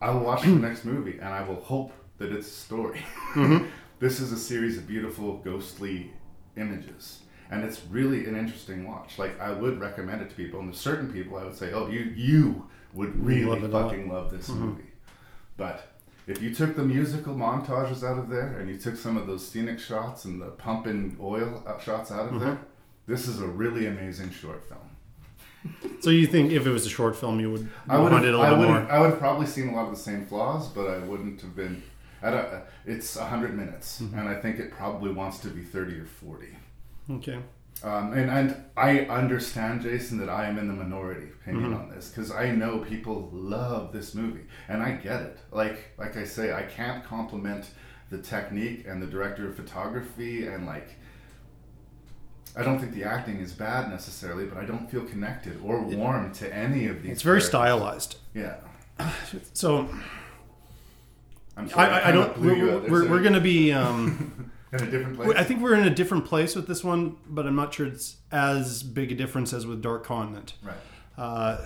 I will watch the next movie and I will hope that it's a story.
Mhm.
this is a series of beautiful, ghostly images. And it's really an interesting watch. Like I would recommend it to people, and there's certain people I would say, "Oh, you you would really
Love
fucking love this
Mhm.
movie." But if you took the musical montages out of there and you took some of those scenic shots and the pumping oil shots out of
Mhm.
there, this is a really amazing short film.
So you think if it was a short film, you would
I would
want it a
I
little
would
more?
I would have probably seen a lot of the same flaws, but I wouldn't have been. At a, it's hundred minutes,
Mhm.
and I think it probably wants to be thirty or forty.
Okay.
Um, and and I understand, Jason, that I am in the minority opinion
Mhm.
on this because I know people love this movie, and I get it. Like like I say, I can't compliment the technique and the director of photography and like. I don't think the acting is bad necessarily, but I don't feel connected or warm to any of these.
It's very
characters.
stylized.
Yeah.
So
I'm
I,
sorry,
I, I
kinda
don't.
you
We're, we're, we're going to be um,
In a different place?
I think we're in a different place with this one, but I'm not sure it's as big a difference as with Dark Continent.
Right.
Uh,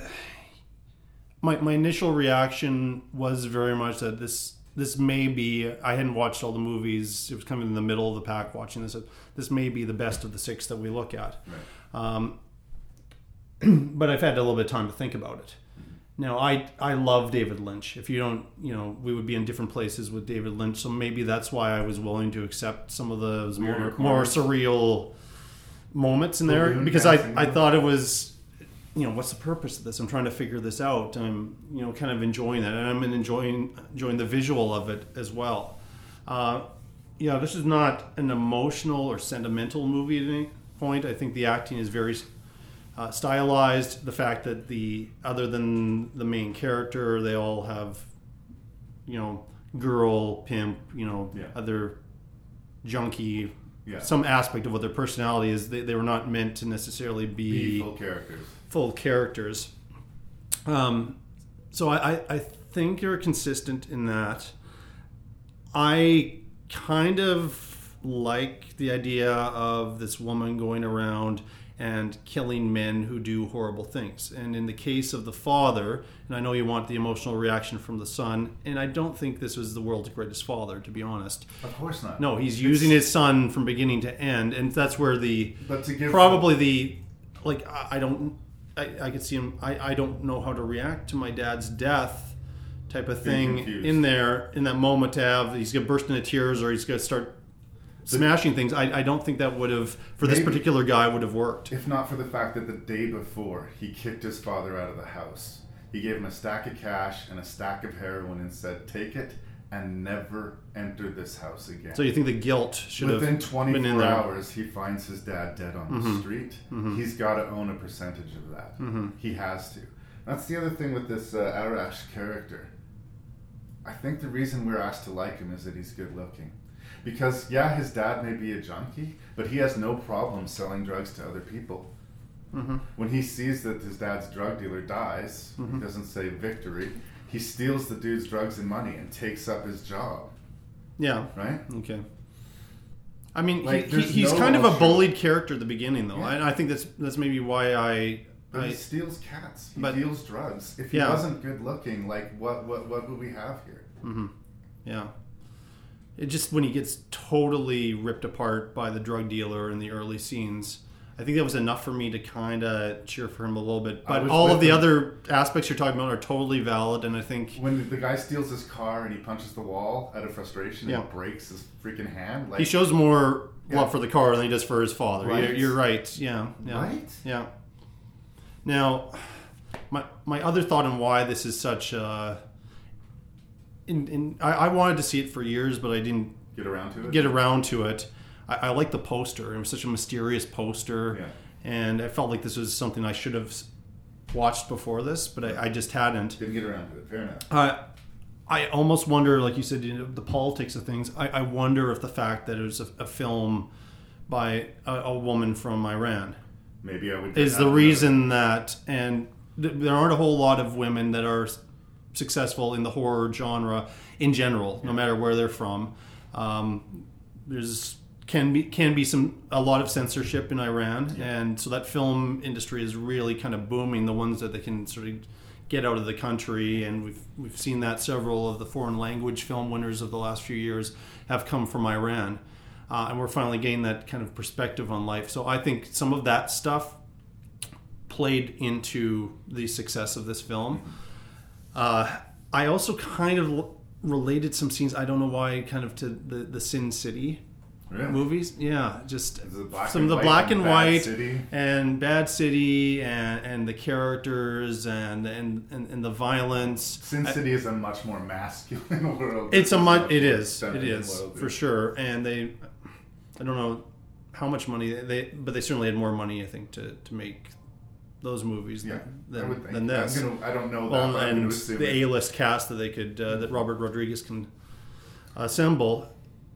my my initial reaction was very much that this this may be. I hadn't watched all the movies. It was kind of in the middle of the pack watching this. This may be the best of the six that we look at. Um, but I've had a little bit of time to think about it. Now, I I love David Lynch. If you don't, you know, we would be in different places with David Lynch. So maybe that's why I was willing to accept some of those more more surreal moments in there because I, I thought it was, you know, what's the purpose of this? I'm trying to figure this out. I'm you know kind of enjoying that, and I'm enjoying enjoying the visual of it as well. Uh, yeah, this is not an emotional or sentimental movie at any point. I think the acting is very uh, stylized. The fact that the other than the main character, they all have, you know, girl, pimp, you know,
Yeah.
other junkie,
Yeah.
some aspect of what their personality is. They, they were not meant to necessarily be,
Be full characters.
Full characters. Um, so I, I, I think you're consistent in that. I kind of like the idea of this woman going around and killing men who do horrible things. And in the case of the father, and I know you want the emotional reaction from the son, and I don't think this was the world's greatest father, to be honest.
Of course not.
No, he's
It's-
using his son from beginning to end, and that's where the
But to give-
probably the like I don't I, I could see him I, I don't know how to react to my dad's death type of
Being
thing
confused.
in there in that moment to have he's gonna burst into tears or he's gonna start smashing things. I, I don't think that would have for this
Maybe.
particular guy would have worked.
If not for the fact that the day before he kicked his father out of the house He gave him a stack of cash and a stack of heroin and said, "Take it and never enter this house again."
So you think the guilt should
Within
have
24
been in there?
hours, he finds his dad dead on the
Mhm.
street.
Mhm.
He's got to own a percentage of that.
Mhm.
He has to. That's the other thing with this uh, Arash character. I think the reason we're asked to like him is that he's good looking. Because, yeah, his dad may be a junkie, but he has no problem selling drugs to other people.
Mhm.
When he sees that his dad's drug dealer dies, he doesn't say victory, he steals the dude's drugs and money and takes up his job.
Yeah.
Right?
Okay. I mean,
Like,
he, he, he's
no
kind of a bullied character at the beginning, though.
Yeah.
I, I think that's that's maybe why I.
But
I
he steals cats. He
but-
deals drugs. If he
Yeah.
wasn't good looking, like what, what what would we have here?
hmm Yeah. It just when he gets totally ripped apart by the drug dealer in the early scenes, I think that was enough for me to kind of cheer for him a little bit. But all of the
him.
other aspects you're talking about are totally valid, and I think
When the guy steals his car and he punches the wall out of frustration
Yeah.
and breaks his freaking hand, like
he shows more
Yeah.
love for the car than he does for his father.
Right.
You're, you're right. Yeah. yeah.
Right?
Yeah. Now, my my other thought on why this is such. Uh, in, in I, I wanted to see it for years, but I didn't
Get around to it?
Get around to it. I, I like the poster. It was such a mysterious poster,
Yeah.
and I felt like this was something I should have watched before this, but I, I just hadn't.
Didn't get around to it. Fair enough.
Uh, I almost wonder, like you said, you know, the politics of things. I, I wonder if the fact that it was a, a film by a, a woman from Iran
Maybe I would
is the reason that, and th- there aren't a whole lot of women that are successful in the horror genre in general, no matter where they're from. Um, there's can be can be some a lot of censorship in Iran, and so that film industry is really kind of booming. The ones that they can sort of get out of the country, and we've we've seen that several of the foreign language film winners of the last few years have come from Iran, uh, and we're finally getting that kind of perspective on life. So I think some of that stuff played into the success of this film. Uh, I also kind of related some scenes. I don't know why, kind of to the the Sin City
Really?
movies. Yeah, just some of the black
and
and white
City?
and Bad City and and the characters and and and, and the violence.
Sin
I-
City is a much more masculine world.
it's a much. It is. It is
world.
for sure. And they, I don't know how much money they, but they certainly had more money, I think, to to make those movies
Yeah,
than,
I
than, this.
I'm gonna- I don't know that,
Well,
but I'm gonna
and the. A list cast that they could uh, that Robert Rodriguez can assemble.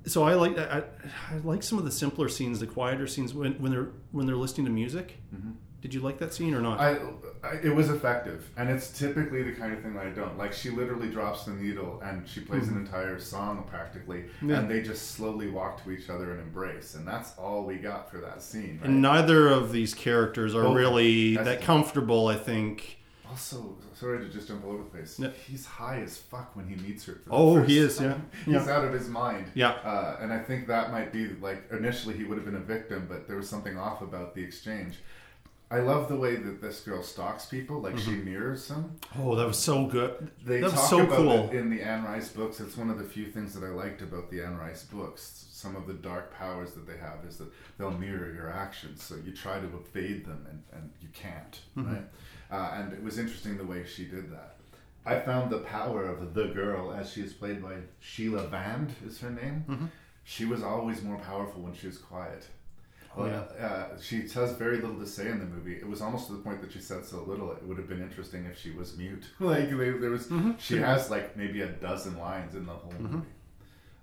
So I like I, I like some of the simpler scenes, the quieter scenes when, when they're when they're listening to music.
Mhm.
Did you like that scene or not?
I, I, it was effective, and it's typically the kind of thing that I don't like. She literally drops the needle, and she plays
Mhm.
an entire song practically,
Yeah.
and they just slowly walk to each other and embrace, and that's all we got for that scene. Right?
and neither of these characters are
Both-
really that comfortable. I think.
Also, sorry to just jump all over the place.
Yeah.
He's high as fuck when he meets her.
Oh, he is, yeah.
time. He's
Yeah.
out of his mind.
Yeah.
Uh, and I think that might be like initially he would have been a victim, but there was something off about the exchange. I love the way that this girl stalks people, like she
Mhm.
mirrors them.
Oh, that was so good.
They
that
talk
was so
about
cool.
it in the Anne Rice books. It's one of the few things that I liked about the Anne Rice books. Some of the dark powers that they have is that they'll mirror your actions. So you try to evade them and, and you can't,
Mhm.
right? Uh, and it was interesting the way she did that. I found the power of the girl, as she is played by Sheila Vand is her name.
Mhm.
She was always more powerful when she was quiet.
Oh,
Well, uh, she has very little to say in the movie. It was almost to the point that she said so little. It would have been interesting if she was mute. like they, there was,
Mhm.
she has like maybe a dozen lines in the whole
Mhm.
movie.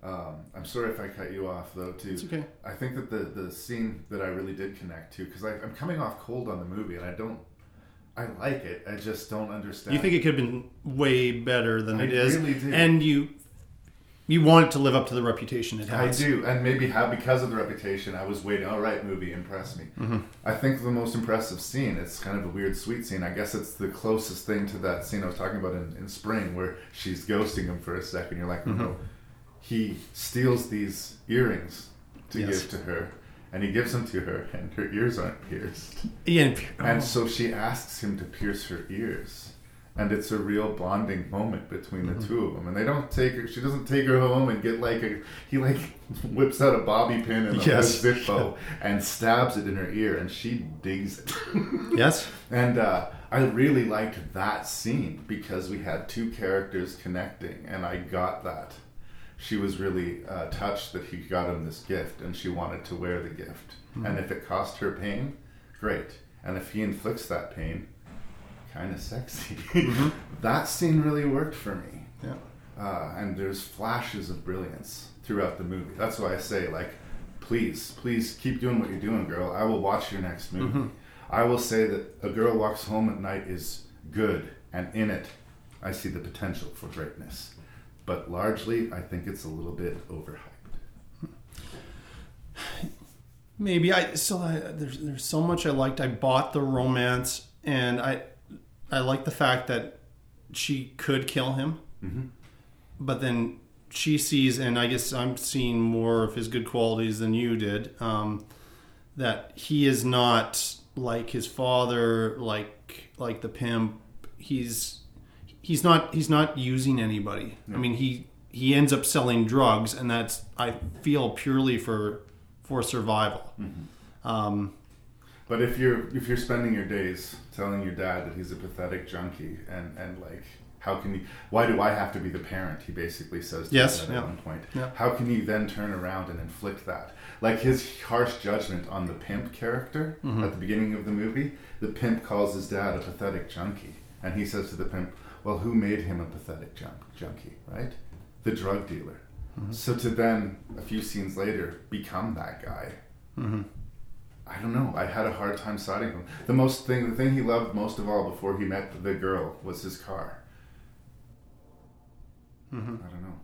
Um, I'm sorry if I cut you off though. Too.
It's okay.
I think that the the scene that I really did connect to because I'm coming off cold on the movie and I don't. I like it. I just don't understand.
You think it could have been way better than
I
it is,
really do.
and you you want it to live up to the reputation it has.
I
has.
do, and maybe how because of the reputation, I was waiting. All right, movie, impress me.
Mhm.
I think the most impressive scene. It's kind of a weird, sweet scene. I guess it's the closest thing to that scene I was talking about in, in Spring, where she's ghosting him for a second. You're like,
Mhm.
no. He steals these earrings to
Yes.
give to her, and he gives them to her, and her ears aren't pierced.
Yeah, and-
and
oh.
so she asks him to pierce her ears. and it's a real bonding moment between
Mm-hmm.
the two of them. And they don't take her. She doesn't take her home and get like a. He like whips out a bobby pin and a
Yes.
Zippo and stabs it in her ear, and she digs it.
Yes.
And uh, I really liked that scene because we had two characters connecting, and I got that. She was really uh, touched that he got him this gift, and she wanted to wear the gift.
Mhm.
And if it cost her pain, great. And if he inflicts that pain, kind of sexy.
Mhm.
that scene really worked for me.
Yeah.
Uh, and there's flashes of brilliance throughout the movie. That's why I say, like, please, please keep doing what you're doing, girl. I will watch your next movie.
Mhm.
I will say that A Girl Walks Home at Night is good, and in it, I see the potential for greatness. But largely, I think it's a little bit overhyped.
Maybe I so I, there's there's so much I liked. I bought the romance, and I I like the fact that she could kill him,
Mhm.
but then she sees, and I guess I'm seeing more of his good qualities than you did. Um, that he is not like his father, like like the pimp. He's he's not he's not using anybody. I mean he he ends up selling drugs, and that's I feel purely for for survival. Um,
But if you're if you're spending your days telling your dad that he's a pathetic junkie and and like how can you why do I have to be the parent he basically says to
Yes, yeah.
at one point
Yeah.
how can you then turn around and inflict that like his harsh judgment on the pimp character
Mhm.
at the beginning of the movie the pimp calls his dad a pathetic junkie and he says to the pimp well who made him a pathetic junk, junkie right the drug dealer
Mhm.
so to then a few scenes later become that guy
Mhm.
I don't know. I had a hard time siding him. The most thing, the thing he loved most of all before he met the girl was his car.
Mhm.
I don't know.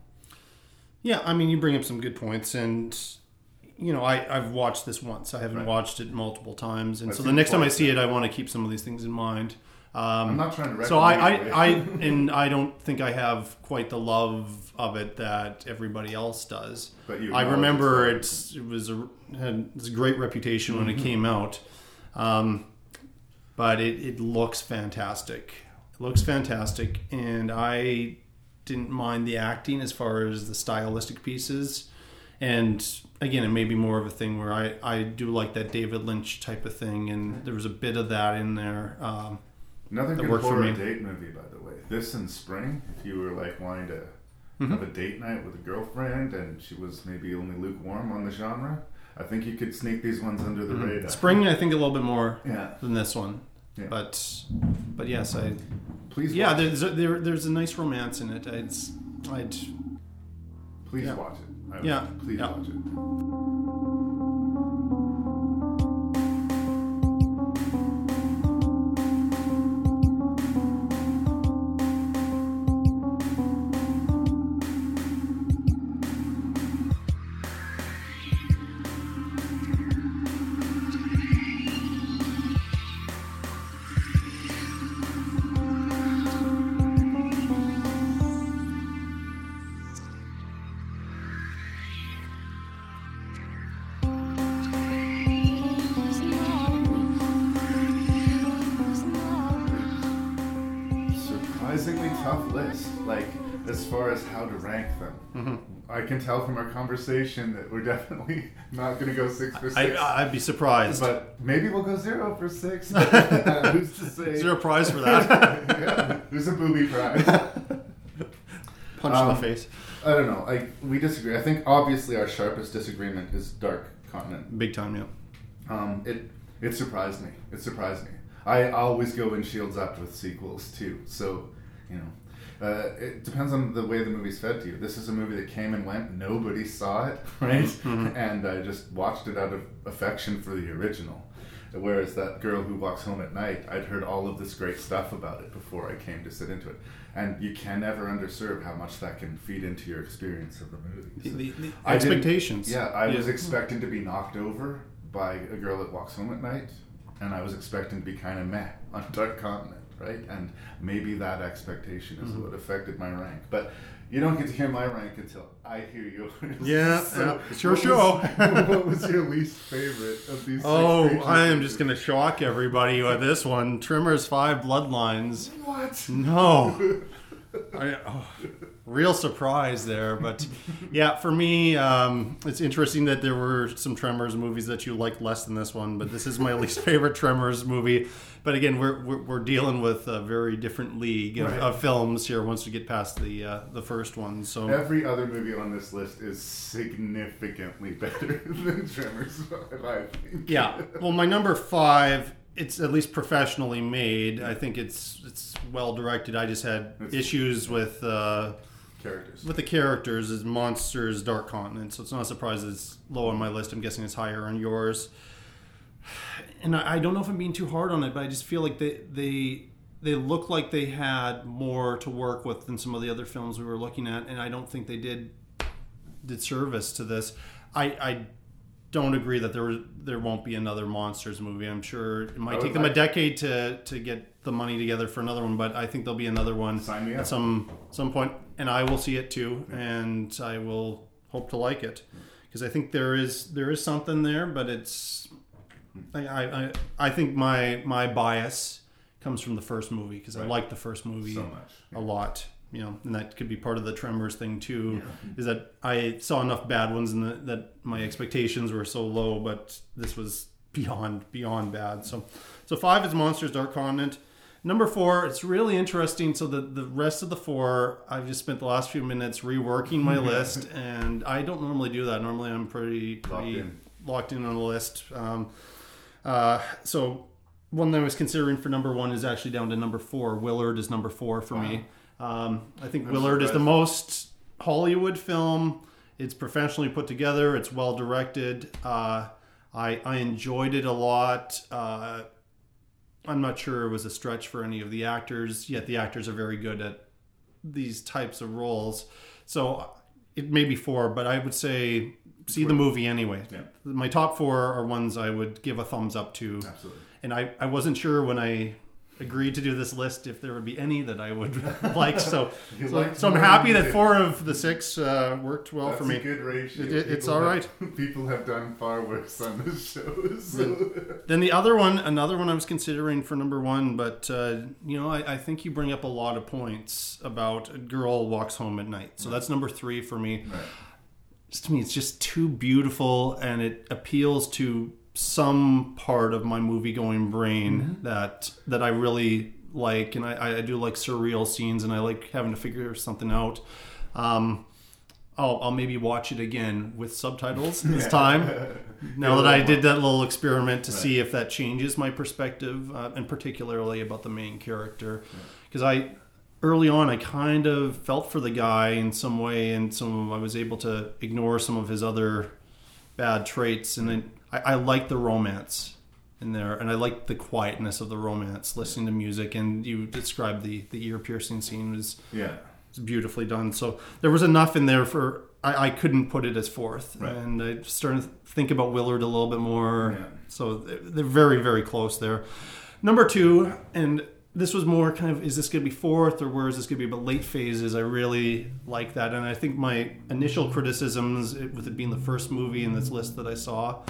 Yeah, I mean, you bring up some good points, and you know, I I've watched this once. I haven't
Right.
watched it multiple times, and so the next time I see it, I want to keep some of these things in mind. Um,
I'm not trying to
So I, I, I, and I don't think I have quite the love of it that everybody else does.
But you
I remember
it's
it was a had it's a great reputation when it
Mhm.
came out, um, but it, it looks fantastic. It looks fantastic, and I didn't mind the acting as far as the stylistic pieces. And again, it may be more of a thing where I, I do like that David Lynch type of thing, and there was a bit of that in there. Um,
Another
that for
horror
me.
date movie, by the way. This in spring, if you were like wanting to
Mhm.
have a date night with a girlfriend and she was maybe only lukewarm on the genre, I think you could sneak these ones under the
Mhm.
radar.
Spring, I think a little bit more
Yeah.
than this one,
Yeah.
but but yes, I
Please
yeah. There's a, there there's a nice romance in it. It's I'd
Please
yeah.
watch it.
Yeah.
Please
Yeah.
watch it. How to rank them.
Mhm.
I can tell from our conversation that we're definitely not going to go six for six.
I'd be surprised.
But maybe we'll go zero for six. Who's to say?
Is there a prize for that?
yeah, there's a booby prize.
Punch in the
Um,
face.
I don't know. Like we disagree. I think obviously our sharpest disagreement is Dark Continent.
Big time, yeah.
Um, it it surprised me. It surprised me. I always go in shields up with sequels too. So, you know, uh, it depends on the way the movie's fed to you. This is a movie that came and went. Nobody saw it, right?
Mhm.
And I just watched it out of affection for the original. Whereas that girl who walks home at night, I'd heard all of this great stuff about it before I came to sit into it. And you can never underserve how much that can feed into your experience of the movie.
The- the- the
I
expectations.
Yeah, I was expecting to be knocked over by a girl that walks home at night, and I was expecting to be kind of meh on Dark Continent, right? And maybe that expectation is
Mhm.
what affected my rank. But you don't get to hear my rank until I hear yours.
Yeah, yeah, it's your
what
show.
Was, what was your least favorite of these?
Oh, I am just going to shock everybody with this one. Tremors 5 Bloodlines.
What? What?
No. I, oh, real surprise there, but yeah, for me, um, it's interesting that there were some Tremors movies that you liked less than this one, but this is my least favorite Tremors movie. But again, we're we're, we're dealing with a very different league of,
Right.
of films here once we get past the uh, the first one. So
Every other movie on this list is significantly better than Tremors 5, I think.
Yeah. Well, my number five, it's at least professionally made. I think it's it's well directed. I just had issues with uh,
Characters.
with the characters as monsters, Dark Continent. So it's not a surprise it's low on my list. I'm guessing it's higher on yours. And I, I don't know if I'm being too hard on it, but I just feel like they they they look like they had more to work with than some of the other films we were looking at, and I don't think they did did service to this. I, I don't agree that there there won't be another monsters movie. I'm sure it might take them a decade to to get the money together for another one, but I think there'll be another one
me up.
at some some point, and I will see it too, and I will hope to like it because I think there is there is something there, but it's I I, I think my my bias comes from the first movie because I
Right.
like the first movie
So much,
a lot. You know, and that could be part of the Tremors thing too. Is that I saw enough bad ones and that, that my expectations were so low, but this was beyond beyond bad. So, so five is Monsters Dark Continent. Number four, it's really interesting. So the the rest of the four, I've just spent the last few minutes reworking my list, and I don't normally do that. Normally, I'm pretty pretty
in.
locked in on the list. Um, uh, so one that I was considering for number one is actually down to number four. Willard is number four for me. Um, I think
I'm
Willard is the most Hollywood film. It's professionally put together. It's well directed. Uh, I I enjoyed it a lot. Uh, I'm not sure it was a stretch for any of the actors. Yet the actors are very good at these types of roles. So it may be four, but I would say see the movie anyway.
Yeah.
My top four are ones I would give a thumbs up to.
Absolutely.
And I, I wasn't sure when I agreed to do this list if there would be any that I would like. So so, so I'm happy that four of the six uh, worked well
That's
for me.
a good ratio.
It- it- it's all
have-
right.
People have done far worse on this show. So.
Then the other one, another one I was considering for number one, but uh, you know, I, I think you bring up a lot of points about a girl walks home at night. So that's number three for me. Just to me, it's just too beautiful, and it appeals to some part of my movie going brain that that I really like, and I, I do like surreal scenes, and I like having to figure something out. Um, I'll, I'll maybe watch it again with subtitles this time. Now that I did that little experiment to
Right.
see if that changes my perspective, uh, and particularly about the main character, because I early on I kind of felt for the guy in some way, and some I was able to ignore some of his other bad traits, and then I, I like the romance in there, and I like the quietness of the romance, listening to music, and you described the the ear piercing scene was
Yeah.
it's beautifully done. So there was enough in there for I, I couldn't put it as fourth,
Right.
and I started to think about Willard a little bit more.
Yeah.
So they're they're very very close there. Number two, and this was more kind of is this going to be fourth or where is this going to be? But late phases, I really like that, and I think my initial criticisms with it being the first movie in this list that I saw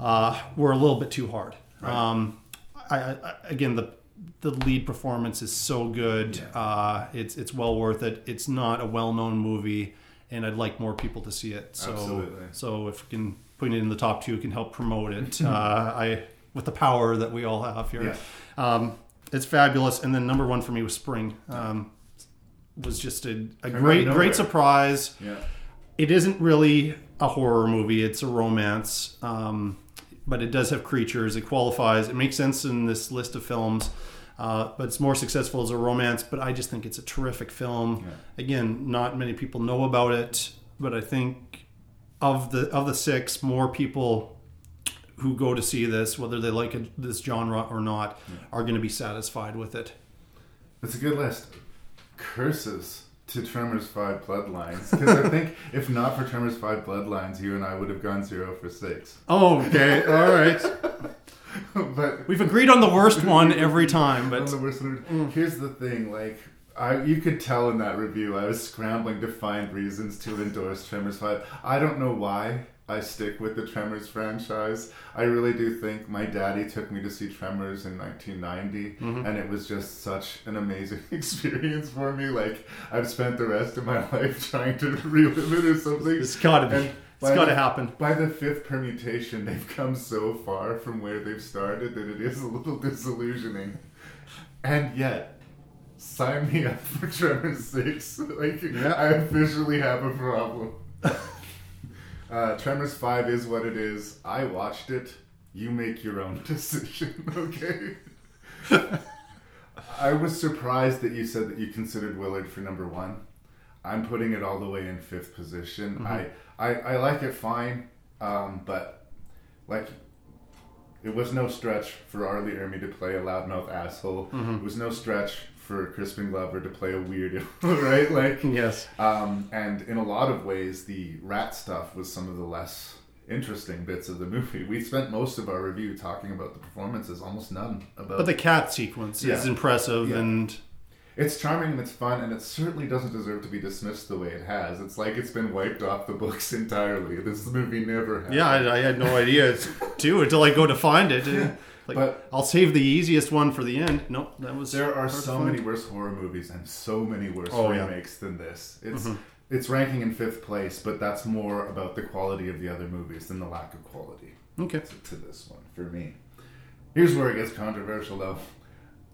uh, were a little bit too hard. Um, I, I, again, the the lead performance is so good. Uh, it's it's well worth it. It's not a well known movie, and I'd like more people to see it. So
Absolutely.
so if we can put it in the top two, can help promote it. uh, I with the power that we all have here.
Yeah.
Um, it's fabulous. And then number one for me was Spring. Um, was just a, a
Came out of
great great surprise.
Yeah.
It isn't really a horror movie; it's a romance, um, but it does have creatures. It qualifies. It makes sense in this list of films, uh, but it's more successful as a romance. But I just think it's a terrific film. Again, not many people know about it, but I think of the of the six, more people who go to see this, whether they like it, this genre or not, are going to be satisfied with it.
It's a good list. Curses to Tremors 5 Bloodlines. Because I think if not for Tremors 5 Bloodlines, you and I would have gone zero for six.
Oh, okay, all right.
but
We've agreed on the worst one every time,
On the worst one. Mm. Here's the thing, like I, you could tell in that review, I was scrambling to find reasons to endorse Tremors Five. I don't know why. I stick with the Tremors franchise. I really do think my daddy took me to see Tremors in 1990,
Mhm.
and it was just such an amazing experience for me. Like I've spent the rest of my life trying to relive it or something.
It's gotta be.
And
It's gotta
the-
happen.
By the fifth permutation, they've come so far from where they've started that it is a little disillusioning. And yet, sign me up for Tremors 6. Like, I officially have a problem. Uh, Tremors 5 is what it is. I watched it. You make your own decision, okay? I was surprised that you said that you considered Willard for number one. I'm putting it all the way in fifth position.
Mhm.
I, I I like it fine, um, but like it was no stretch for R. Lee Ermey to play a loudmouth asshole.
Mhm.
It was no stretch for Crispin Glover to play a weirdo, right? Like
Yes.
Um, and in a lot of ways, the rat stuff was some of the less interesting bits of the movie. We spent most of our review talking about the performances, almost none about.
But the cat sequence is impressive and
it's charming and it's fun, and it certainly doesn't deserve to be dismissed the way it has. It's like it's been wiped off the books entirely. This movie never has.
Yeah, I, I had no idea it's too until I go to find it.
Yeah.
Like,
But-
I'll save the easiest one for the end. Nope, that was.
There are so
find.
many worse horror movies and so many worse
Oh, yeah.
remakes than this. It's
Mhm.
it's ranking in fifth place, but that's more about the quality of the other movies than the lack of quality.
Okay.
To, to this one for me. Here's where it gets controversial, though.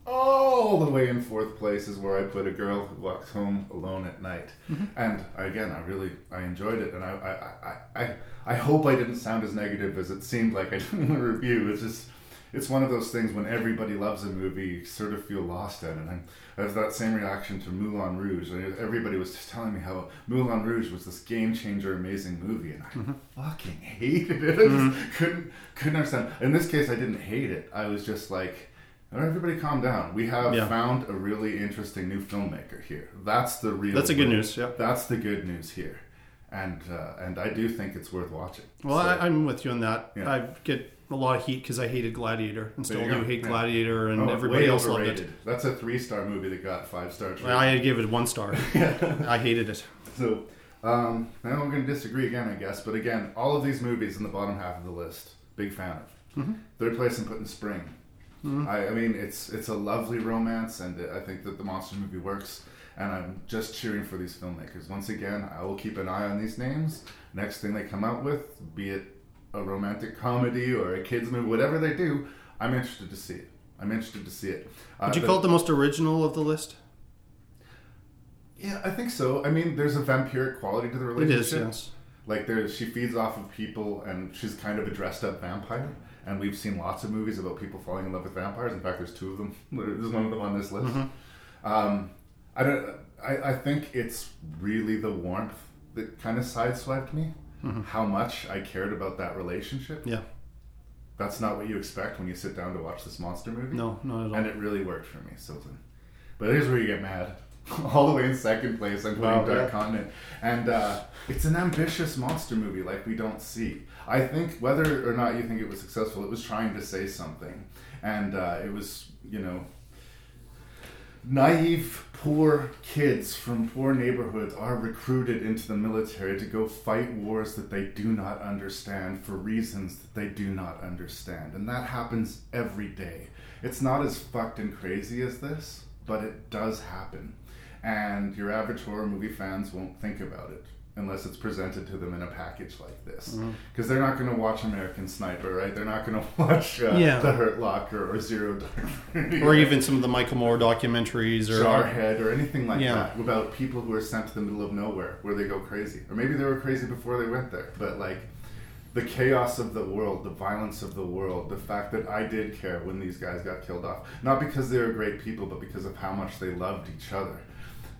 All the way in fourth place is where I put a girl who walks home alone at night,
Mhm.
and again, I really I enjoyed it, and I I, I, I I hope I didn't sound as negative as it seemed like I did in the review. It's just it's one of those things when everybody loves a movie, you sort of feel lost at it. And I have that same reaction to Moulin Rouge. Everybody was just telling me how Moulin Rouge was this game changer, amazing movie, and I
Mhm.
fucking hated it. I just couldn't couldn't understand. In this case, I didn't hate it. I was just like. "All right, Everybody, calm down. We have
Yeah.
found a really interesting new filmmaker here. That's the real.
That's the good news, yeah.
That's the good news here, and uh, and I do think it's worth watching.
Well,
So-
I, I'm with you on that.
Yeah.
I get a lot of heat because I hated Gladiator and still do hate
Yeah.
Gladiator, and
Oh,
everybody else loved it.
That's a three star movie that got five stars.
Well, I gave it one star. I hated it.
So, um, now I'm going to disagree again, I guess. But again, all of these movies in the bottom half of the list, big fan of.
Mhm.
Third place, I'm putting Spring.
Mhm.
I, I mean, it's it's a lovely romance, and I think that the monster movie works. And I'm just cheering for these filmmakers. Once again, I will keep an eye on these names. Next thing they come out with, be it a romantic comedy or a kids movie, whatever they do, I'm interested to see it. I'm interested to see it. Uh,
Would you call it the most original of the list?
Yeah, I think so. I mean, there's a vampiric quality to the
It is,
relationship.
yes.
Like there, she feeds off of people, and she's kind of a dressed-up vampire. And we've seen lots of movies about people falling in love with vampires. In fact, there's two of them. There's one of them on this list.
Mhm.
Um, I don't. I, I think it's really the warmth that kind of sideswiped me.
Mhm.
How much I cared about that relationship.
Yeah.
That's not what you expect when you sit down to watch this monster movie.
No, not at all.
And it really worked for me. So, but here's where you get mad. All the way in second place, I'm putting
Wow,
Dark
yeah.
Continent, and uh, it's an ambitious monster movie like we don't see. I think whether or not you think it was successful, it was trying to say something, and uh, it was you know naive, poor kids from poor neighborhoods are recruited into the military to go fight wars that they do not understand for reasons that they do not understand. And that happens every day. It's not as fucked and crazy as this, but it does happen. And your average horror movie fans won't think about it unless it's presented to them in a package like this. Because they're not going to watch American Sniper, right? They're not going to watch uh,
Yeah.
The Hurt Locker or Zero Dark Thirty,
Or even some of the Michael Moore documentaries or
Jarhead or anything like
Yeah.
that about people who are sent to the middle of nowhere where they go crazy. Or maybe they were crazy before they went there. But like the chaos of the world, the violence of the world, the fact that I did care when these guys got killed off. Not because they were great people, but because of how much they loved each other.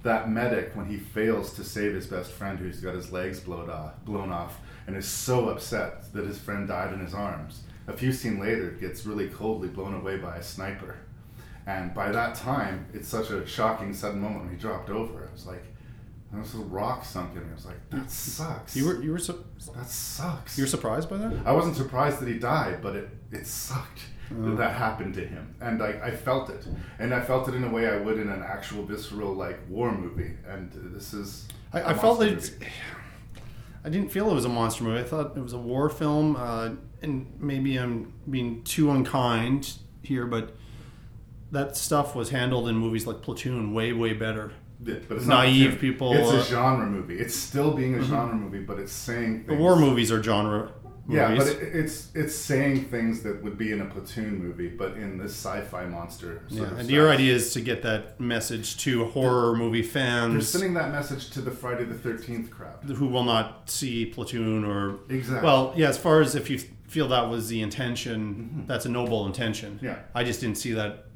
That medic, when he fails to save his best friend who's got his legs blown off, blown off and is so upset that his friend died in his arms, a few scenes later gets really coldly blown away by a sniper. And by that time, it's such a shocking, sudden moment when he dropped over. It was like, there was a rock sunk in me. I was like, that sucks.
You were you were su-
that sucks.
you were surprised by that?
I wasn't surprised that he died, but it, it sucked
Oh.
that happened to him. And I, I felt it. And I felt it in a way I would in an actual visceral, like, war movie. And this is.
I, felt that. I didn't feel it was a monster movie. I thought it was a war film, uh, and maybe I'm being too unkind here, but that stuff was handled in movies like Platoon way, way better.
Yeah, but it's
Naive
Platoon.
people.
It's a genre movie. It's still being a
Mhm.
genre movie, but it's saying
The war movies are genre
Yeah,
movies.
but it, it's it's saying things that would be in a platoon movie, but in this sci-fi monster. Sort
yeah, and your idea is to get that message to horror movie fans.
They're sending that message to the Friday the Thirteenth crowd.
who will not see Platoon or
Exactly.
Well, yeah, as far as if you feel that was the intention, that's a noble intention.
Mm-hmm. Yeah.
I just didn't see that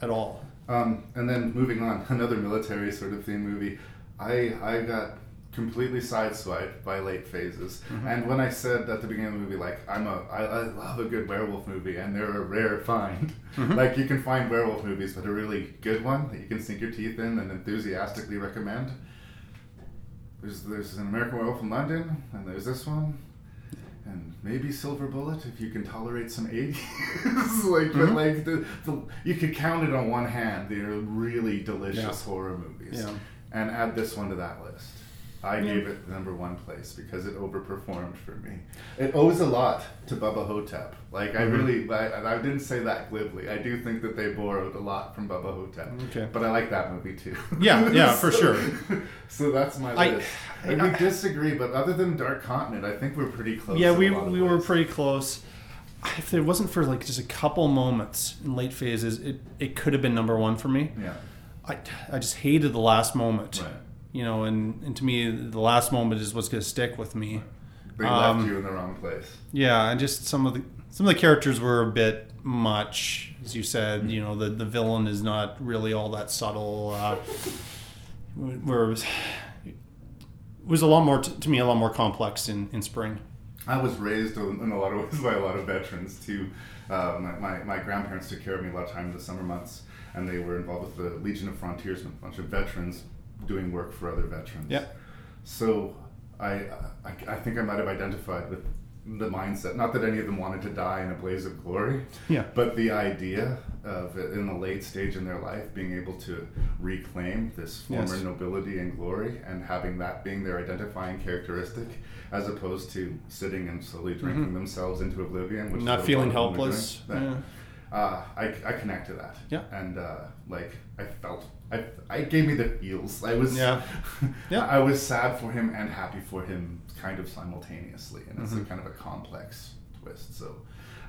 at all.
Um, and then moving on, another military sort of theme movie. I I got completely sideswiped by late phases.
Mhm.
And when I said at the beginning of the movie, like I'm a I, I love a good werewolf movie, and they're a rare find.
Mhm.
like you can find werewolf movies, but a really good one that you can sink your teeth in and enthusiastically recommend. There's there's an American Werewolf in London, and there's this one. And maybe Silver Bullet if you can tolerate some 80s. like, but
Mhm.
like the, the you could count it on one hand. They're really delicious
Yeah.
horror movies.
Yeah.
And add this one to that list. I
Yeah.
gave it the number one place because it overperformed for me. It owes a lot to Bubba Ho-Tep. Like I
Mhm.
really, I, and I didn't say that glibly. I do think that they borrowed a lot from Bubba Ho-Tep.
Okay.
But I like that movie too.
Yeah, yeah, for sure.
so that's my
I-
list. and we disagree, but other than Dark Continent, I think we're pretty close.
yeah, we
a lot of
we
ways.
were pretty close. If it wasn't for like just a couple moments in late phases, it, it could have been number one for me.
Yeah.
I, I just hated the last moment.
Right.
You know, and, and to me, the last moment is what's going to stick with me.
They
Um,
left you in the wrong place.
Yeah, and just some of the some of the characters were a bit much, as you said. You know, the the villain is not really all that subtle. Uh, where it was, it was a lot more to, to me a lot more complex in in Spring.
I was raised in in a lot of ways by a lot of veterans too. Uh, my, my, my grandparents took care of me a lot of time in the summer months, and they were involved with the Legion of Frontiersmen, a bunch of veterans doing work for other veterans.
Yeah.
So I, I, I think I might have identified with the mindset. Not that any of them wanted to die in a blaze of glory.
Yeah.
But the idea of in the late stage in their life being able to reclaim this former
Yes.
nobility and glory and having that being their identifying characteristic as opposed to sitting and slowly drinking
Mhm.
themselves into oblivion which
Not feeling
a lot of them
helpless.
That- uh, I, I connect to that
Yeah.
and uh, like I felt I, I gave me the feels I was
Yeah. Yeah.
I was sad for him and happy for him kind of simultaneously and it's a
Mhm.
kind of a complex twist so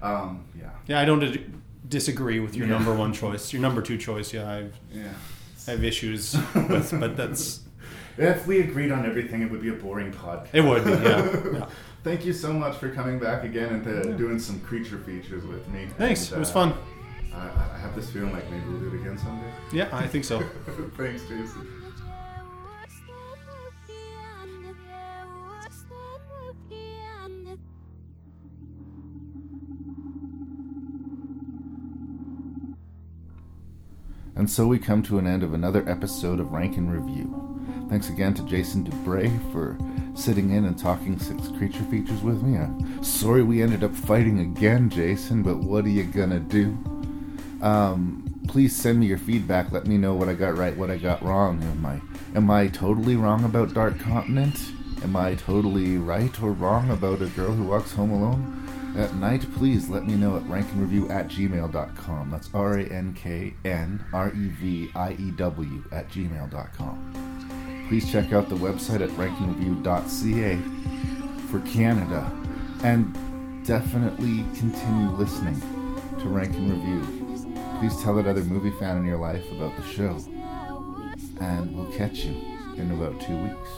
um, yeah
Yeah, I don't di- disagree with your
Yeah.
number one choice. Your number two choice, yeah, I've
Yeah.
I have issues with, but that's
If we agreed on everything, it would be a boring podcast.
It would be, yeah, yeah.
Thank you so much for coming back again and to doing some creature features with me.
Thanks,
And,
it was
uh,
fun.
I, I have this feeling like maybe we'll do it again someday.
Yeah, I think so.
Thanks, Jason. And so we come to an end of another episode of Rank and Review. Thanks again to Jason Dubray for sitting in and talking six creature features with me. I'm sorry we ended up fighting again, Jason, but what are you gonna do? Um, please send me your feedback. Let me know what I got right, what I got wrong. Am I am I totally wrong about Dark Continent? Am I totally right or wrong about a girl who walks home alone? At night, please let me know at rankandreview at gmail.com. That's R A N K N R E V I E W at gmail.com. Please check out the website at rankingreview.ca for Canada. And definitely continue listening to Rank and Review. Please tell that other movie fan in your life about the show. And we'll catch you in about two weeks.